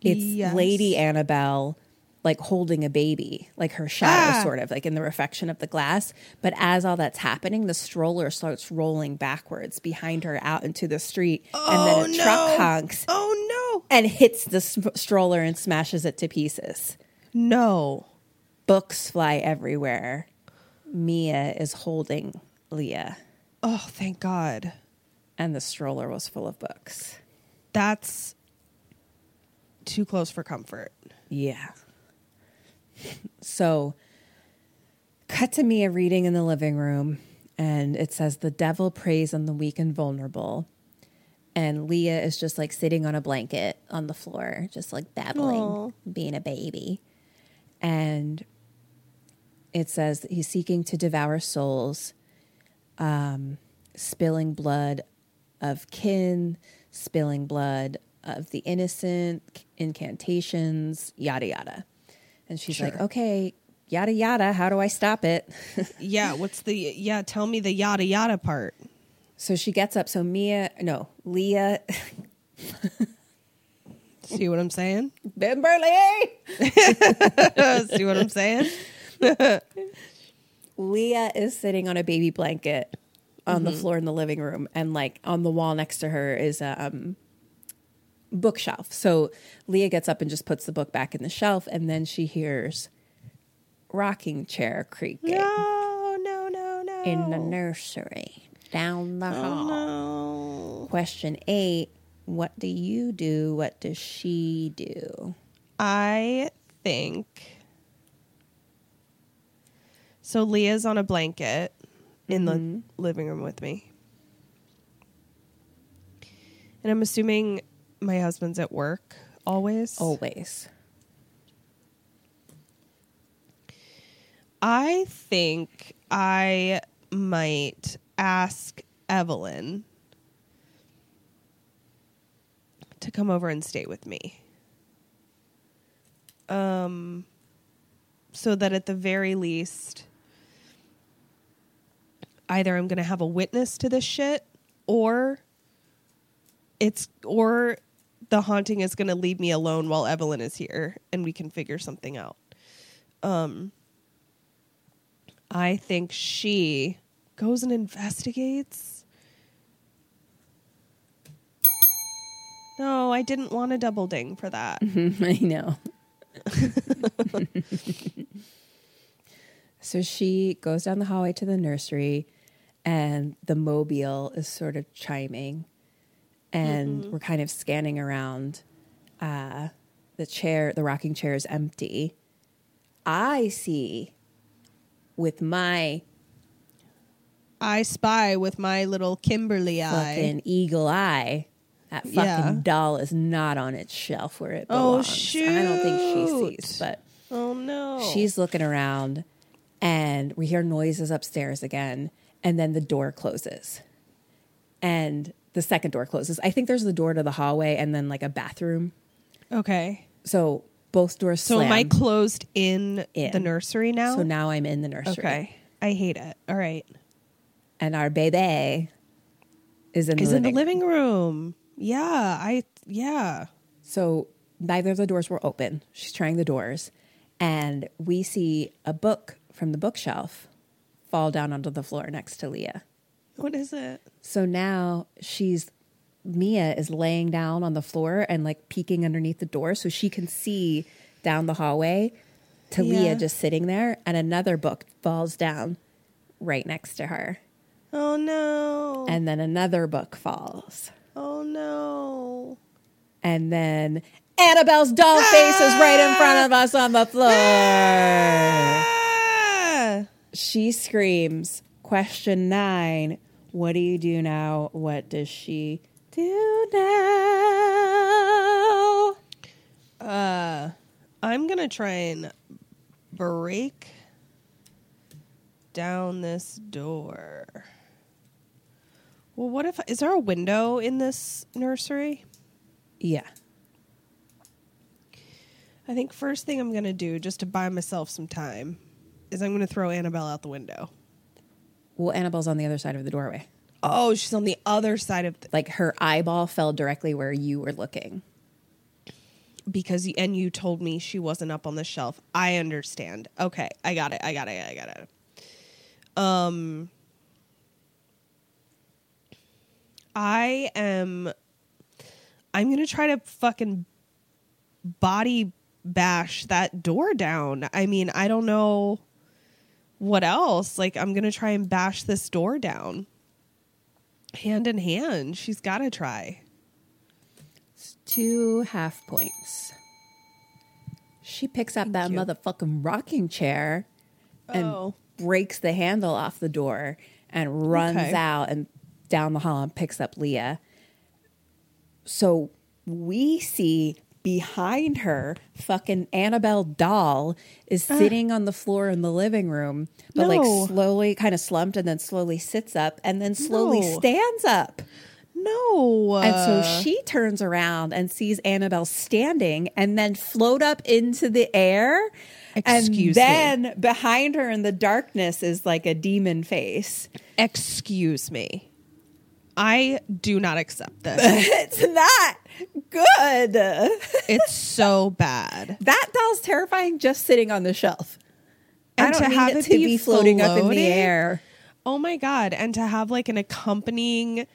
Speaker 5: It's
Speaker 4: Yes.
Speaker 5: Lady Annabelle like holding a baby, like her shadow
Speaker 4: Ah.
Speaker 5: sort of like in the reflection of the glass. But as all that's happening, the stroller starts rolling backwards behind her out into the street. and then a truck honks
Speaker 4: Oh, no.
Speaker 5: and hits the stroller and smashes it to pieces.
Speaker 4: no. No.
Speaker 5: Books fly everywhere. Mia is holding Leah,
Speaker 4: Oh, thank God.
Speaker 5: and the stroller was full of books.
Speaker 4: That's too close for comfort.
Speaker 5: Yeah. *laughs* So, cut to Mia reading in the living room, and it says, The devil preys on the weak and vulnerable. And Leah is just like sitting on a blanket on the floor, just like babbling,
Speaker 4: Aw.
Speaker 5: being a baby. And it says, He's seeking to devour souls, um, spilling blood of kin, spilling blood of the innocent, incantations, yada yada. And she's like, okay, yada yada, how do I stop it? *laughs*
Speaker 4: Yeah, what's the yeah, tell me the yada yada part.
Speaker 5: so she gets up. So Mia, no, Leah, *laughs*
Speaker 4: See what I'm saying?
Speaker 5: Bimberly, *laughs*
Speaker 4: See what I'm saying?
Speaker 5: Leah is sitting on a baby blanket on the floor in the living room, and like on the wall next to her is a um, bookshelf. So Leah gets up and just puts the book back in the shelf, and then she hears rocking chair creaking
Speaker 4: No, no, no, no.
Speaker 5: in the nursery down the hall.
Speaker 4: No.
Speaker 5: Question eight What do you do? What does she do?
Speaker 4: I think so Leah's on a blanket in the living room with me. And I'm assuming my husband's at work always.
Speaker 5: Always.
Speaker 4: I think I might ask Evelyn to come over and stay with me. Um so that at the very least either I'm going to have a witness to this shit or it's or the haunting is going to leave me alone while Evelyn is here and we can figure something out. Um I think she goes and investigates. No, I didn't want a double ding for that. *laughs*
Speaker 5: I know. *laughs* *laughs* so she goes down the hallway to the nursery, and the mobile is sort of chiming, and we're kind of scanning around. Uh, the chair, the rocking chair is empty. I see with my
Speaker 4: I spy with my little Kimberly eye.
Speaker 5: fucking eagle eye. That fucking
Speaker 4: Yeah.
Speaker 5: doll is not on its shelf where it
Speaker 4: Oh,
Speaker 5: belongs. I don't think she
Speaker 4: shoot.
Speaker 5: sees, but
Speaker 4: Oh no.
Speaker 5: she's looking around and we hear noises upstairs again and then the door closes. And the second door closes. I think there's the door to the hallway and then like a bathroom.
Speaker 4: okay.
Speaker 5: So both doors
Speaker 4: So am I closed in,
Speaker 5: In.
Speaker 4: the nursery now?
Speaker 5: So now I'm in the nursery.
Speaker 4: Okay. I hate it. All right.
Speaker 5: And our baby is in the
Speaker 4: Is in the living room. Yeah, I yeah.
Speaker 5: So neither of the doors were open. She's trying the doors, and we see a book from the bookshelf fall down onto the floor next to Leah.
Speaker 4: What is it?
Speaker 5: So now she's Mia is laying down on the floor and like peeking underneath the door so she can see down the hallway to
Speaker 4: Yeah.
Speaker 5: Leah just sitting there, and another book falls down right next to her.
Speaker 4: Oh no.
Speaker 5: And then another book falls.
Speaker 4: oh no.
Speaker 5: And then Annabelle's doll face is right in front of us on the floor. *gasps*
Speaker 4: Ah!
Speaker 5: She screams, question nine, what do you do now? What does she do now?
Speaker 4: Uh, I'm gonna try and break down this door. Well, what if is there a window in this nursery?
Speaker 5: Yeah.
Speaker 4: I think first thing I'm gonna do, just to buy myself some time, is I'm gonna throw Annabelle out the window.
Speaker 5: Well, Annabelle's on the other side of the doorway.
Speaker 4: Oh, she's on the other side of the,
Speaker 5: Like her eyeball fell directly where you were looking.
Speaker 4: because you, and you told me she wasn't up on the shelf. I understand. Okay, I got it. I got it. I got it. Um I am I'm going to try to fucking body bash that door down. I mean, I don't know what else. Like I'm going to try and bash this door down. Hand in hand. She's got to try.
Speaker 5: Two half points. She picks up that
Speaker 4: you.
Speaker 5: motherfucking rocking chair and
Speaker 4: Oh.
Speaker 5: breaks the handle off the door and runs
Speaker 4: Okay.
Speaker 5: out and down the hall and picks up Leah. So we see behind her, fucking Annabelle doll is ah. sitting on the floor in the living room, but
Speaker 4: No.
Speaker 5: like slowly kind of slumped and then slowly sits up and then slowly
Speaker 4: No.
Speaker 5: stands up.
Speaker 4: No.
Speaker 5: And so she turns around and sees Annabelle standing and then float up into the air.
Speaker 4: Excuse me.
Speaker 5: and then behind her in the darkness is like a demon face.
Speaker 4: Excuse me. I do not accept this. *laughs*
Speaker 5: It's not good.
Speaker 4: it's so bad. *laughs*
Speaker 5: That doll's terrifying just sitting on the shelf.
Speaker 4: And to have
Speaker 5: it to
Speaker 4: be
Speaker 5: floating up in the air.
Speaker 4: Oh my god! And to have like an accompanying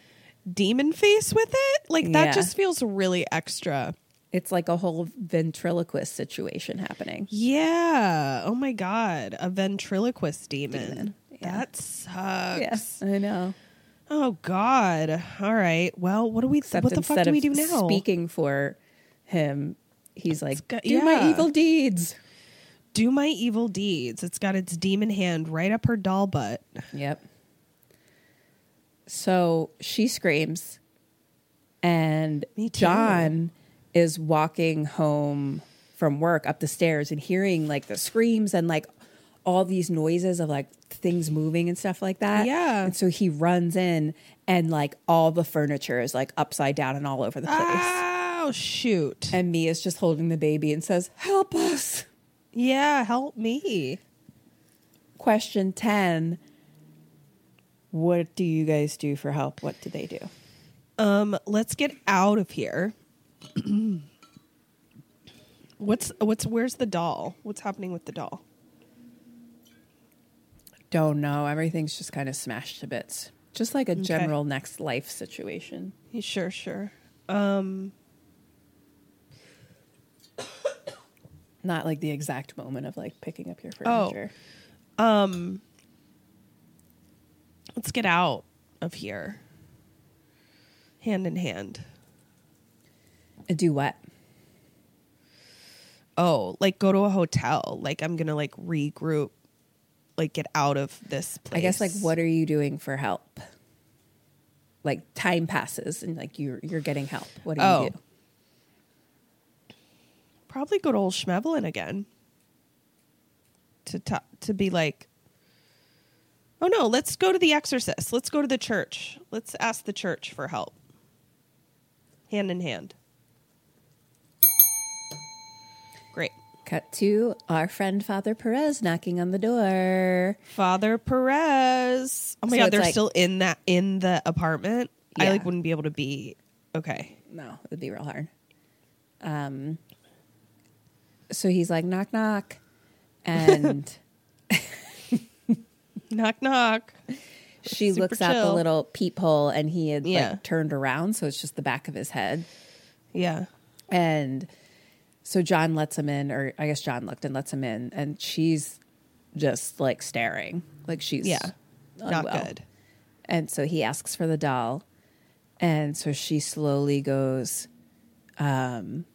Speaker 4: demon face with it, like that
Speaker 5: Yeah.
Speaker 4: just feels really extra.
Speaker 5: It's like a whole ventriloquist situation happening.
Speaker 4: Yeah. Oh my god, a ventriloquist demon. That sucks.
Speaker 5: Yes, I know.
Speaker 4: Oh god. All right. Well, what do we?
Speaker 5: Except
Speaker 4: what the fuck do we do now?
Speaker 5: Speaking for him, he's like,
Speaker 4: got-
Speaker 5: "Do my evil deeds."
Speaker 4: Do my evil deeds. It's got its demon hand right up her doll butt.
Speaker 5: Yep. So she screams, and John is walking home from work up the stairs and hearing like the screams and like all these noises of like things moving and stuff like that.
Speaker 4: Yeah.
Speaker 5: And so he runs in and like all the furniture is like upside down and all over the place.
Speaker 4: Oh shoot.
Speaker 5: And Mia's just holding the baby and says, Help us.
Speaker 4: Yeah, help me.
Speaker 5: Question 10 What do you guys do for help? What do they do?
Speaker 4: Um, let's get out of here. *clears throat* what's what's where's the doll? What's happening with the doll?
Speaker 5: Don't know. Everything's just kind of smashed to bits. Just like a general next life situation.
Speaker 4: Sure, sure. Um,
Speaker 5: Not like the exact moment of like picking up your
Speaker 4: Oh.
Speaker 5: furniture.
Speaker 4: um, let's get out of here. Hand in hand.
Speaker 5: And do what?
Speaker 4: Oh, like go to a hotel. Like I'm gonna like regroup, like get out of this place.
Speaker 5: I guess like what are you doing for help? Like time passes and like you're you're getting help. What do
Speaker 4: Oh.
Speaker 5: you do?
Speaker 4: probably go to old Schmevelin again. To ta- to be like, oh no, let's go to the Exorcist. Let's go to the church. Let's ask the church for help. Hand in hand. Great.
Speaker 5: Cut to our friend Father Perez knocking on the door.
Speaker 4: Father Perez. Oh my
Speaker 5: So
Speaker 4: god, they're
Speaker 5: like-
Speaker 4: still in that in the apartment. I like wouldn't be able to be okay.
Speaker 5: No, it would be real hard. Um so he's like knock knock and *laughs* *laughs*
Speaker 4: Knock knock.
Speaker 5: she
Speaker 4: Super
Speaker 5: looks out the
Speaker 4: chill.
Speaker 5: little peephole and he had
Speaker 4: Yeah.
Speaker 5: like turned around so it's just the back of his head.
Speaker 4: Yeah.
Speaker 5: And so John lets him in, or I guess John looked and lets him in, and she's just like staring, like she's
Speaker 4: Yeah. Not good.
Speaker 5: And so he asks for the doll, and so she slowly goes, um,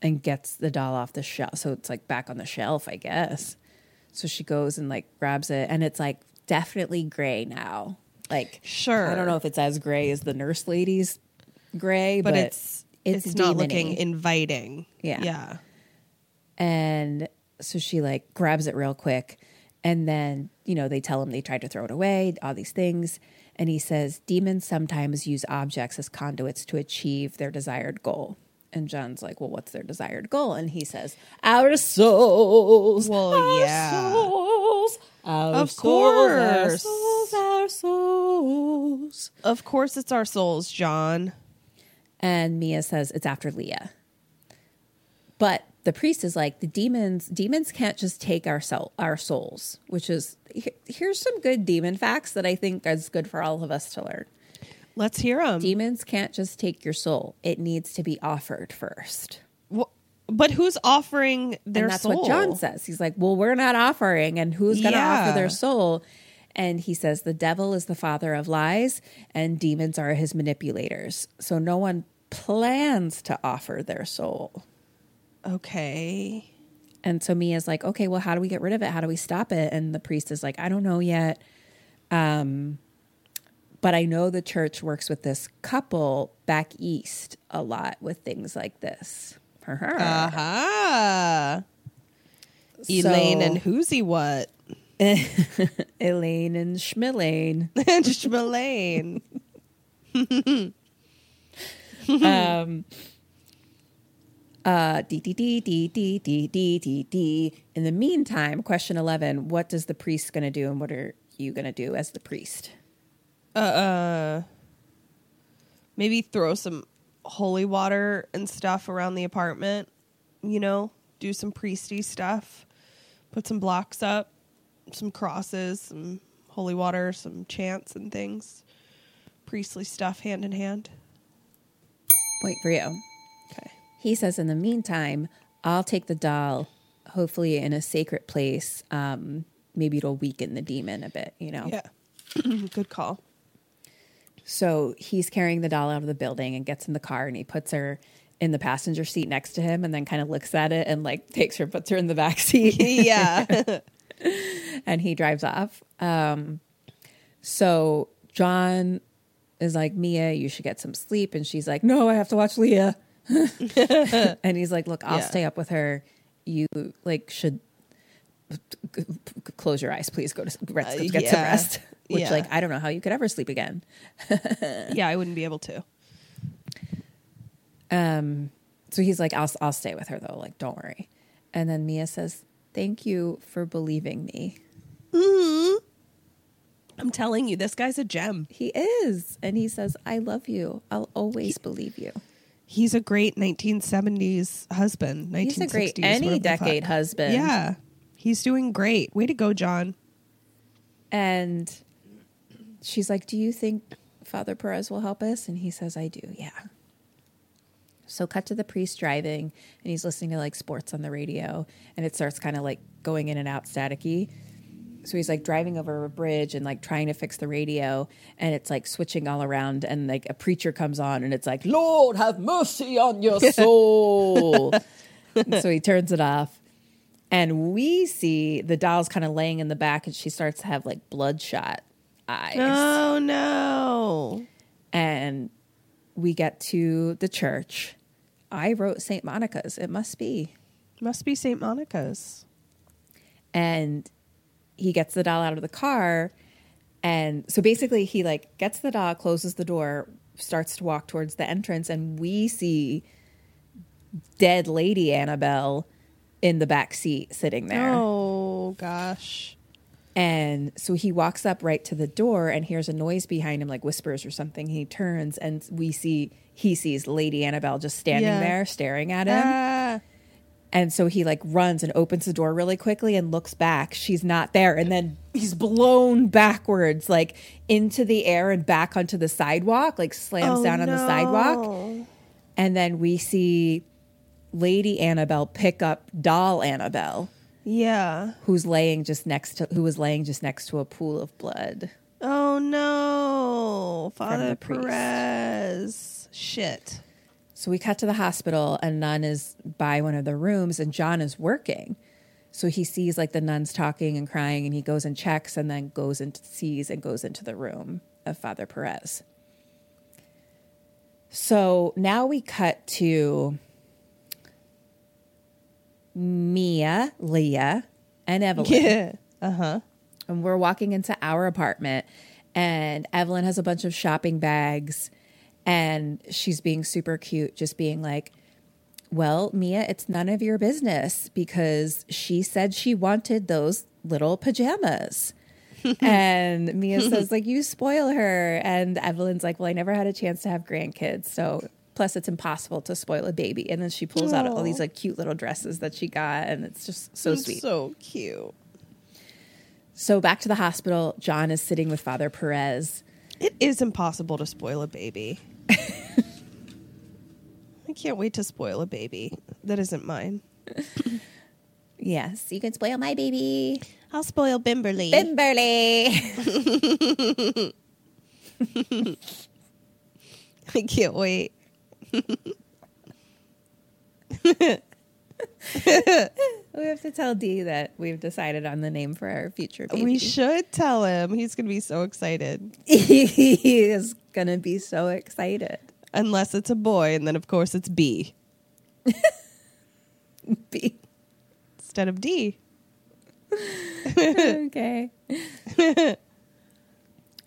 Speaker 5: and gets the doll off the shelf. So it's like back on the shelf, I guess. So she goes and like grabs it, and it's like definitely gray now. Like
Speaker 4: Sure.
Speaker 5: I don't know if it's as gray as the nurse lady's gray,
Speaker 4: But,
Speaker 5: but,
Speaker 4: it's it's, not looking inviting.
Speaker 5: Yeah.
Speaker 4: Yeah.
Speaker 5: And so she like grabs it real quick. And then, you know, they tell him they tried to throw it away, all these things. And he says, demons sometimes use objects as conduits to achieve their desired goal. And John's like, well, what's their desired goal? And he says, our souls.
Speaker 4: Well,
Speaker 5: our
Speaker 4: yeah.
Speaker 5: Souls, our
Speaker 4: Of
Speaker 5: souls, our
Speaker 4: course.
Speaker 5: souls, our souls.
Speaker 4: Of course it's our souls, John.
Speaker 5: And Mia says it's after Leah. But the priest is like the demons. Demons can't just take our soul, our souls, which is here's some good demon facts that I think is good for all of us to learn.
Speaker 4: Let's hear them.
Speaker 5: Demons can't just take your soul; it needs to be offered first.
Speaker 4: but who's offering their soul?
Speaker 5: and that's
Speaker 4: soul?
Speaker 5: what John says. He's like, "Well, we're not offering, and who's going to offer their soul?" And he says, "The devil is the father of lies, and demons are his manipulators. So no one plans to offer their soul."
Speaker 4: Okay.
Speaker 5: And so Mia's like, okay, well, how do we get rid of it? How do we stop it? And the priest is like, I don't know yet. Um, but I know the church works with this couple back east a lot with things like this. For her.
Speaker 4: Aha. Elaine and who's he what? *laughs*
Speaker 5: Elaine and Schmillane. *laughs*
Speaker 4: Schmelaine. *laughs* *laughs*
Speaker 5: um, uh, D, D, D, D, D, D, D, D, D. In the meantime, question 11 what does the priest going to do and what are you going to do as the priest?
Speaker 4: Uh, uh maybe throw some holy water and stuff around the apartment, you know, do some priesty stuff. Put some blocks up, some crosses, some holy water, some chants and things. Priestly stuff hand in hand.
Speaker 5: Point for you.
Speaker 4: Okay.
Speaker 5: He says, in the meantime, I'll take the doll, hopefully in a sacred place. Um, maybe it'll weaken the demon a bit, you know?
Speaker 4: Yeah. *clears throat* Good call.
Speaker 5: So he's carrying the doll out of the building and gets in the car and he puts her in the passenger seat next to him and then kind of looks at it and like takes her, puts her in the back seat. *laughs*
Speaker 4: yeah. *laughs*
Speaker 5: and he drives off. Um, so John is like, Mia, you should get some sleep. And she's like, no, I have to watch Leah. *laughs* and he's like, look, I'll
Speaker 4: Yeah.
Speaker 5: stay up with her. You like should c- c- close your eyes, please. Go to rest,
Speaker 4: Uh,
Speaker 5: get some
Speaker 4: yeah.
Speaker 5: rest. *laughs* Which,
Speaker 4: Yeah.
Speaker 5: like, I don't know how you could ever sleep again. *laughs*
Speaker 4: yeah, I wouldn't be able to.
Speaker 5: Um, so he's like, I'll I'll stay with her though. Like, don't worry. And then Mia says, Thank you for believing me.
Speaker 4: I'm telling you, this guy's a gem.
Speaker 5: He is. And he says, I love you. I'll always believe you.
Speaker 4: He's a great 1970s husband. 1960s,
Speaker 5: He's a great any decade husband.
Speaker 4: Yeah. He's doing great. Way to go, John.
Speaker 5: And she's like, Do you think Father Perez will help us? And he says, I do, yeah. So cut to the priest driving and he's listening to like sports on the radio and it starts kind of like going in and out staticky. So he's like driving over a bridge and like trying to fix the radio and it's like switching all around and like a preacher comes on and it's like, Lord have mercy on your *laughs* soul. So he turns it off and we see the doll's kind of laying in the back and she starts to have like bloodshot eyes
Speaker 4: Oh, no.
Speaker 5: and we get to the church i wrote st monica's it must be
Speaker 4: Must be St. Monica's.
Speaker 5: and he gets the doll out of the car and so basically he like gets the doll closes the door starts to walk towards the entrance and we see dead lady annabelle in the back seat sitting there
Speaker 4: Oh, gosh.
Speaker 5: And so he walks up right to the door and hears a noise behind him, like whispers or something. He turns and we see he sees Lady Annabelle just standing
Speaker 4: Yeah.
Speaker 5: there staring at him.
Speaker 4: Ah.
Speaker 5: And so he like runs and opens the door really quickly and looks back. She's not there. And then he's blown backwards, like into the air and back onto the sidewalk, like slams
Speaker 4: Oh,
Speaker 5: down on the oh,
Speaker 4: sidewalk.
Speaker 5: And then we see Lady Annabelle pick up doll Annabelle,
Speaker 4: Yeah.
Speaker 5: who's laying just next to who was laying just next to a pool of blood.
Speaker 4: Oh, no. Father. Perez. Shit.
Speaker 5: So we cut to the hospital, and Nun is by one of the rooms, and John is working. So he sees like the nuns talking and crying, and he goes and checks, and then goes and sees and goes into the room of Father Perez. So now we cut to Mia, Leah, and Evelyn. *laughs*
Speaker 4: Yeah. Uh huh.
Speaker 5: and we're walking into our apartment and Evelyn has a bunch of shopping bags and she's being super cute just being like well Mia it's none of your business because she said she wanted those little pajamas *laughs* and Mia says like you spoil her and Evelyn's like well I never had a chance to have grandkids so plus it's impossible to spoil a baby and then she pulls out all these like cute little dresses that she got and it's just so sweet
Speaker 4: So cute.
Speaker 5: so back to the hospital, John is sitting with Father Perez.
Speaker 4: It is impossible to spoil a baby. I can't wait to spoil a baby that isn't mine. *laughs*
Speaker 5: Yes, you can spoil my baby.
Speaker 4: I'll spoil Bimberly.
Speaker 5: Bimberly. *laughs*
Speaker 4: I can't wait. *laughs*
Speaker 5: we have to tell Dee that we've decided on the name for our future baby.
Speaker 4: We should tell him. He's going to be so excited.
Speaker 5: he is going to be so excited.
Speaker 4: Unless it's a boy, and then of course it's B *laughs*
Speaker 5: B.
Speaker 4: instead of D. *laughs*
Speaker 5: okay. *laughs*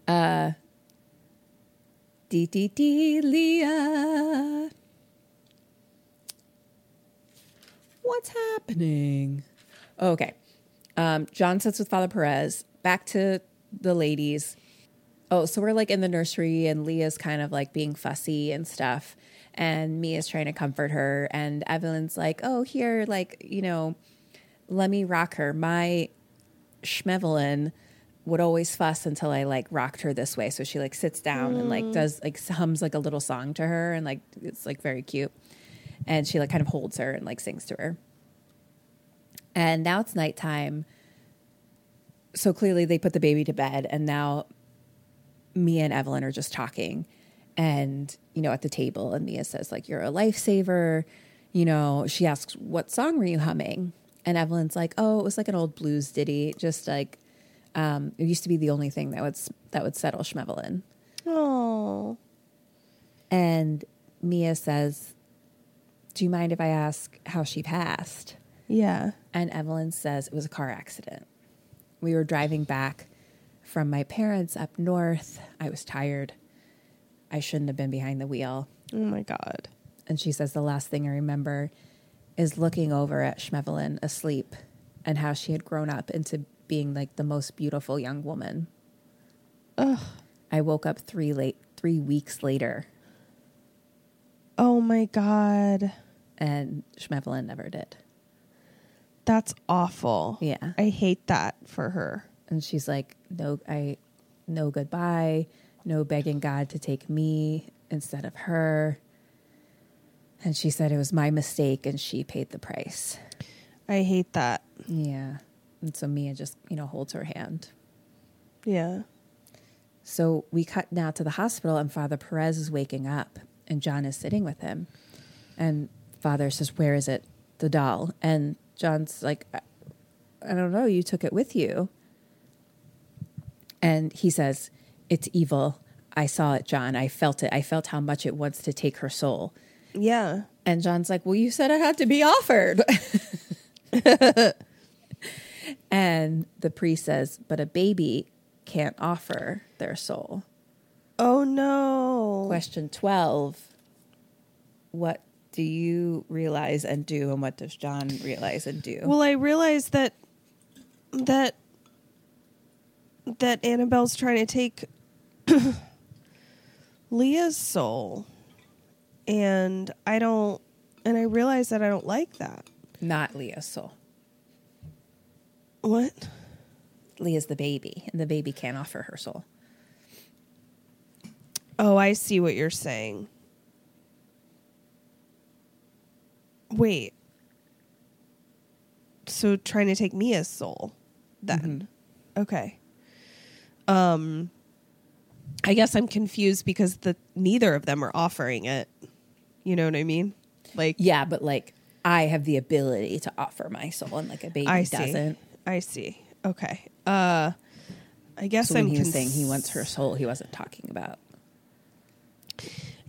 Speaker 5: uh, D D Dee Leah. What's happening? Okay. Um, John sits with Father Perez. Back to the ladies. Oh, so we're like in the nursery, and Leah's kind of like being fussy and stuff. And Mia's trying to comfort her. And Evelyn's like, oh, here, like, you know, let me rock her. My Schmevelin would always fuss until I like rocked her this way. So she like sits down and like mm. does like hums like a little song to her and like it's like very cute. And she like kind of holds her and like sings to her. And now it's nighttime. So clearly they put the baby to bed and now Mia and Evelyn are just talking and you know at the table and Mia says like you're a lifesaver. You know, she asks what song were you humming? And Evelyn's like, "Oh, it was like an old blues ditty, just like um, it used to be the only thing that would that would settle Schmevelin."
Speaker 4: Oh.
Speaker 5: And Mia says, "Do you mind if I ask how she passed?"
Speaker 4: Yeah.
Speaker 5: And Evelyn says it was a car accident. We were driving back from my parents up north. I was tired. I shouldn't have been behind the wheel.
Speaker 4: Oh my God.
Speaker 5: And she says the last thing I remember is looking over at Schmevelin asleep and how she had grown up into being like the most beautiful young woman.
Speaker 4: Ugh.
Speaker 5: I woke up three late three weeks later
Speaker 4: Oh my god.
Speaker 5: and Schmevelin never did.
Speaker 4: That's awful.
Speaker 5: Yeah.
Speaker 4: I hate that for her.
Speaker 5: And she's like, No I no goodbye, no begging God to take me instead of her. And she said it was my mistake and she paid the price.
Speaker 4: I hate that.
Speaker 5: Yeah. And so Mia just, you know, holds her hand.
Speaker 4: Yeah.
Speaker 5: So we cut now to the hospital, and Father Perez is waking up, and John is sitting with him. And Father says, Where is it? The doll. And John's like, I, I don't know. You took it with you. And he says, It's evil. I saw it, John. I felt it. I felt how much it wants to take her soul.
Speaker 4: Yeah.
Speaker 5: And John's like, Well, you said it had to be offered. *laughs* and the priest says, But a baby can't offer their soul.
Speaker 4: Oh no.
Speaker 5: Question 12 What do you realize and do, and what does John realize and do?
Speaker 4: Well, I realize that that that Annabelle's trying to take *coughs* Leah's soul. And I don't and I realize that I don't like that.
Speaker 5: Not Leah's soul.
Speaker 4: What?
Speaker 5: Leah's the baby, and the baby can't offer her soul.
Speaker 4: Oh, I see what you're saying. Wait. So trying to take Mia's soul then. Mm-hmm. Okay. Um I guess I'm confused because the neither of them are offering it. You know what I mean? Like
Speaker 5: Yeah, but like I have the ability to offer my soul, and like a baby
Speaker 4: I see.
Speaker 5: doesn't.
Speaker 4: I see. Okay. Uh I guess
Speaker 5: So when
Speaker 4: I'm
Speaker 5: he was
Speaker 4: cons-
Speaker 5: saying he wants her soul, he wasn't talking about.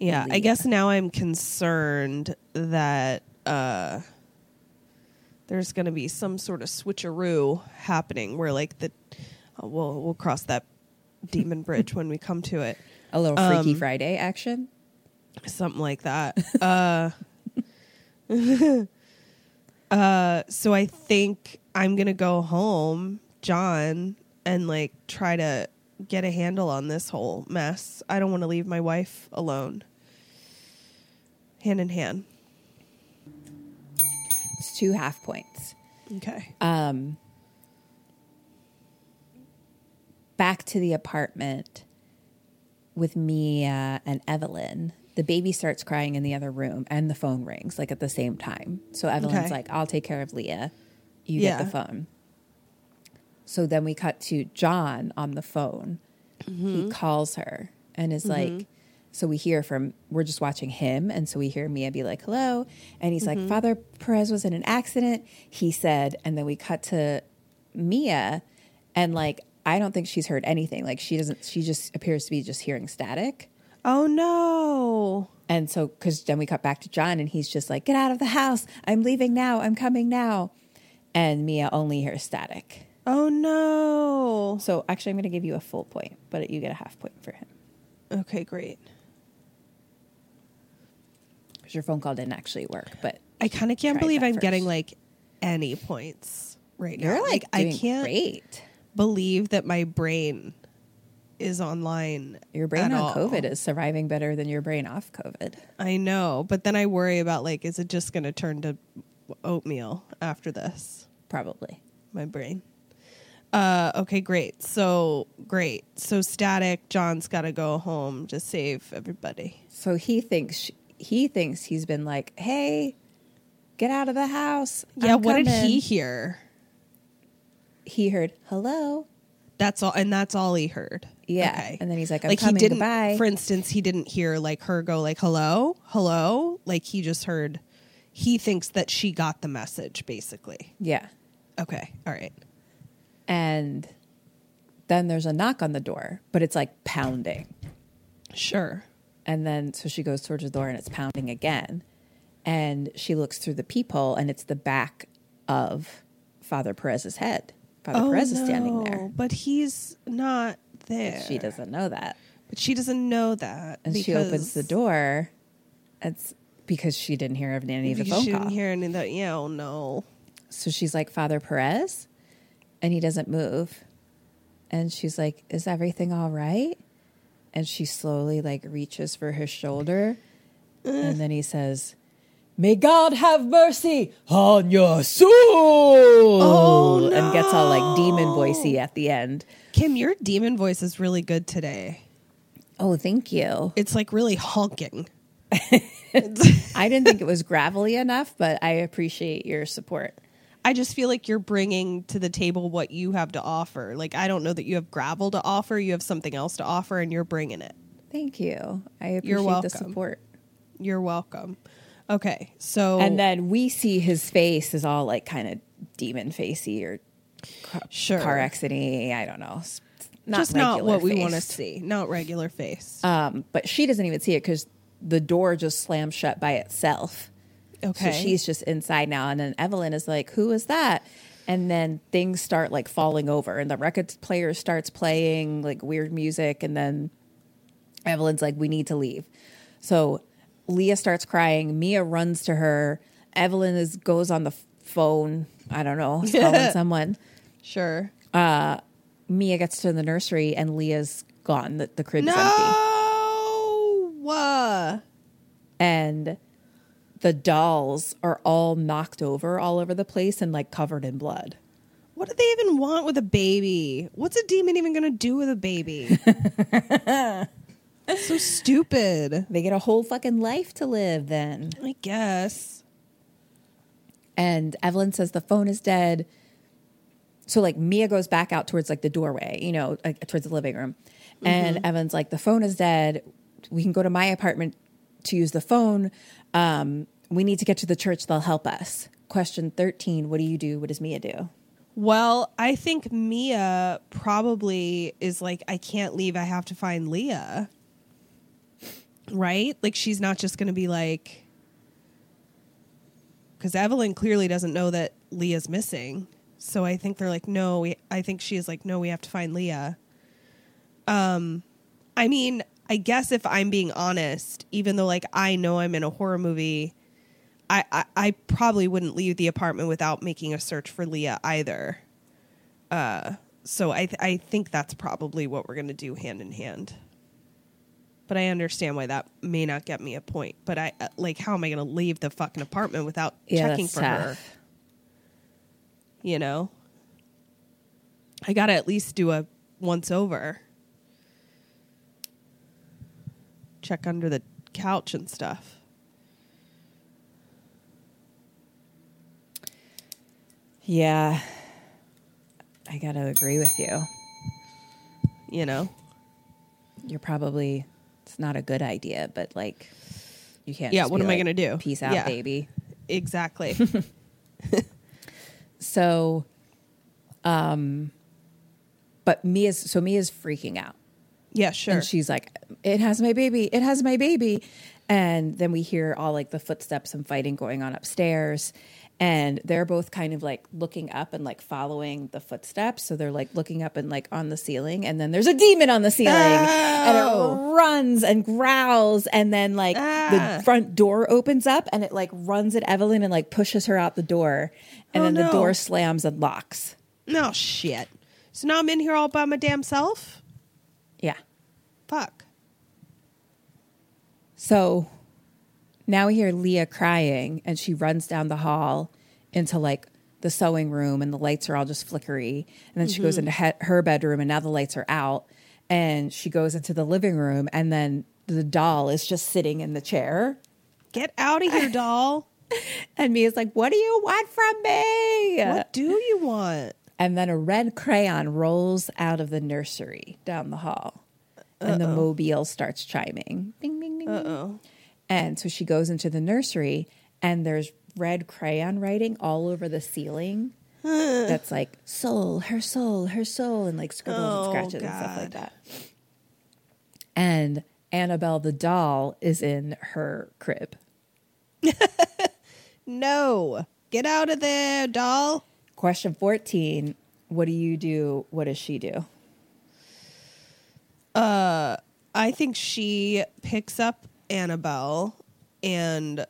Speaker 4: Yeah, I guess now I'm concerned that uh there's going to be some sort of switcheroo happening where like the we'll we'll cross that demon bridge when we come to it.
Speaker 5: A little Freaky
Speaker 4: Um,
Speaker 5: Friday action.
Speaker 4: Something like that. uh *laughs* uh so I think I'm going to go home, John, and like try to get a handle on this whole mess. I don't want to leave my wife alone. Hand in hand.
Speaker 5: It's two half points.
Speaker 4: Okay.
Speaker 5: Um, back to the apartment with Mia and Evelyn. The baby starts crying in the other room, and the phone rings like at the same time. So Evelyn's
Speaker 4: Okay.
Speaker 5: like, "I'll take care of Leah. You
Speaker 4: Yeah.
Speaker 5: get the phone." So then we cut to John on the phone.
Speaker 4: Mm-hmm.
Speaker 5: He calls her and is like, so we hear from, we're just watching him. And so we hear Mia be like, hello. And he's
Speaker 4: Mm-hmm.
Speaker 5: like, Father Perez was in an accident. He said, and then we cut to Mia and like, I don't think she's heard anything. Like she doesn't, she just appears to be just hearing static.
Speaker 4: Oh no.
Speaker 5: And so, because then we cut back to John and he's just like, get out of the house. I'm leaving now. I'm coming now. And Mia only hears static.
Speaker 4: Oh no.
Speaker 5: So actually, I'm going to give you a full point, but you get a half point for him
Speaker 4: Okay, great.
Speaker 5: because your phone call didn't actually work. But
Speaker 4: I kind of can't believe I'm getting like any points right now.
Speaker 5: you're
Speaker 4: now.
Speaker 5: like,
Speaker 4: I can't
Speaker 5: great.
Speaker 4: Believe that my brain is online.
Speaker 5: Your brain on
Speaker 4: all.
Speaker 5: COVID is surviving better than your brain off COVID.
Speaker 4: I know, but then I worry about like, is it just going to turn to oatmeal after this?
Speaker 5: Probably.
Speaker 4: My brain. Uh, okay, great. So great. So static. John's got to go home to save everybody.
Speaker 5: So he thinks he thinks he's been like, "Hey, get out of the house."
Speaker 4: Yeah.
Speaker 5: I'm
Speaker 4: what did he hear?
Speaker 5: He heard hello.
Speaker 4: That's all, and that's all he heard.
Speaker 5: Yeah,
Speaker 4: Okay.
Speaker 5: and then he's like, "I'm
Speaker 4: like
Speaker 5: coming.
Speaker 4: he didn't.
Speaker 5: Goodbye."
Speaker 4: For instance, he didn't hear like her go like hello, hello. Like he just heard. He thinks that she got the message, basically.
Speaker 5: yeah,
Speaker 4: Okay. All right.
Speaker 5: and then there's a knock on the door, but it's like pounding.
Speaker 4: Sure.
Speaker 5: And then so she goes towards the door and it's pounding again. And she looks through the peephole and it's the back of Father Perez's head. Father oh, Perez is standing there.
Speaker 4: Oh, But he's not there.
Speaker 5: She doesn't know that.
Speaker 4: But she doesn't know that.
Speaker 5: And she opens the door. It's because she didn't hear of any of the phone
Speaker 4: she
Speaker 5: call.
Speaker 4: didn't hear any of that. Yeah, oh no.
Speaker 5: So she's like, Father Perez? And he doesn't move. And she's like, Is everything all right? And she slowly like reaches for his shoulder. Uh. And then he says, May God have mercy on your soul. Oh, And gets all like demon voicey at the end.
Speaker 4: Kim, your demon voice is really good today.
Speaker 5: Oh, thank you.
Speaker 4: It's like really honking. *laughs*
Speaker 5: I didn't think it was gravelly enough, but I appreciate your support.
Speaker 4: I just feel like you're bringing to the table what you have to offer. Like I don't know that you have gravel to offer. You have something else to offer, and you're bringing it.
Speaker 5: Thank you. I appreciate
Speaker 4: You're
Speaker 5: the
Speaker 4: welcome.
Speaker 5: support.
Speaker 4: You're welcome. Okay, so
Speaker 5: And then we see his face is all like kind of demon facey or car,
Speaker 4: Sure.
Speaker 5: car accident I don't know. Not
Speaker 4: just not what we want to see. Not regular face.
Speaker 5: Um, but she doesn't even see it because the door just slams shut by itself.
Speaker 4: okay,
Speaker 5: So she's just inside now. And then Evelyn is like, Who is that? And then things start like falling over, and the record player starts playing like weird music. And then Evelyn's like, We need to leave. So Leah starts crying. Mia runs to her. Evelyn is goes on the phone. I don't know, *laughs* calling someone.
Speaker 4: sure.
Speaker 5: Mia gets to the nursery, and Leah's gone. The, the crib's empty.
Speaker 4: No. Uh,
Speaker 5: and the dolls are all knocked over all over the place and like covered in blood.
Speaker 4: what do they even want with a baby? What's a demon even going to do with a baby? *laughs* so stupid.
Speaker 5: They get a whole fucking life to live then.
Speaker 4: I guess.
Speaker 5: And Evelyn says the phone is dead. So like Mia goes back out towards like the doorway, you know, like towards the living room. And Evan's like, the phone is dead. We can go to my apartment to use the phone. Um, we need to get to the church. They'll help us. Question 13 What do you do? What does Mia do?
Speaker 4: Well, I think Mia probably is like, I can't leave. I have to find Leah. Right? Like, she's not just going to be like, because Evelyn clearly doesn't know that Leah's missing. So I think they're like, no, we, I think she is like, no, we have to find Leah. Um, I mean, I guess if I'm being honest, even though like I know I'm in a horror movie, I, I, probably wouldn't leave the apartment without making a search for Leah either. Uh, so I th- I think that's probably what we're gonna do hand in hand. But I understand why that may not get me a point. But I uh, like, how am I gonna leave the fucking apartment without
Speaker 5: Yeah,
Speaker 4: checking for her?
Speaker 5: tough.
Speaker 4: You know, I gotta at least do a once over. Check under the couch and stuff.
Speaker 5: Yeah. I got to agree with you.
Speaker 4: You know.
Speaker 5: You're probably, it's not a good idea, but like, you can't.
Speaker 4: Yeah, what am I gonna do?
Speaker 5: Peace out,
Speaker 4: Yeah.
Speaker 5: baby.
Speaker 4: Exactly. *laughs*
Speaker 5: So, um, but Mia's, so Mia's freaking out.
Speaker 4: yeah, sure.
Speaker 5: And she's like, it has my baby. It has my baby. And then we hear all like the footsteps and fighting going on upstairs. And they're both kind of like looking up and like following the footsteps. So they're like looking up and like on the ceiling. And then there's a demon on the ceiling. And it oh. runs and growls. And then like the ah. front door opens up and it like runs at Evelyn and like pushes her out the door. And
Speaker 4: Oh,
Speaker 5: then the door slams and locks.
Speaker 4: no shit. So now I'm in here all by my damn self?
Speaker 5: Yeah.
Speaker 4: Fuck.
Speaker 5: So now we hear Leah crying and she runs down the hall into like the sewing room and the lights are all just flickery. And then she goes mm-hmm. into he- her bedroom and now the lights are out. And she goes into the living room and then the doll is just sitting in the chair.
Speaker 4: Get out of here, *laughs* doll.
Speaker 5: And Mia's like, What do you want from me?
Speaker 4: What do you want?
Speaker 5: And then a red crayon rolls out of the nursery down the hall. And the mobile starts chiming. Ding, ding, ding. Uh-oh. And so she goes into the nursery and there's red crayon writing all over the ceiling. *gasps* That's like soul, her soul, her soul, and like scribbles
Speaker 4: Oh,
Speaker 5: and scratches and stuff like that. And Annabelle the doll is in her crib. *laughs*
Speaker 4: No. Get out of there, doll.
Speaker 5: Question 14 What do you do? What does she do?
Speaker 4: Uh, I think she picks up Annabelle and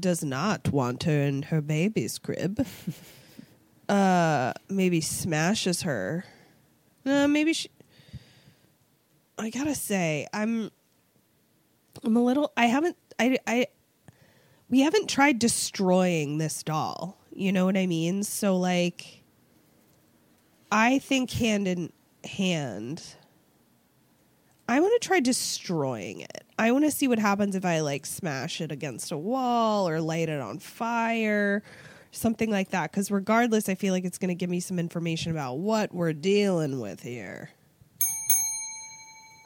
Speaker 4: does not want her in her baby's crib. *laughs* uh, maybe smashes her. Uh, maybe she. I gotta say, I'm. I'm a little. I haven't. I. I. We haven't tried destroying this doll. You know what I mean? So like. I think hand in hand. I want to try destroying it. I want to see what happens if I like smash it against a wall or light it on fire, something like that. Because regardless, I feel like it's going to give me some information about what we're dealing with here.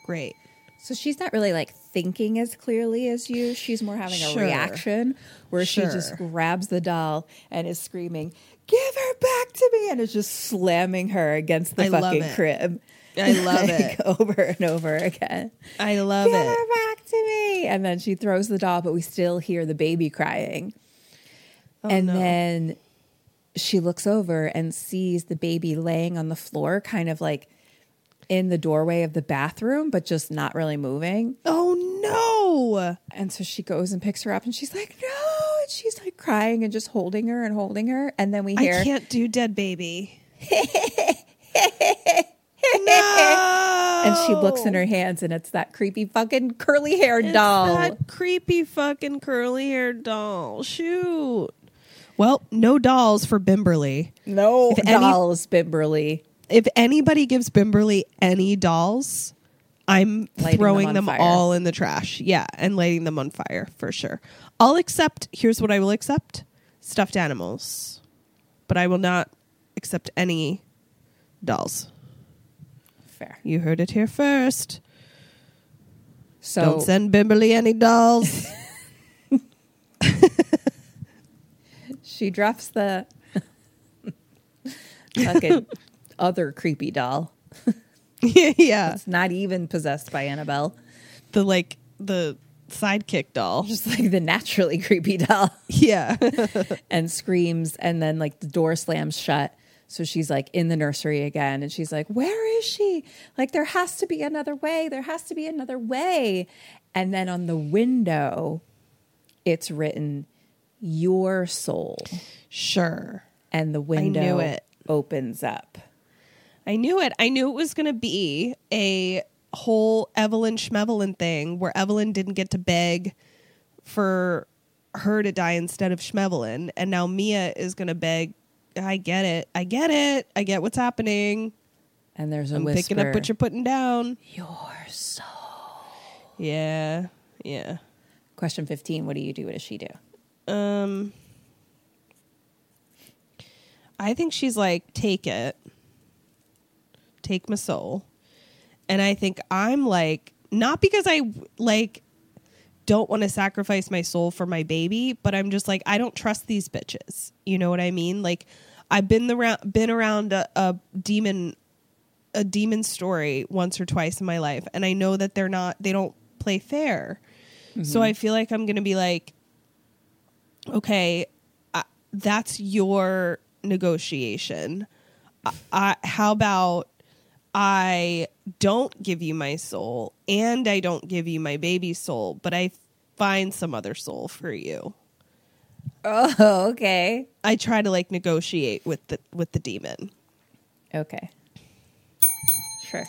Speaker 4: Great.
Speaker 5: So she's not really like thinking as clearly as you. She's more having
Speaker 4: Sure.
Speaker 5: a reaction where she just grabs the doll and is screaming, "Give her back to me!" and is just slamming her against the
Speaker 4: I
Speaker 5: fucking crib.
Speaker 4: I love *laughs*
Speaker 5: Like,
Speaker 4: it.
Speaker 5: over and over again.
Speaker 4: I love
Speaker 5: Give
Speaker 4: it.
Speaker 5: her back to me. And then she throws the doll, but we still hear the baby crying. Oh, and
Speaker 4: Oh, no.
Speaker 5: then she looks over and sees the baby laying on the floor, kind of like in the doorway of the bathroom, but just not really moving.
Speaker 4: Oh no!
Speaker 5: And so she goes and picks her up and she's like, no. And she's like crying and just holding her and holding her. And then we hear,
Speaker 4: I can't do dead baby. *laughs* no! *laughs*
Speaker 5: and she looks in her hands and it's that creepy fucking curly haired doll.
Speaker 4: That creepy fucking curly haired doll. Shoot. Well, no dolls for Bimberly.
Speaker 5: no
Speaker 4: If any-
Speaker 5: dolls, Bimberly.
Speaker 4: If anybody gives Bimberly any dolls, I'm
Speaker 5: Lighting
Speaker 4: throwing
Speaker 5: on
Speaker 4: them, all in the trash. Yeah, and lighting them on fire for sure. I'll accept, here's what I will accept stuffed animals, but I will not accept any dolls.
Speaker 5: Fair.
Speaker 4: You heard it here first.
Speaker 5: So
Speaker 4: Don't send Bimberly any dolls. *laughs*
Speaker 5: she drops the fucking other creepy doll. *laughs*
Speaker 4: yeah.
Speaker 5: It's not even possessed by Annabelle.
Speaker 4: The like the sidekick doll.
Speaker 5: Just like the naturally creepy doll.
Speaker 4: Yeah. *laughs*
Speaker 5: and screams and then like the door slams shut so she's like in the nursery again and she's like where is she like there has to be another way there has to be another way and then on the window it's written your soul
Speaker 4: sure.
Speaker 5: and the window
Speaker 4: it.
Speaker 5: opens up
Speaker 4: I knew it. I knew it was going to be a whole Evelyn Schmevelin thing where Evelyn didn't get to beg for her to die instead of Schmevelin. And now Mia is going to beg. I get it. I get it. I get what's happening.
Speaker 5: and there's a
Speaker 4: I'm
Speaker 5: whisper
Speaker 4: picking up what you're putting down.
Speaker 5: your soul
Speaker 4: Yeah. Yeah.
Speaker 5: question 15 what do you do what does she do
Speaker 4: Um, I think she's like, take it, take my soul, and I think I'm like, not because I like don't want to sacrifice my soul for my baby, but I'm just like, I don't trust these bitches. You know what I mean? Like, I've been the round, been around a, a demon, a demon story once or twice in my life, and I know that they're not, they don't play fair. So mm-hmm. I feel like I'm gonna be like, okay, that's your negotiation. I, I, how about I don't give you my soul and I don't give you my baby soul, but I find some other soul for you.
Speaker 5: oh okay
Speaker 4: I try to like negotiate with the with the demon.
Speaker 5: Okay. Sure.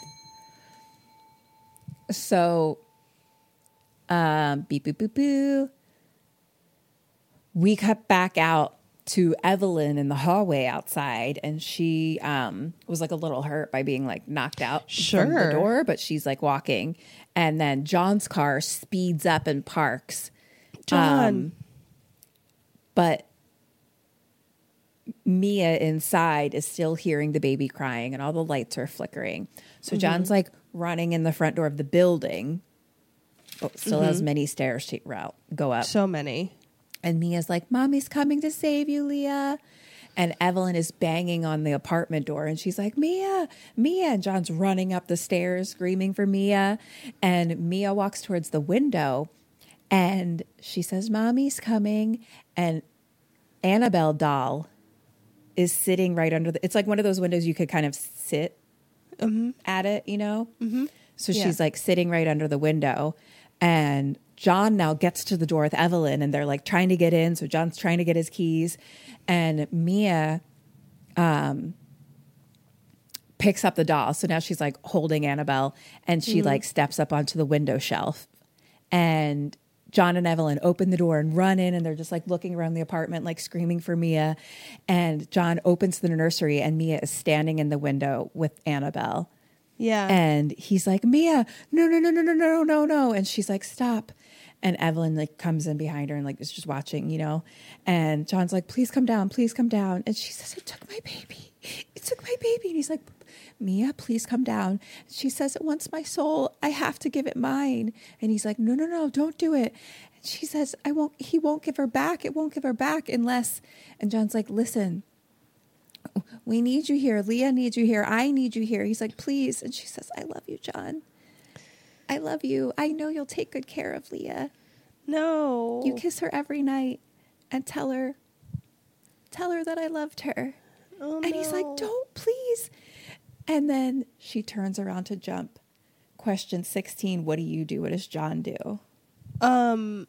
Speaker 5: So, um, beep, boop, boop, boo. We cut back out to Evelyn in the hallway outside, and she um, was like a little hurt by being like knocked out from the
Speaker 4: Sure.
Speaker 5: door, but she's like walking. And then John's car speeds up and parks.
Speaker 4: John.
Speaker 5: Um, but Mia inside is still hearing the baby crying and all the lights are flickering. So John's like running in the front door of the building, but still has many stairs to route, go up.
Speaker 4: so many.
Speaker 5: And Mia's like, Mommy's coming to save you, Leah. And Evelyn is banging on the apartment door and she's like, Mia, Mia. And John's running up the stairs screaming for Mia. And Mia walks towards the window and she says, Mommy's coming. And Annabelle doll is sitting right under the, it's like one of those windows you could kind of sit at it, you know? Mm-hmm. So
Speaker 4: Yeah.
Speaker 5: she's like sitting right under the window. And John now gets to the door with Evelyn and they're like trying to get in. So John's trying to get his keys. And Mia um, picks up the doll. So now she's like holding Annabelle and she like steps up onto the window shelf. And John and Evelyn open the door and run in and they're just like looking around the apartment, like screaming for Mia. And John opens the nursery and Mia is standing in the window with Annabelle.
Speaker 4: Yeah.
Speaker 5: And he's like, Mia, no, no, no, no, no, no, no, no. And she's like, stop. And Evelyn like comes in behind her and like is just watching, you know. And John's like, please come down, please come down. And she says, it took my baby. It took my baby. And he's like, Mia, please come down. She says, it wants my soul. I have to give it mine. And he's like, no, no, no, don't do it. And she says, I won't, he won't give her back. It won't give her back unless. And John's like, listen, we need you here. Leah needs you here. I need you here. He's like, please. And she says, I love you, John. I love you. I know you'll take good care of Leah.
Speaker 4: no.
Speaker 5: You kiss her every night and tell her, tell her that I loved her.
Speaker 4: Oh,
Speaker 5: and he's like, don't, please. And then she turns around to jump. Question 16 What do you do? What does John do?
Speaker 4: Um,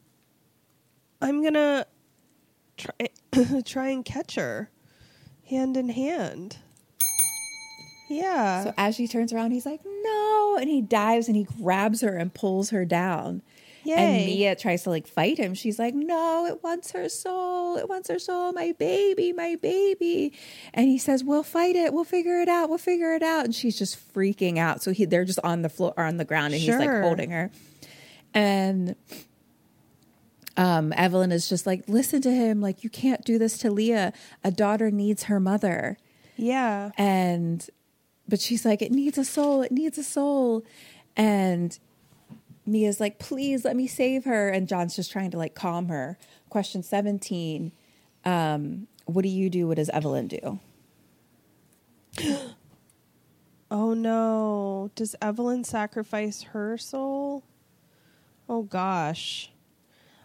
Speaker 4: I'm gonna try *coughs* try and catch her, hand in hand. Yeah.
Speaker 5: So as she turns around, he's like, no. And he dives and he grabs her and pulls her down. And Mia tries to like fight him. She's like, no, it wants her soul. It wants her soul. My baby, my baby. And he says, we'll fight it. We'll figure it out. We'll figure it out. And she's just freaking out. So he, they're just on the floor or on the ground and he's like holding her. And um, Evelyn is just like, listen to him. Like, you can't do this to Leah. A daughter needs her mother
Speaker 4: yeah.
Speaker 5: and but she's like it needs a soul it needs a soul and mia's like please let me save her and john's just trying to like calm her question 17 um what do you do what does evelyn do *gasps*
Speaker 4: Oh no. Does Evelyn sacrifice her soul? Oh gosh.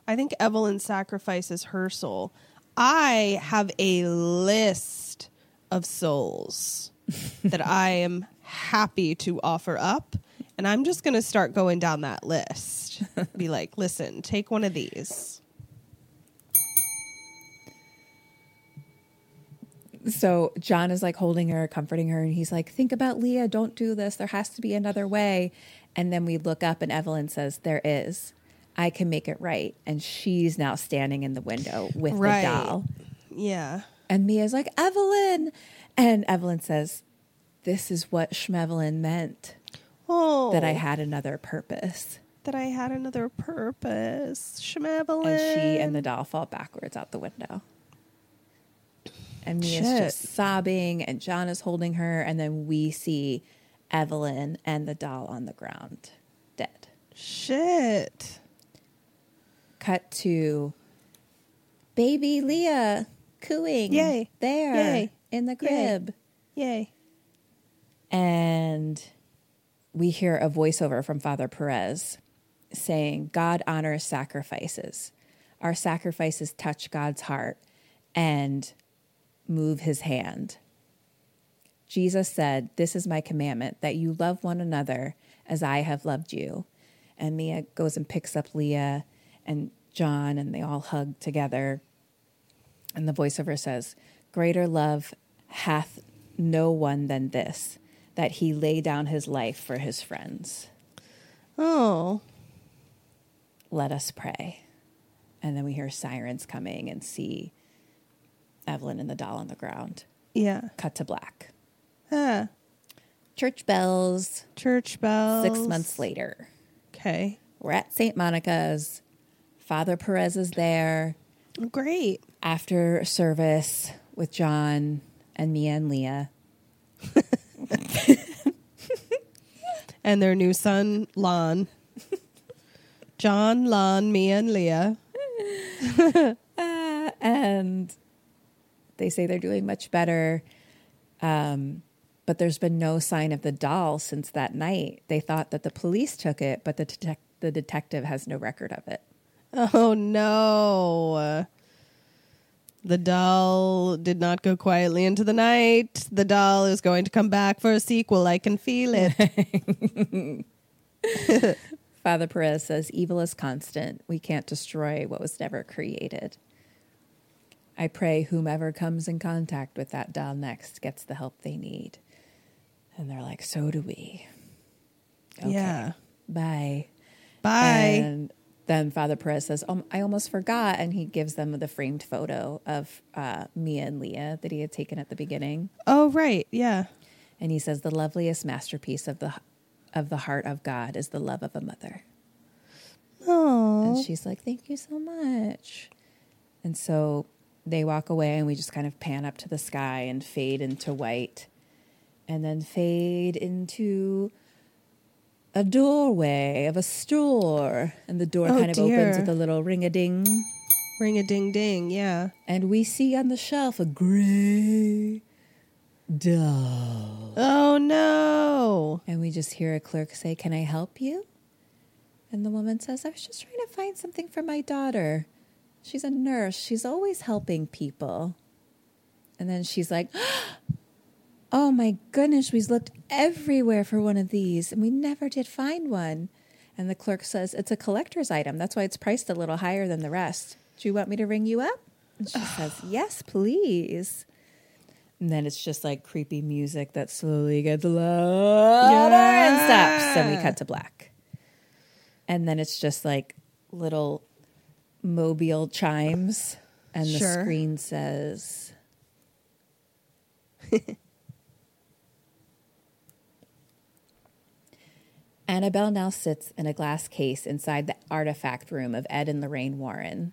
Speaker 4: I think Evelyn sacrifices her soul. I have a list of souls that I am happy to offer up. And I'm just going to start going down that list. *laughs* Be like, listen, take one of these.
Speaker 5: so john is like holding her comforting her and he's like think about leah don't do this there has to be another way and then we look up and evelyn says there is i can make it right and she's now standing in the window with
Speaker 4: Right.
Speaker 5: the doll
Speaker 4: Yeah.
Speaker 5: And Mia's like, Evelyn. And Evelyn says, This is what Schmevelin meant
Speaker 4: Oh,
Speaker 5: that I oh. had another purpose.
Speaker 4: that I had another purpose. Schmevelin.
Speaker 5: And she and the doll fall backwards out the window. And Mia's
Speaker 4: Shit.
Speaker 5: just sobbing, and John is holding her. And then we see Evelyn and the doll on the ground, dead.
Speaker 4: Shit.
Speaker 5: Cut to baby Leah cooing
Speaker 4: Yay.
Speaker 5: there
Speaker 4: Yay.
Speaker 5: In the crib.
Speaker 4: Yay.
Speaker 5: and we hear a voiceover from Father Perez saying, God honors sacrifices. Our sacrifices touch God's heart and move his hand. Jesus said, This is my commandment, that you love one another as I have loved you. And Mia goes and picks up Leah and John, and they all hug together. And the voiceover says, Greater love hath no one than this, that he lay down his life for his friends.
Speaker 4: Oh.
Speaker 5: Let us pray. And then we hear sirens coming and see Evelyn and the doll on the ground.
Speaker 4: Yeah.
Speaker 5: Cut to black.
Speaker 4: Ah.
Speaker 5: Church bells.
Speaker 4: Church bells.
Speaker 5: Six months later,
Speaker 4: Okay.
Speaker 5: we're at St. Monica's. Father Perez is there
Speaker 4: Great.
Speaker 5: after service with John and Mia and Leah. *laughs*
Speaker 4: And their new son, Lon. John, Lon, Mia, and Leah. *laughs*
Speaker 5: and they say they're doing much better. Um, but there's been no sign of the doll since that night. They thought that the police took it, but the detec- the detective has no record of it. *laughs*
Speaker 4: Oh no. The doll did not go quietly into the night. The doll is going to come back for a sequel. I can feel it. *laughs*
Speaker 5: Father Perez says, Evil is constant. We can't destroy what was never created. I pray whomever comes in contact with that doll next gets the help they need. And they're like, So do we. Okay,
Speaker 4: Yeah.
Speaker 5: Bye.
Speaker 4: Bye.
Speaker 5: And then Father Perez says, oh, I almost forgot. And he gives them the framed photo of uh, Mia and Leah that he had taken at the beginning.
Speaker 4: oh, right. Yeah.
Speaker 5: And he says, The loveliest masterpiece of the, of the heart of God is the love of a mother.
Speaker 4: Oh.
Speaker 5: And she's like, Thank you so much. And so they walk away, and we just kind of pan up to the sky and fade into white, and then fade into a doorway of a store. And the door
Speaker 4: Oh,
Speaker 5: kind of opens with a little ring a ding.
Speaker 4: Ring a ding ding. Yeah.
Speaker 5: And we see on the shelf a gray doll.
Speaker 4: Oh, no.
Speaker 5: And we just hear a clerk say, Can I help you? And the woman says, I was just trying to find something for my daughter. She's a nurse. She's always helping people. And then she's like, *gasps* oh, Oh my goodness, we've looked everywhere for one of these and we never did find one. And the clerk says, It's a collector's item. That's why it's priced a little higher than the rest. Do you want me to ring you up? And she says, Yes, please. And then it's just like creepy music that slowly gets louder and stops. And we cut to black. And then it's just like little mobile chimes. And the
Speaker 4: Sure.
Speaker 5: screen says, *laughs* Annabelle now sits in a glass case inside the artifact room of Ed and Lorraine Warren.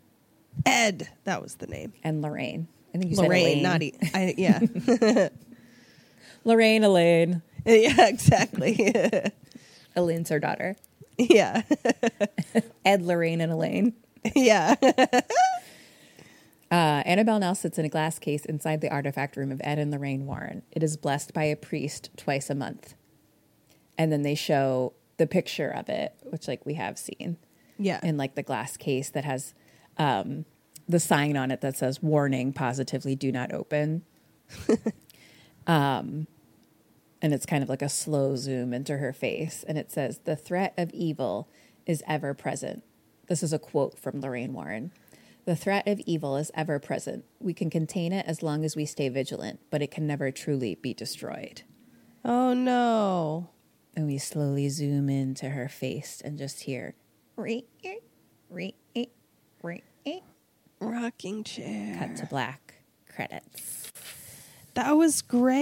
Speaker 4: Ed. That was the name.
Speaker 5: And Lorraine. I think you
Speaker 4: Lorraine,
Speaker 5: said Lorraine.
Speaker 4: not e- I, yeah. *laughs*
Speaker 5: Lorraine, Elaine.
Speaker 4: yeah, exactly. *laughs*
Speaker 5: Elaine's her daughter.
Speaker 4: yeah. *laughs*
Speaker 5: Ed, Lorraine, and Elaine.
Speaker 4: yeah.
Speaker 5: Uh, Annabelle now sits in a glass case inside the artifact room of Ed and Lorraine Warren. It is blessed by a priest twice a month. And then they show the picture of it, which like we have seen
Speaker 4: Yeah.
Speaker 5: in like the glass case that has um, the sign on it that says warning positively do not open. *laughs* um, and it's kind of like a slow zoom into her face. And it says, The threat of evil is ever present. This is a quote from Lorraine Warren. The threat of evil is ever present. We can contain it as long as we stay vigilant, but it can never truly be destroyed.
Speaker 4: oh, no.
Speaker 5: And we slowly zoom into her face and just hear,
Speaker 4: Rocking chair.
Speaker 5: cut to black credits.
Speaker 4: That was great.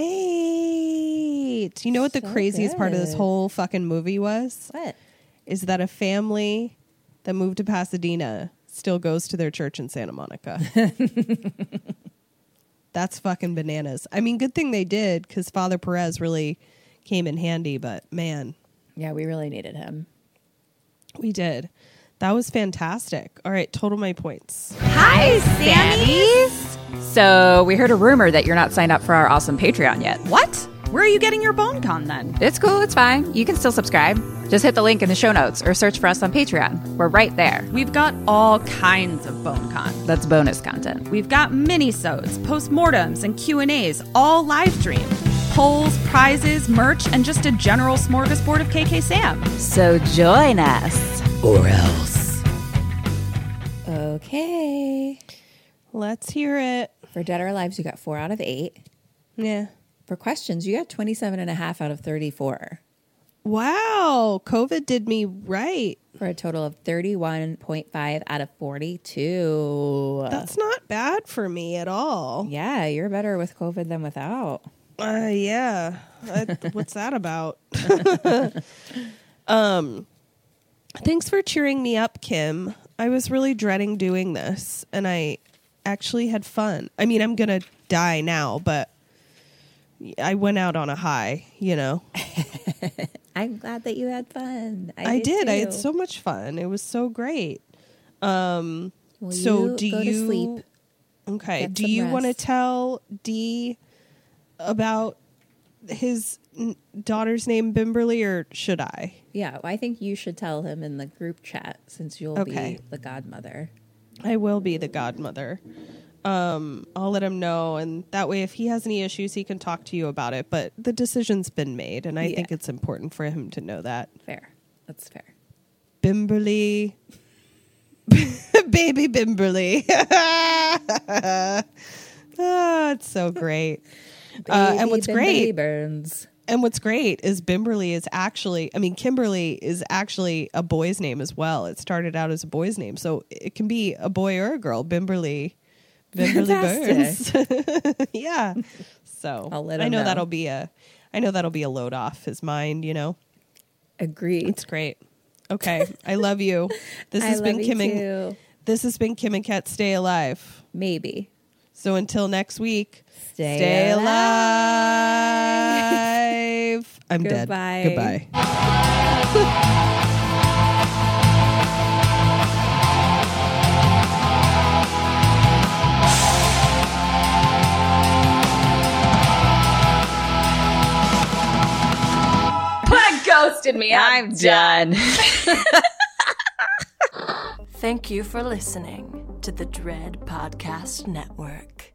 Speaker 4: You know what the
Speaker 5: So
Speaker 4: craziest part of this whole fucking movie was?
Speaker 5: What?
Speaker 4: Is that a family that moved to Pasadena still goes to their church in Santa Monica. *laughs* That's fucking bananas. I mean, good thing they did because Father Perez really came in handy, but man,
Speaker 5: Yeah, we really needed him.
Speaker 4: we did. That was fantastic. All right, total my points.
Speaker 6: Hi, Sammies. So we heard a rumor that you're not signed up for our awesome Patreon yet.
Speaker 7: What? Where are you getting your bone con then?
Speaker 6: It's cool. It's fine. You can still subscribe. Just hit the link in the show notes or search for us on Patreon. We're right there.
Speaker 7: We've got all kinds of bone con.
Speaker 6: That's bonus content.
Speaker 7: We've got mini-sodes, postmortems, and Q&As, all live streamed. Polls, prizes, merch, and just a general smorgasbord of KKSAM.
Speaker 6: So join us.
Speaker 2: Or else.
Speaker 5: Okay.
Speaker 4: Let's hear it.
Speaker 5: For Dead or Alive, you got four out of eight.
Speaker 4: Yeah.
Speaker 5: For questions, you got 27 and a half out of 34
Speaker 4: Wow, COVID did me right.
Speaker 5: for a total of 31.5 out of 42.
Speaker 4: That's not bad for me at all.
Speaker 5: yeah, you're better with COVID than without.
Speaker 4: Uh, yeah. Uh, *laughs* what's that about? *laughs* um, thanks for cheering me up, Kim. I was really dreading doing this, and I actually had fun. I mean, I'm gonna die now, but I went out on a high. You know, *laughs*
Speaker 5: I'm glad that you had fun.
Speaker 4: I, did. I had so much fun. It was so great. Um,
Speaker 5: Well,
Speaker 4: so do you?
Speaker 5: sleep.
Speaker 4: Okay.
Speaker 5: Get
Speaker 4: Do you want to tell D about his n- daughter's name, Bimberly, or should I?
Speaker 5: Yeah, well, I think you should tell him in the group chat since you'll
Speaker 4: Okay.
Speaker 5: be the godmother.
Speaker 4: I will be the godmother. Um, I'll let him know, and that way, if he has any issues, he can talk to you about it. But the decision's been made, and I
Speaker 5: Yeah.
Speaker 4: think it's important for him to know that.
Speaker 5: Fair. That's fair.
Speaker 4: Bimberly. *laughs* Baby Bimberly. oh, *laughs* it's so great. Uh, and what's great
Speaker 5: Burns.
Speaker 4: and what's great is Bimberly is actually, I mean, Kimberly is actually a boy's name as well. It started out as a boy's name. So it can be a boy or a girl. Bimberly. Bimberly *laughs* Burns. *laughs* yeah. So *laughs*
Speaker 5: I'll let
Speaker 4: I know,
Speaker 5: know.
Speaker 4: that'll be a, I know that'll be a load off his mind, you know?
Speaker 5: Agreed.
Speaker 4: It's great. Okay. I love you. This has been Kim and,
Speaker 5: too.
Speaker 4: this has been Kim and Ket Stay Alive.
Speaker 5: Maybe.
Speaker 4: So until next week,
Speaker 5: Stay
Speaker 4: stay
Speaker 5: alive.
Speaker 4: alive. *laughs* I'm dead.
Speaker 5: Goodbye.
Speaker 4: dead. Goodbye.
Speaker 6: ghosted me. I'm done. *laughs* *laughs*
Speaker 1: Thank you for listening to the Dread Podcast Network.